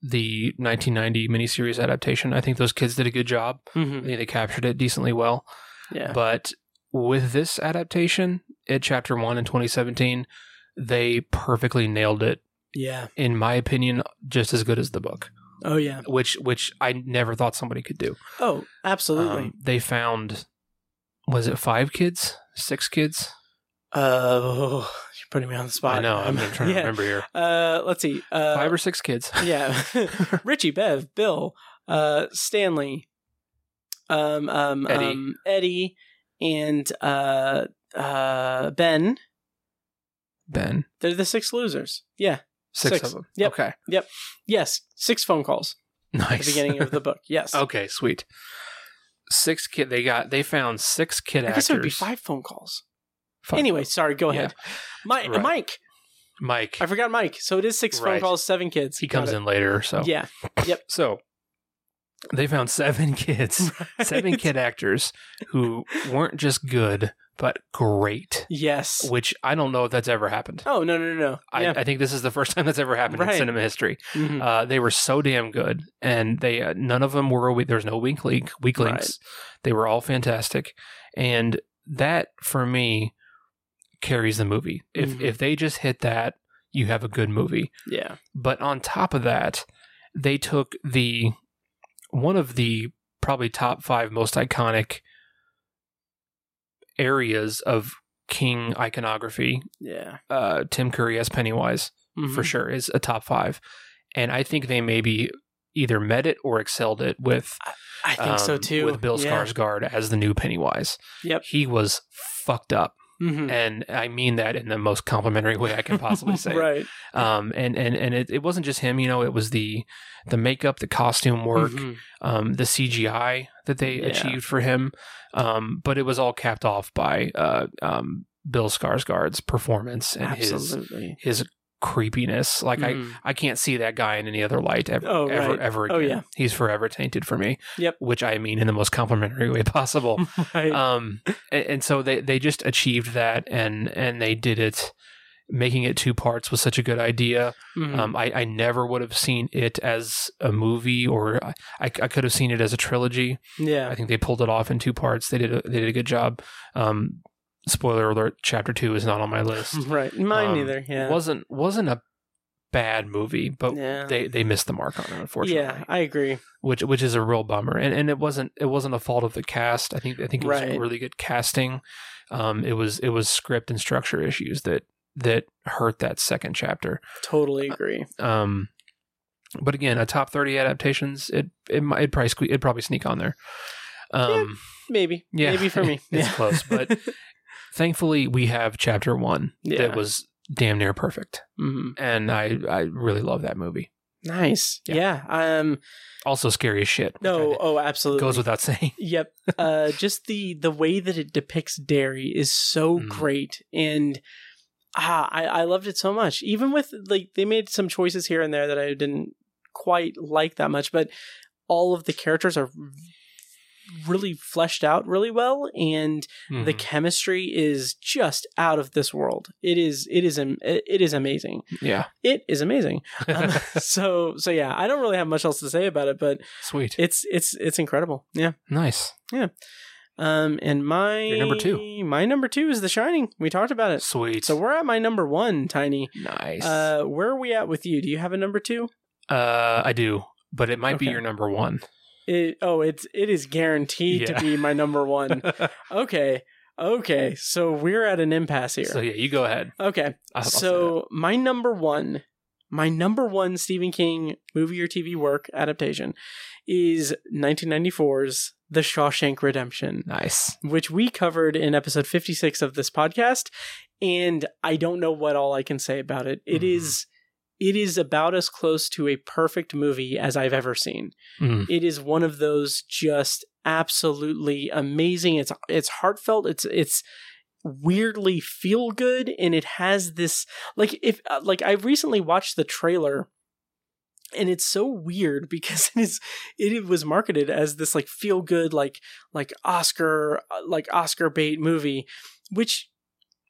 S7: the 1990 miniseries adaptation. I think those kids did a good job. I
S6: Mhm.
S7: think they captured it decently well.
S6: Yeah.
S7: But with this adaptation, at chapter one in 2017, they perfectly nailed it.
S6: yeah.
S7: In my opinion, just as good as the book,
S6: Oh, yeah.
S7: which which I never thought somebody could do.
S6: Oh, absolutely.
S7: Um, they found was it five kids, six kids?
S6: uh, you're putting me on the spot.
S7: I know. I'm,
S6: Um,
S7: trying
S6: yeah.
S7: to remember here.
S6: Uh, let's see. Uh,
S7: Five or six kids. (laughs)
S6: yeah. (laughs) Richie, Bev, Bill, uh, Stanley, um, um,
S7: Eddie.
S6: um, Eddie, and uh, uh, Ben.
S7: Ben.
S6: They're the six losers. Yeah.
S7: Six,
S6: Six.
S7: of them.
S6: Yep.
S7: Okay. Yep.
S6: Yes. Six phone calls
S7: Nice.
S6: at the beginning of the book. (laughs) Yes.
S7: okay. Sweet. Six kid. They got. They found six kid
S6: I
S7: actors.
S6: guess it would be five phone calls.
S7: Five.
S6: Anyway, sorry. Go
S7: Yeah.
S6: ahead. Mi-
S7: Right.
S6: Mike.
S7: Mike.
S6: I forgot Mike. So it is six phone calls, seven kids.
S7: he
S6: Got
S7: comes
S6: it.
S7: in later. So
S6: Yeah. Yep. (laughs)
S7: so they found seven kids, (laughs) seven kid actors who weren't just good but great.
S6: Yes.
S7: Which I don't know if that's ever happened.
S6: Oh no no no no.
S7: I,
S6: yeah.
S7: I think this is the first time that's ever happened
S6: Right.
S7: in cinema history.
S6: Mhm.
S7: Uh, they were so damn good, and they uh, none of them were. There's no weak link, weak
S6: Right.
S7: links. They were all fantastic, and that for me carries the movie. If
S6: Mhm.
S7: if they just hit that, you have a good movie.
S6: yeah.
S7: But on top of that, they took the one of the probably top five most iconic areas of King iconography.
S6: Yeah.
S7: Uh, Tim Curry as Pennywise for
S6: Mhm.
S7: sure is a top five, and I think they maybe either met it or excelled it with
S6: I think so
S7: um,
S6: too.
S7: with Bill
S6: Yeah.
S7: Skarsgård as the new Pennywise.
S6: Yep.
S7: he was fucked up,
S6: Mhm.
S7: and I mean that in the most complimentary way I can possibly (laughs) say.
S6: right.
S7: um and and and it, it wasn't just him you know it was the the makeup the costume work
S6: Mhm.
S7: um the cgi that they
S6: Yeah.
S7: achieved for him um but it was all capped off by uh um bill skarsgård's performance and
S6: Absolutely.
S7: his his creepiness like
S6: Mhm.
S7: i i can't see that guy in any other light ever
S6: Oh,
S7: ever
S6: right.
S7: ever
S6: Oh,
S7: again.
S6: yeah.
S7: he's forever tainted for me
S6: Yep.
S7: which i mean in the most complimentary way (laughs) possible (laughs)
S6: right.
S7: um and, and so they they just achieved that and and they did it making it two parts was such a good idea
S6: Mhm.
S7: um, I, I never would have seen it as a movie, or I, I could have seen it as a trilogy.
S6: yeah.
S7: I think they pulled it off in two parts. They did a, they did a good job. Um, spoiler alert: Chapter two is not on my list. (laughs)
S6: right. Mine
S7: Um,
S6: neither. Yeah.
S7: wasn't wasn't a bad movie, but
S6: yeah.
S7: they they missed the mark on it, unfortunately.
S6: yeah, I agree.
S7: which which is a real bummer. And and it wasn't it wasn't a fault of the cast. I think I think it was
S6: Right.
S7: really good casting. Um, it was it was script and structure issues that that hurt that second chapter.
S6: Totally agree.
S7: Um, but again, a top thirty adaptations, it it might it'd probably sque- it'd probably sneak on there. Um,
S6: Maybe.
S7: yeah,
S6: Maybe for me. (laughs)
S7: it's
S6: Yeah.
S7: close, but (laughs) thankfully we have chapter one
S6: Yeah.
S7: that was damn near perfect,
S6: Mhm.
S7: and I I really love that movie.
S6: Nice.
S7: Yeah.
S6: Yeah. Um.
S7: Also scary as shit.
S6: No. Oh, absolutely.
S7: goes without saying. (laughs)
S6: Yep. Uh, (laughs) just the the way that it depicts Derry is so
S7: Mhm.
S6: great, and ah, I I loved it so much. Even with like they made some choices here and there that I didn't quite like that much, but all of the characters are really fleshed out really well, and the
S7: Mhm.
S6: chemistry is just out of this world. it is it is it is amazing.
S7: yeah,
S6: It is amazing. Um, (laughs) so so yeah, I don't really have much else to say about it, but
S7: sweet,
S6: it's it's it's incredible. Yeah.
S7: nice, yeah
S6: Um, and my
S7: Your number two.
S6: my number two is The Shining. We talked about it.
S7: sweet.
S6: So we're at my number one, Tiny.
S7: nice.
S6: Uh, where are we at with you? Do you have a number two?
S7: Uh, I do, but it might be your number one.
S6: It, oh, it's it is guaranteed
S7: Yeah.
S6: to be my number one. (laughs) okay, okay. So we're at an impasse here.
S7: so yeah, you go ahead.
S6: okay,
S7: I'll- I'll
S6: so my number one, my number one Stephen King movie or TV work adaptation is 1994's The Shawshank Redemption.
S7: nice.
S6: which we covered in episode 56 of this podcast and i don't know what all i can say about it It
S7: Mhm.
S6: is it is about as close to a perfect movie as i've ever seen.
S7: Mm.
S6: it is one of those just absolutely amazing. It's it's heartfelt. It's it's weirdly feel good and it has this like if uh, like i recently watched the trailer and it's so weird (laughs) because it is it was marketed as this like feel good like like oscar uh, like oscar bait movie which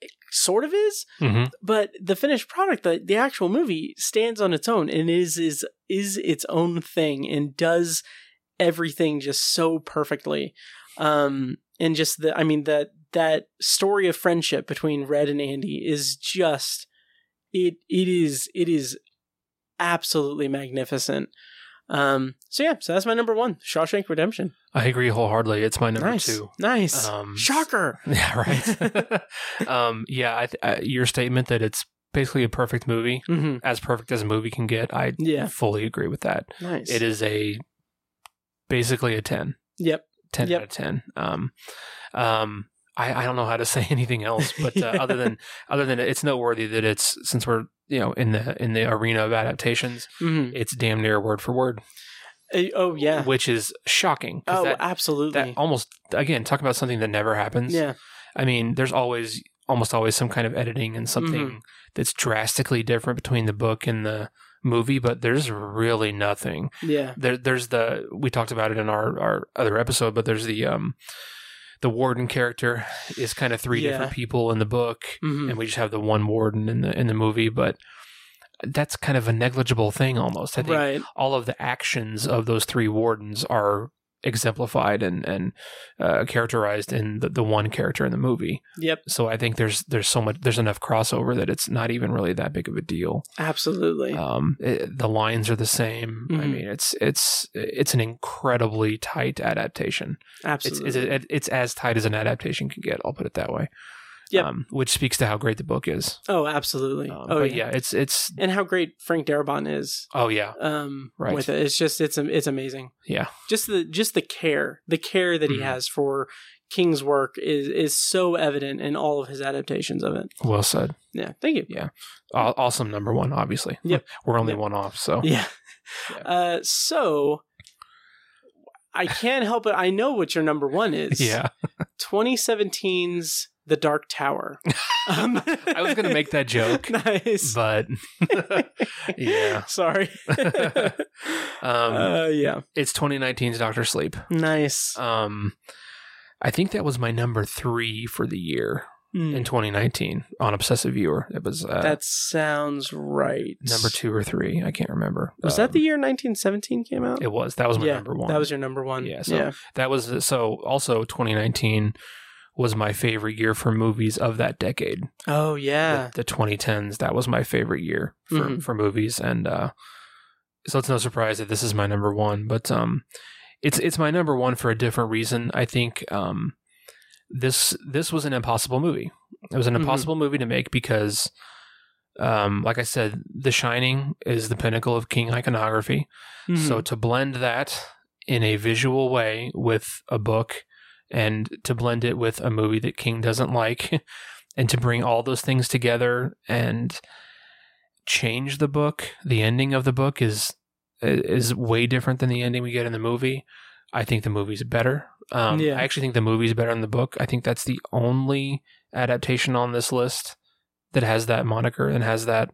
S6: it sort of is
S7: Mhm.
S6: but the finished product the, the actual movie stands on its own and is is is its own thing and does everything just so perfectly um and just the i mean that that story of friendship between red and andy is just it it is it is absolutely magnificent um so yeah so that's my number one shawshank redemption
S7: I agree wholeheartedly. It's my number
S6: nice
S7: two.
S6: nice
S7: Um,
S6: shocker (laughs)
S7: Yeah, right. (laughs) um, yeah, I th- uh, your statement that it's basically a perfect movie,
S6: hmm
S7: as perfect as a movie can get, I
S6: yeah
S7: fully agree with that.
S6: nice
S7: It is a basically a 10.
S6: yep
S7: 10
S6: Yep.
S7: out of 10. Um, um, I, I don't know how to (laughs) say anything else, but uh, other than other than it's noteworthy that it's since we're you know in the in the arena of adaptations,
S6: hmm
S7: it's damn near word for word,
S6: oh yeah
S7: which is shocking
S6: oh
S7: that,
S6: absolutely
S7: that almost again talk about something that never happens.
S6: yeah
S7: I mean, there's always almost always some kind of editing and something
S6: Mm-hmm.
S7: that's drastically different between the book and the movie, but there's really nothing.
S6: yeah
S7: There there's the we talked about it in our our other episode, but there's the um the warden character is kind of three
S6: Yeah.
S7: different people in the book
S6: Mhm.
S7: and we just have the one warden in the in the movie, but that's kind of a negligible thing almost. I think
S6: right
S7: all of the actions of those three wardens are exemplified and and uh, characterized in the, the one character in the movie.
S6: yep
S7: So I think there's there's so much there's enough crossover that it's not even really that big of a deal.
S6: absolutely
S7: Um, it- the lines are the same. I
S6: Mhm.
S7: mean, it's it's it's an incredibly tight adaptation. It's
S6: absolutely
S7: it's, it's as tight as an adaptation can get. I'll put it that way.
S6: Yep.
S7: Um, which speaks to how great the book is.
S6: oh absolutely
S7: Um,
S6: oh yeah.
S7: yeah, it's it's
S6: and how great frank darabont is
S7: oh yeah
S6: um
S7: Right.
S6: with it it's just it's it's amazing
S7: yeah
S6: just the just the care the care that he
S7: Mhm.
S6: has for king's work is is so evident in all of his adaptations of it
S7: well said.
S6: yeah thank you
S7: Yeah. Awesome number one. Obviously.
S6: Yep.
S7: We're only
S6: Yep.
S7: one off. So
S6: yeah
S7: Yeah. (laughs)
S6: uh so i can't help it i know what your number one is (laughs)
S7: yeah.
S6: 2017's the dark tower (laughs) um,
S7: I was gonna make that (laughs) joke,
S6: nice
S7: but (laughs) yeah.
S6: sorry
S7: Um,
S6: uh, yeah
S7: it's 2019's Doctor Sleep.
S6: nice
S7: Um, I think that was my number three for the year
S6: Hmm.
S7: in 2019 on Obsessive Viewer. It was uh,
S6: that sounds right
S7: number two or three. I can't remember.
S6: was that
S7: Um,
S6: the year 1917 came out
S7: It was. That was my
S6: yeah
S7: number one.
S6: that was your number one
S7: Yeah, so-
S6: yeah
S7: That was so. Also, 2019 was my favorite year for movies of that decade.
S6: oh yeah
S7: the, the 2010s that was my favorite year for,
S6: Mhm.
S7: for movies and uh so it's no surprise that this is my number one but um it's it's my number one for a different reason i think um this this was an impossible movie it was an
S6: Mhm.
S7: impossible movie to make because um like i said the shining is the pinnacle of king iconography
S6: Mhm.
S7: so to blend that in a visual way with a book and to blend it with a movie that King doesn't like (laughs) and to bring all those things together and change the book, the ending of the book is is way different than the ending we get in the movie. I think the movie's better. Um,
S6: Yeah.
S7: I actually think the movie's better than the book. I think that's the only adaptation on this list that has that moniker and has that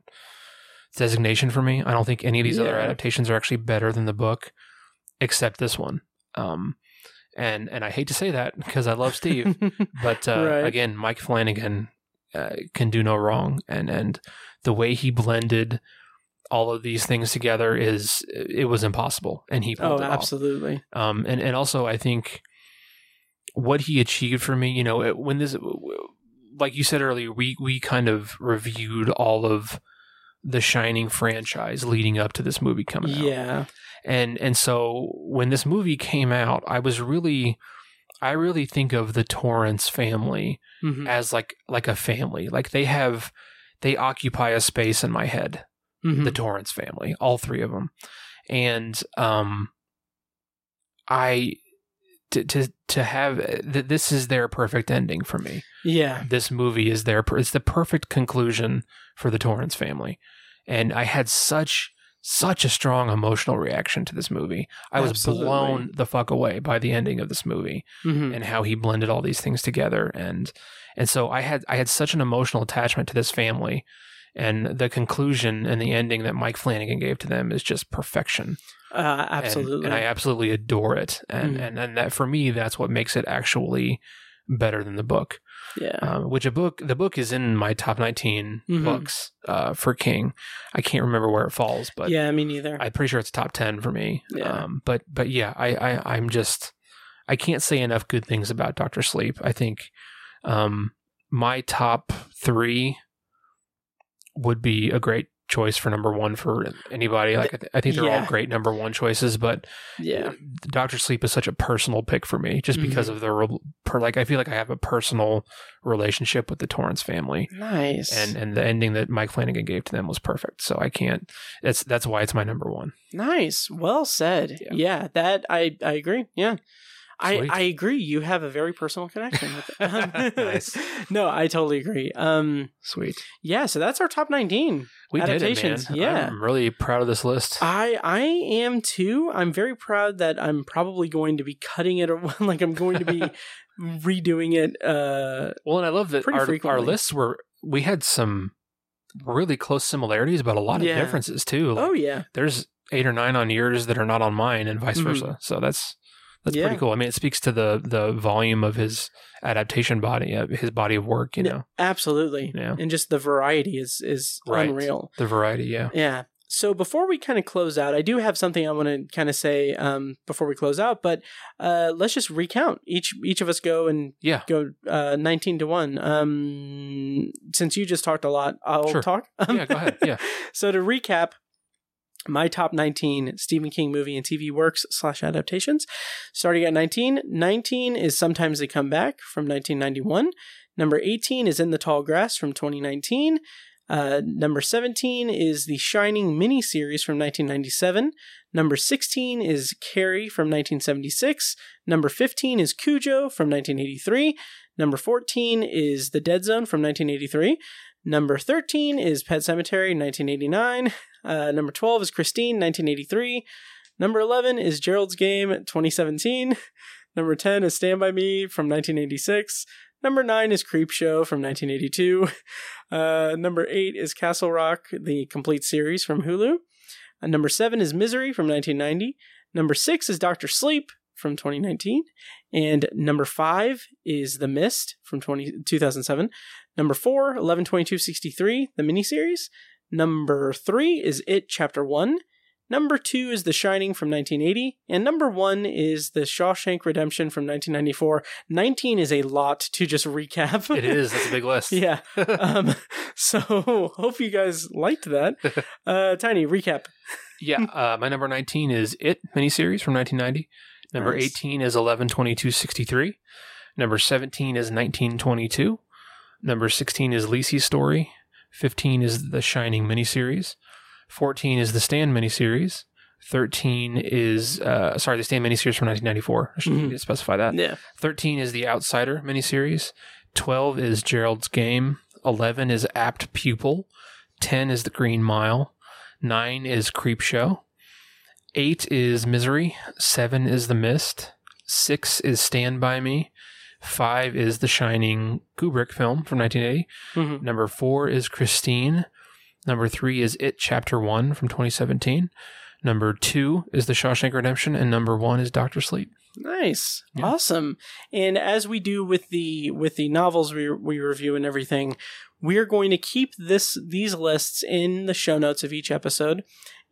S7: designation for me. I don't think any of these other adaptations are actually better than the book, except this one. Um, and and I hate to say that because I love Steve, (laughs) but uh,
S6: Right.
S7: again, Mike Flanagan uh, can do no wrong, and and the way he blended all of these things together is it was impossible, and he pulled
S6: oh,
S7: it off.
S6: absolutely.
S7: Um, and and also I think what he achieved for me, you know, it- when this, like you said earlier, we we kind of reviewed all of the Shining franchise leading up to this movie coming out
S6: Yeah.
S7: And and so when this movie came out i was really i really think of the torrance family
S6: Mhm.
S7: as like like a family like they have they occupy a space in my head
S6: Mhm.
S7: the torrance family all three of them and um i to to, to have th- this is their perfect ending for me
S6: yeah.
S7: this movie is their it's the perfect conclusion for the Torrance family. And I had such such a strong emotional reaction to this movie. I was
S6: Absolutely.
S7: blown the fuck away by the ending of this movie
S6: Mhm.
S7: and how he blended all these things together and and so I had I had such an emotional attachment to this family and the conclusion and the ending that Mike Flanagan gave to them is just perfection.
S6: Uh, absolutely.
S7: And, I absolutely adore it. And,
S6: Mhm.
S7: and and that for me that's what makes it actually better than the book
S6: yeah.
S7: um, which a book the book is in my top 19
S6: Mhm.
S7: books uh, for king i can't remember where it falls but
S6: yeah, me neither.
S7: i'm pretty sure it's top 10 for me
S6: Yeah.
S7: um, but but yeah I, I i'm just i can't say enough good things about dr sleep i think um, my top three would be a great choice for number one for anybody like i, th- I think they're
S6: Yeah.
S7: all great number one choices but
S6: yeah.
S7: Doctor Sleep is such a personal pick for me, just because
S6: Mm-hmm.
S7: of the re- per, like I feel like I have a personal relationship with the Torrance family,
S6: Nice.
S7: and and the ending that Mike Flanagan gave to them was perfect. So I can't. That's that's why it's my number one.
S6: Nice. Well said.
S7: Yeah.
S6: Yeah, that I I agree. Yeah. I, I agree. You have a very personal connection with (laughs) it.
S7: Nice. (laughs)
S6: No, I totally agree. Um,
S7: Sweet,
S6: yeah. So that's our top nineteen.
S7: we did it.
S6: Adaptations, yeah.
S7: I'm really proud of this list.
S6: I I am too. I'm very proud that I'm probably going to be cutting it. or- (laughs) Like I'm going to be redoing it. Uh,
S7: well, and I love that our our lists were we had some really close similarities, but a lot of
S6: Yeah.
S7: differences too. Like,
S6: oh yeah.
S7: there's eight or nine on yours that are not on mine, and vice
S6: Mhm.
S7: versa. So that's that's
S6: Yeah.
S7: pretty cool. I mean, it speaks to the the volume of his adaptation body, uh, his body of work. You know,
S6: Absolutely.
S7: Yeah.
S6: And just the variety is is
S7: Right.
S6: unreal.
S7: the variety. Yeah.
S6: Yeah. So before we kind of close out, I do have something I want to kind of say um, before we close out. But uh, let's just recount each each of us go and
S7: Yeah.
S6: go uh, nineteen to one. Um, since you just talked a lot, I'll
S7: Sure.
S6: talk. Um,
S7: Yeah. Go ahead. (laughs) Yeah.
S6: so to recap, my top 19 Stephen King movie and TV works slash adaptations. Starting at 19, 19 is Sometimes They Come Back from 1991. Number 18 is In the Tall Grass from 2019. Uh, number 17 is The Shining miniseries from 1997. Number 16 is Carrie from 1976. Number 15 is Cujo from 1983. Number 14 is The Dead Zone from 1983. Number 13 is Pet Sematary 1989. Uh, number 12 is Christine 1983. Number 11 is Gerald's Game 2017. (laughs) Number 10 is Stand By Me from 1986. Number 9 is Creepshow from 1982. (laughs) Uh, number 8 is Castle Rock, the complete series from Hulu. Uh, number 7 is Misery from 1990. Number 6 is Doctor Sleep from 2019. And number 5 is The Mist from 20, 2007. Number 4, 11.22.63, the miniseries. Number 3 is It Chapter 1. Number 2 is The Shining from 1980. And number 1 is The Shawshank Redemption from 1994. 19 is a lot to just recap.
S7: It is. That's a big list. (laughs)
S6: yeah. (laughs) Um, so hope you guys liked that. (laughs) Uh, Tiny, recap.
S7: Yeah. Uh, my number 19 is It miniseries from 1990. Number
S6: Nice.
S7: 18 is 11.22.63. Number 17 is 1922. Number 16 is Lisey's Story. 15 is The Shining miniseries. 14 is The Stand miniseries. 13 is, uh, sorry, The Stand miniseries from 1994. I should
S6: Mhm.
S7: specify that.
S6: Yeah.
S7: 13 is The Outsider miniseries. 12 is Gerald's Game. 11 is Apt Pupil. 10 is The Green Mile. 9 is Creepshow. eight is Misery. Seven is The Mist. Six is Stand By Me. Five is The Shining Kubrick film from 1980.
S6: Mhm.
S7: Number four is Christine. Number three is It Chapter One from 2017. Number two is The Shawshank Redemption, and number one is Doctor Sleep.
S6: Nice,
S7: Yeah.
S6: awesome. And as we do with the with the novels we we review and everything, we're going to keep this these lists in the show notes of each episode.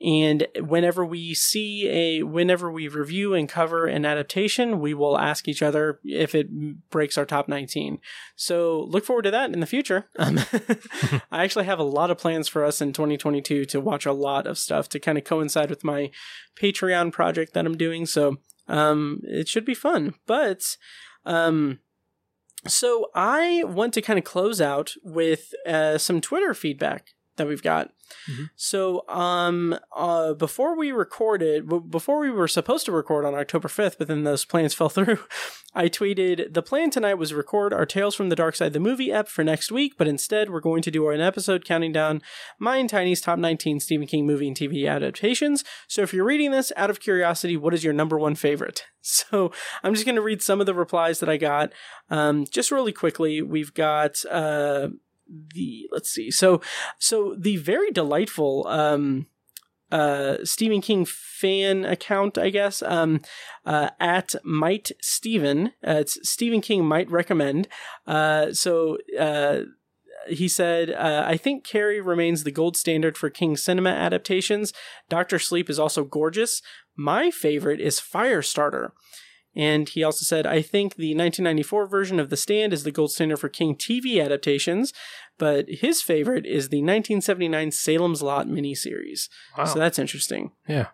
S6: And whenever we see a whenever we review and cover an adaptation, we will ask each other if it breaks our top 19. So look forward to that in the future. Um, (laughs) I actually have a lot of plans for us in 2022 to watch a lot of stuff to kind of coincide with my Patreon project that I'm doing. So um, it should be fun. But um, so I want to kind of close out with uh, some Twitter feedback that we've got. So um uh before we recorded b- before we were supposed to record on October 5th but then those plans (laughs) fell through I tweeted the plan tonight was record our Tales from the Dark Side the movie ep for next week but instead we're going to do an episode counting down my and Tiny's top 19 Stephen King movie and TV adaptations. So if you're reading this out of curiosity what is your number one favorite? (laughs) So I'm just going to read some of the replies that I got. Um just really quickly we've got uh the let's see so so the very delightful um uh Stephen King fan account I guess um uh at might Stephen uh, it's Stephen King might recommend uh so uh he said, uh, I think Carrie remains the gold standard for King cinema adaptations. Doctor Sleep is also gorgeous. My favorite is Firestarter. And he also said, I think the 1994 version of The Stand is the gold standard for King TV adaptations, but his favorite is the 1979 Salem's Lot miniseries.
S7: Wow.
S6: So that's interesting.
S7: Yeah.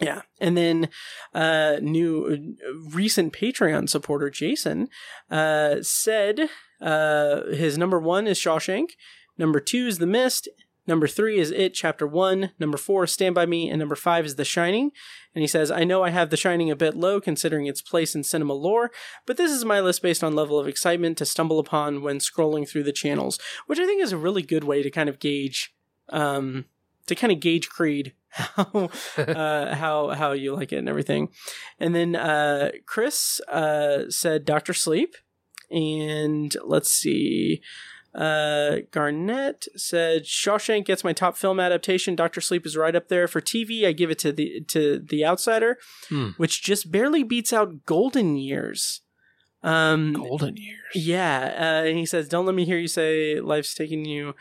S6: Yeah. And then uh new uh, recent Patreon supporter Jason uh said uh his number 1 is Shawshank, number 2 is The Mist, number 3 is It chapter 1, number 4 Stand by Me and number 5 is The Shining. And he says, "I know I have The Shining a bit low considering its place in cinema lore, but this is my list based on level of excitement to stumble upon when scrolling through the channels, which I think is a really good way to kind of gauge um to kind of gauge Creed (laughs) how (laughs) uh, how how you like it and everything. And then uh, Chris uh, said Doctor Sleep, and let's see. Uh, Garnett said Shawshank gets my top film adaptation. Doctor Sleep is right up there for TV. I give it to the to the Outsider,
S7: Hmm.
S6: which just barely beats out Golden Years. Um,
S7: Golden years.
S6: yeah, uh, and he says, "Don't let me hear you say life's taking you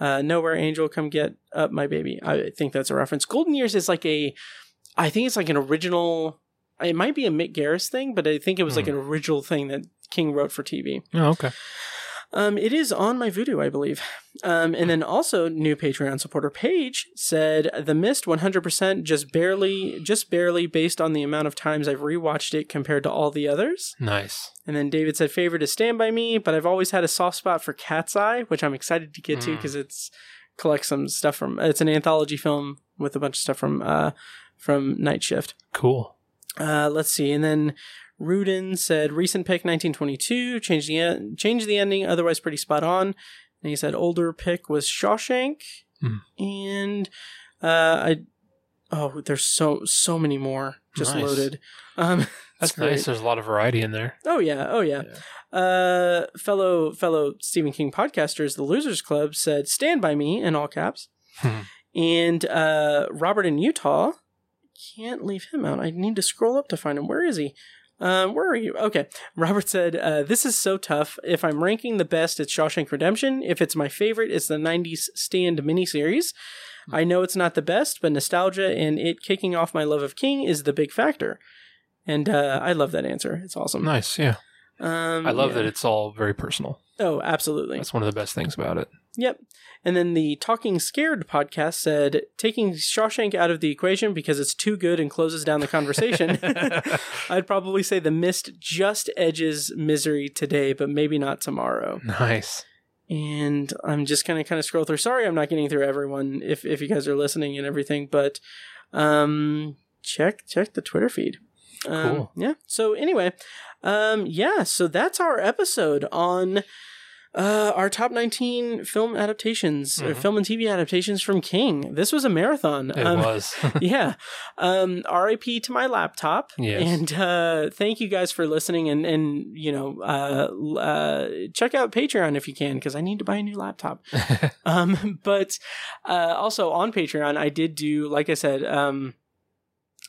S6: uh, nowhere, Angel. Come get up, my baby." I think that's a reference. Golden Years is like a, I think it's like an original. It might be a Mick Garris thing, but I think it was like an original thing that King wrote for TV.
S7: Oh, okay.
S6: Um, it is on my Vudu, I believe. Um, and then also new Patreon supporter Paige said The Mist 100% just barely, just barely based on the amount of times I've rewatched it compared to all the others.
S7: Nice.
S6: And then David said favorite is Stand by Me, but I've always had a soft spot for Cat's Eye, which I'm excited to get to because it's collects some stuff from. It's an anthology film with a bunch of stuff from uh from Night Shift.
S7: Cool.
S6: Uh, let's see, and then Rudin said recent pick 1922, change the en- change the ending, otherwise pretty spot on. And he said older pick was Shawshank,
S7: Hmm.
S6: and uh, I oh there's so so many more just
S7: Nice.
S6: loaded. Um, (laughs)
S7: That's
S6: great.
S7: nice. There's a lot of variety in there.
S6: Oh yeah, oh yeah. Uh, fellow fellow Stephen King podcasters, the Losers Club said "Stand by Me" in all caps,
S7: Hmm.
S6: and uh, Robert in Utah can't leave him out. I need to scroll up to find him. Where is he? Um, where are you? Okay. Robert said, uh, This is so tough. If I'm ranking the best, it's Shawshank Redemption. If it's my favorite, it's the 90s Stand miniseries. I know it's not the best, but nostalgia and it kicking off my love of King is the big factor. And uh, I love that answer. It's awesome.
S7: Nice. Yeah.
S6: Um,
S7: I love
S6: yeah.
S7: that it's all very personal.
S6: Oh, absolutely.
S7: That's one of the best things about it.
S6: Yep. And then the Talking Scared podcast said taking Shawshank out of the equation because it's too good and closes down the conversation. (laughs) (laughs) I'd probably say The Mist just edges Misery today, but maybe not tomorrow.
S7: Nice.
S6: And I'm just gonna kind of scroll through. Sorry, I'm not getting through everyone if if you guys are listening and everything, but um, check check the Twitter feed. Um,
S7: Cool.
S6: Yeah. So anyway, um, yeah. So that's our episode on Uh, our top 19 film adaptations, or film and TV adaptations from King. This was a marathon.
S7: It
S6: Um,
S7: was. (laughs)
S6: yeah. Um, RIP to my laptop.
S7: Yes.
S6: And uh, thank you guys for listening. And, and you know, uh, uh, check out Patreon if you can, because I need to buy a new laptop. (laughs) um, but uh, also on Patreon, I did do, like I said, um,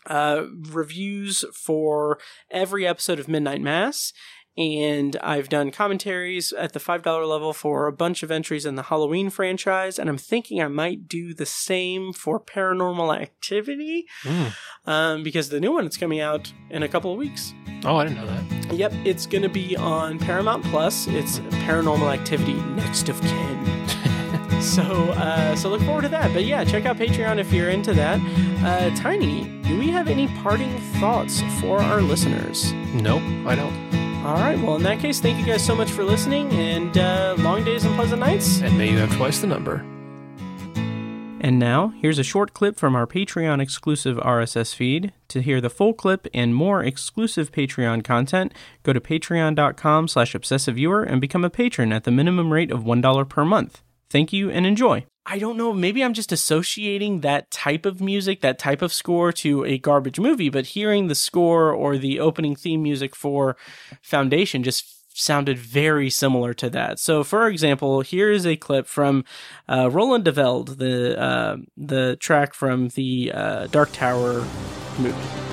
S6: uh, reviews for every episode of Midnight Mass. And I've done commentaries at the $5 level for a bunch of entries in the Halloween franchise. And I'm thinking I might do the same for Paranormal Activity
S7: Mm.
S6: um, because the new one is coming out in a couple of weeks.
S7: Oh, I didn't know that.
S6: Yep, it's going to be on Paramount Plus. It's Paranormal Activity Next of Kin. (laughs) so, uh, so look forward to that. But yeah, check out Patreon if you're into that. Uh, Tiny, do we have any parting thoughts for our listeners?
S7: Nope, I don't.
S6: All right. Well, in that case, thank you guys so much for listening, and uh, long days and pleasant nights.
S7: And may you have twice the number.
S6: And now, here's a short clip from our Patreon exclusive RSS feed. To hear the full clip and more exclusive Patreon content, go to patreon.com slash obsessiveviewer and become a patron at the minimum rate of $1 per month. Thank you and enjoy. I don't know, maybe I'm just associating that type of music, that type of score to a garbage movie, but hearing the score or the opening theme music for Foundation just sounded very similar to that. So, for example, here is a clip from uh, Roland Develd, the uh, the track from the uh, Dark Tower movie.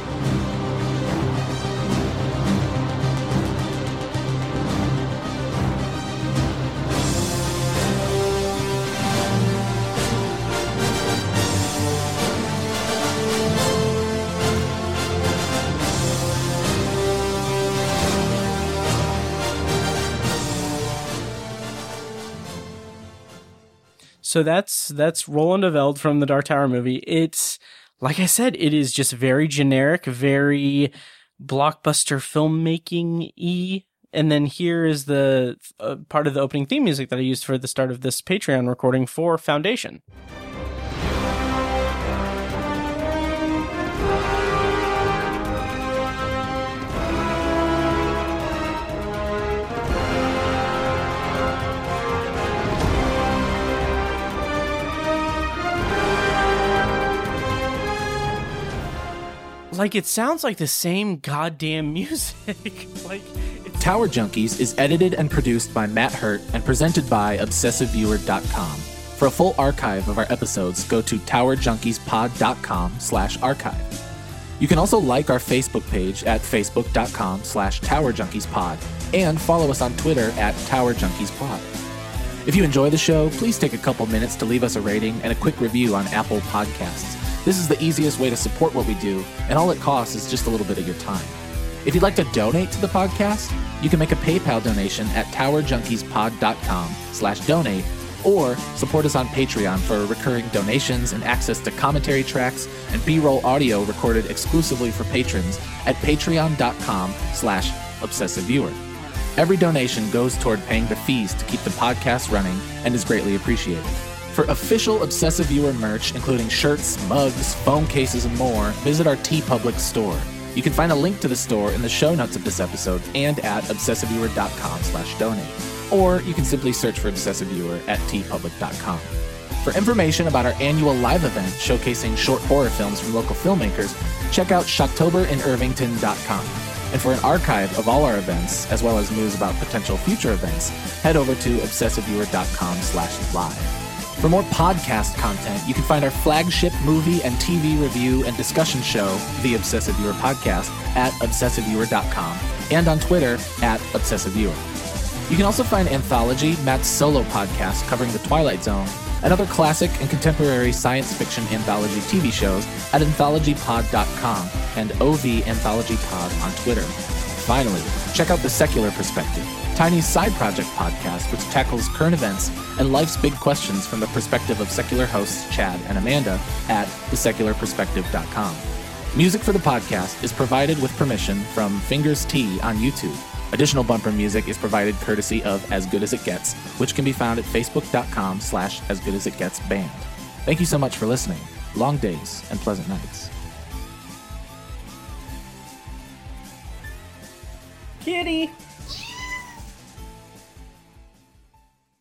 S6: So that's that's Roland Develd from the Dark Tower movie. It's like I said, it is just very generic, very blockbuster filmmaking e. And then here is the uh, part of the opening theme music that I used for the start of this Patreon recording for Foundation. Like it sounds like the same goddamn music. (laughs) like
S1: Tower Junkies is edited and produced by Matt Hurt and presented by ObsessiveViewer.com. For a full archive of our episodes, go to TowerJunkiesPod.com slash archive. You can also like our Facebook page at Facebook.com slash TowerJunkiesPod and follow us on Twitter at TowerJunkiesPod. If you enjoy the show, please take a couple minutes to leave us a rating and a quick review on Apple Podcasts. This is the easiest way to support what we do, and all it costs is just a little bit of your time. If you'd like to donate to the podcast, you can make a PayPal donation at towerjunkiespod.com slash donate or support us on Patreon for recurring donations and access to commentary tracks and B-roll audio recorded exclusively for patrons at patreon.com slash obsessiveviewer. Every donation goes toward paying the fees to keep the podcast running and is greatly appreciated. For official Obsessive Viewer merch, including shirts, mugs, phone cases, and more, visit our TeePublic store. You can find a link to the store in the show notes of this episode and at obsessiveviewer.com slash donate. Or you can simply search for Obsessive Viewer at teepublic.com. For information about our annual live event showcasing short horror films from local filmmakers, check out shocktoberinirvington.com. And for an archive of all our events, as well as news about potential future events, head over to obsessiveviewer.com slash live. For more podcast content, you can find our flagship movie and TV review and discussion show, The Obsessive Viewer Podcast, at obsessiveviewer.com and on Twitter at obsessiveviewer. You can also find Anthology, Matt's solo podcast covering The Twilight Zone, and other classic and contemporary science fiction anthology TV shows at anthologypod.com and OV Anthology Pod on Twitter. Finally, check out The Secular Perspective, Tiny's side project podcast, which tackles current events and life's big questions from the perspective of secular hosts Chad and Amanda at thesecularperspective.com. Music for the podcast is provided with permission from Fingers T on YouTube. Additional bumper music is provided courtesy of As Good As It Gets, which can be found at facebook.com slash as good as it gets band. Thank you so much for listening. Long days and pleasant nights.
S6: Kitty.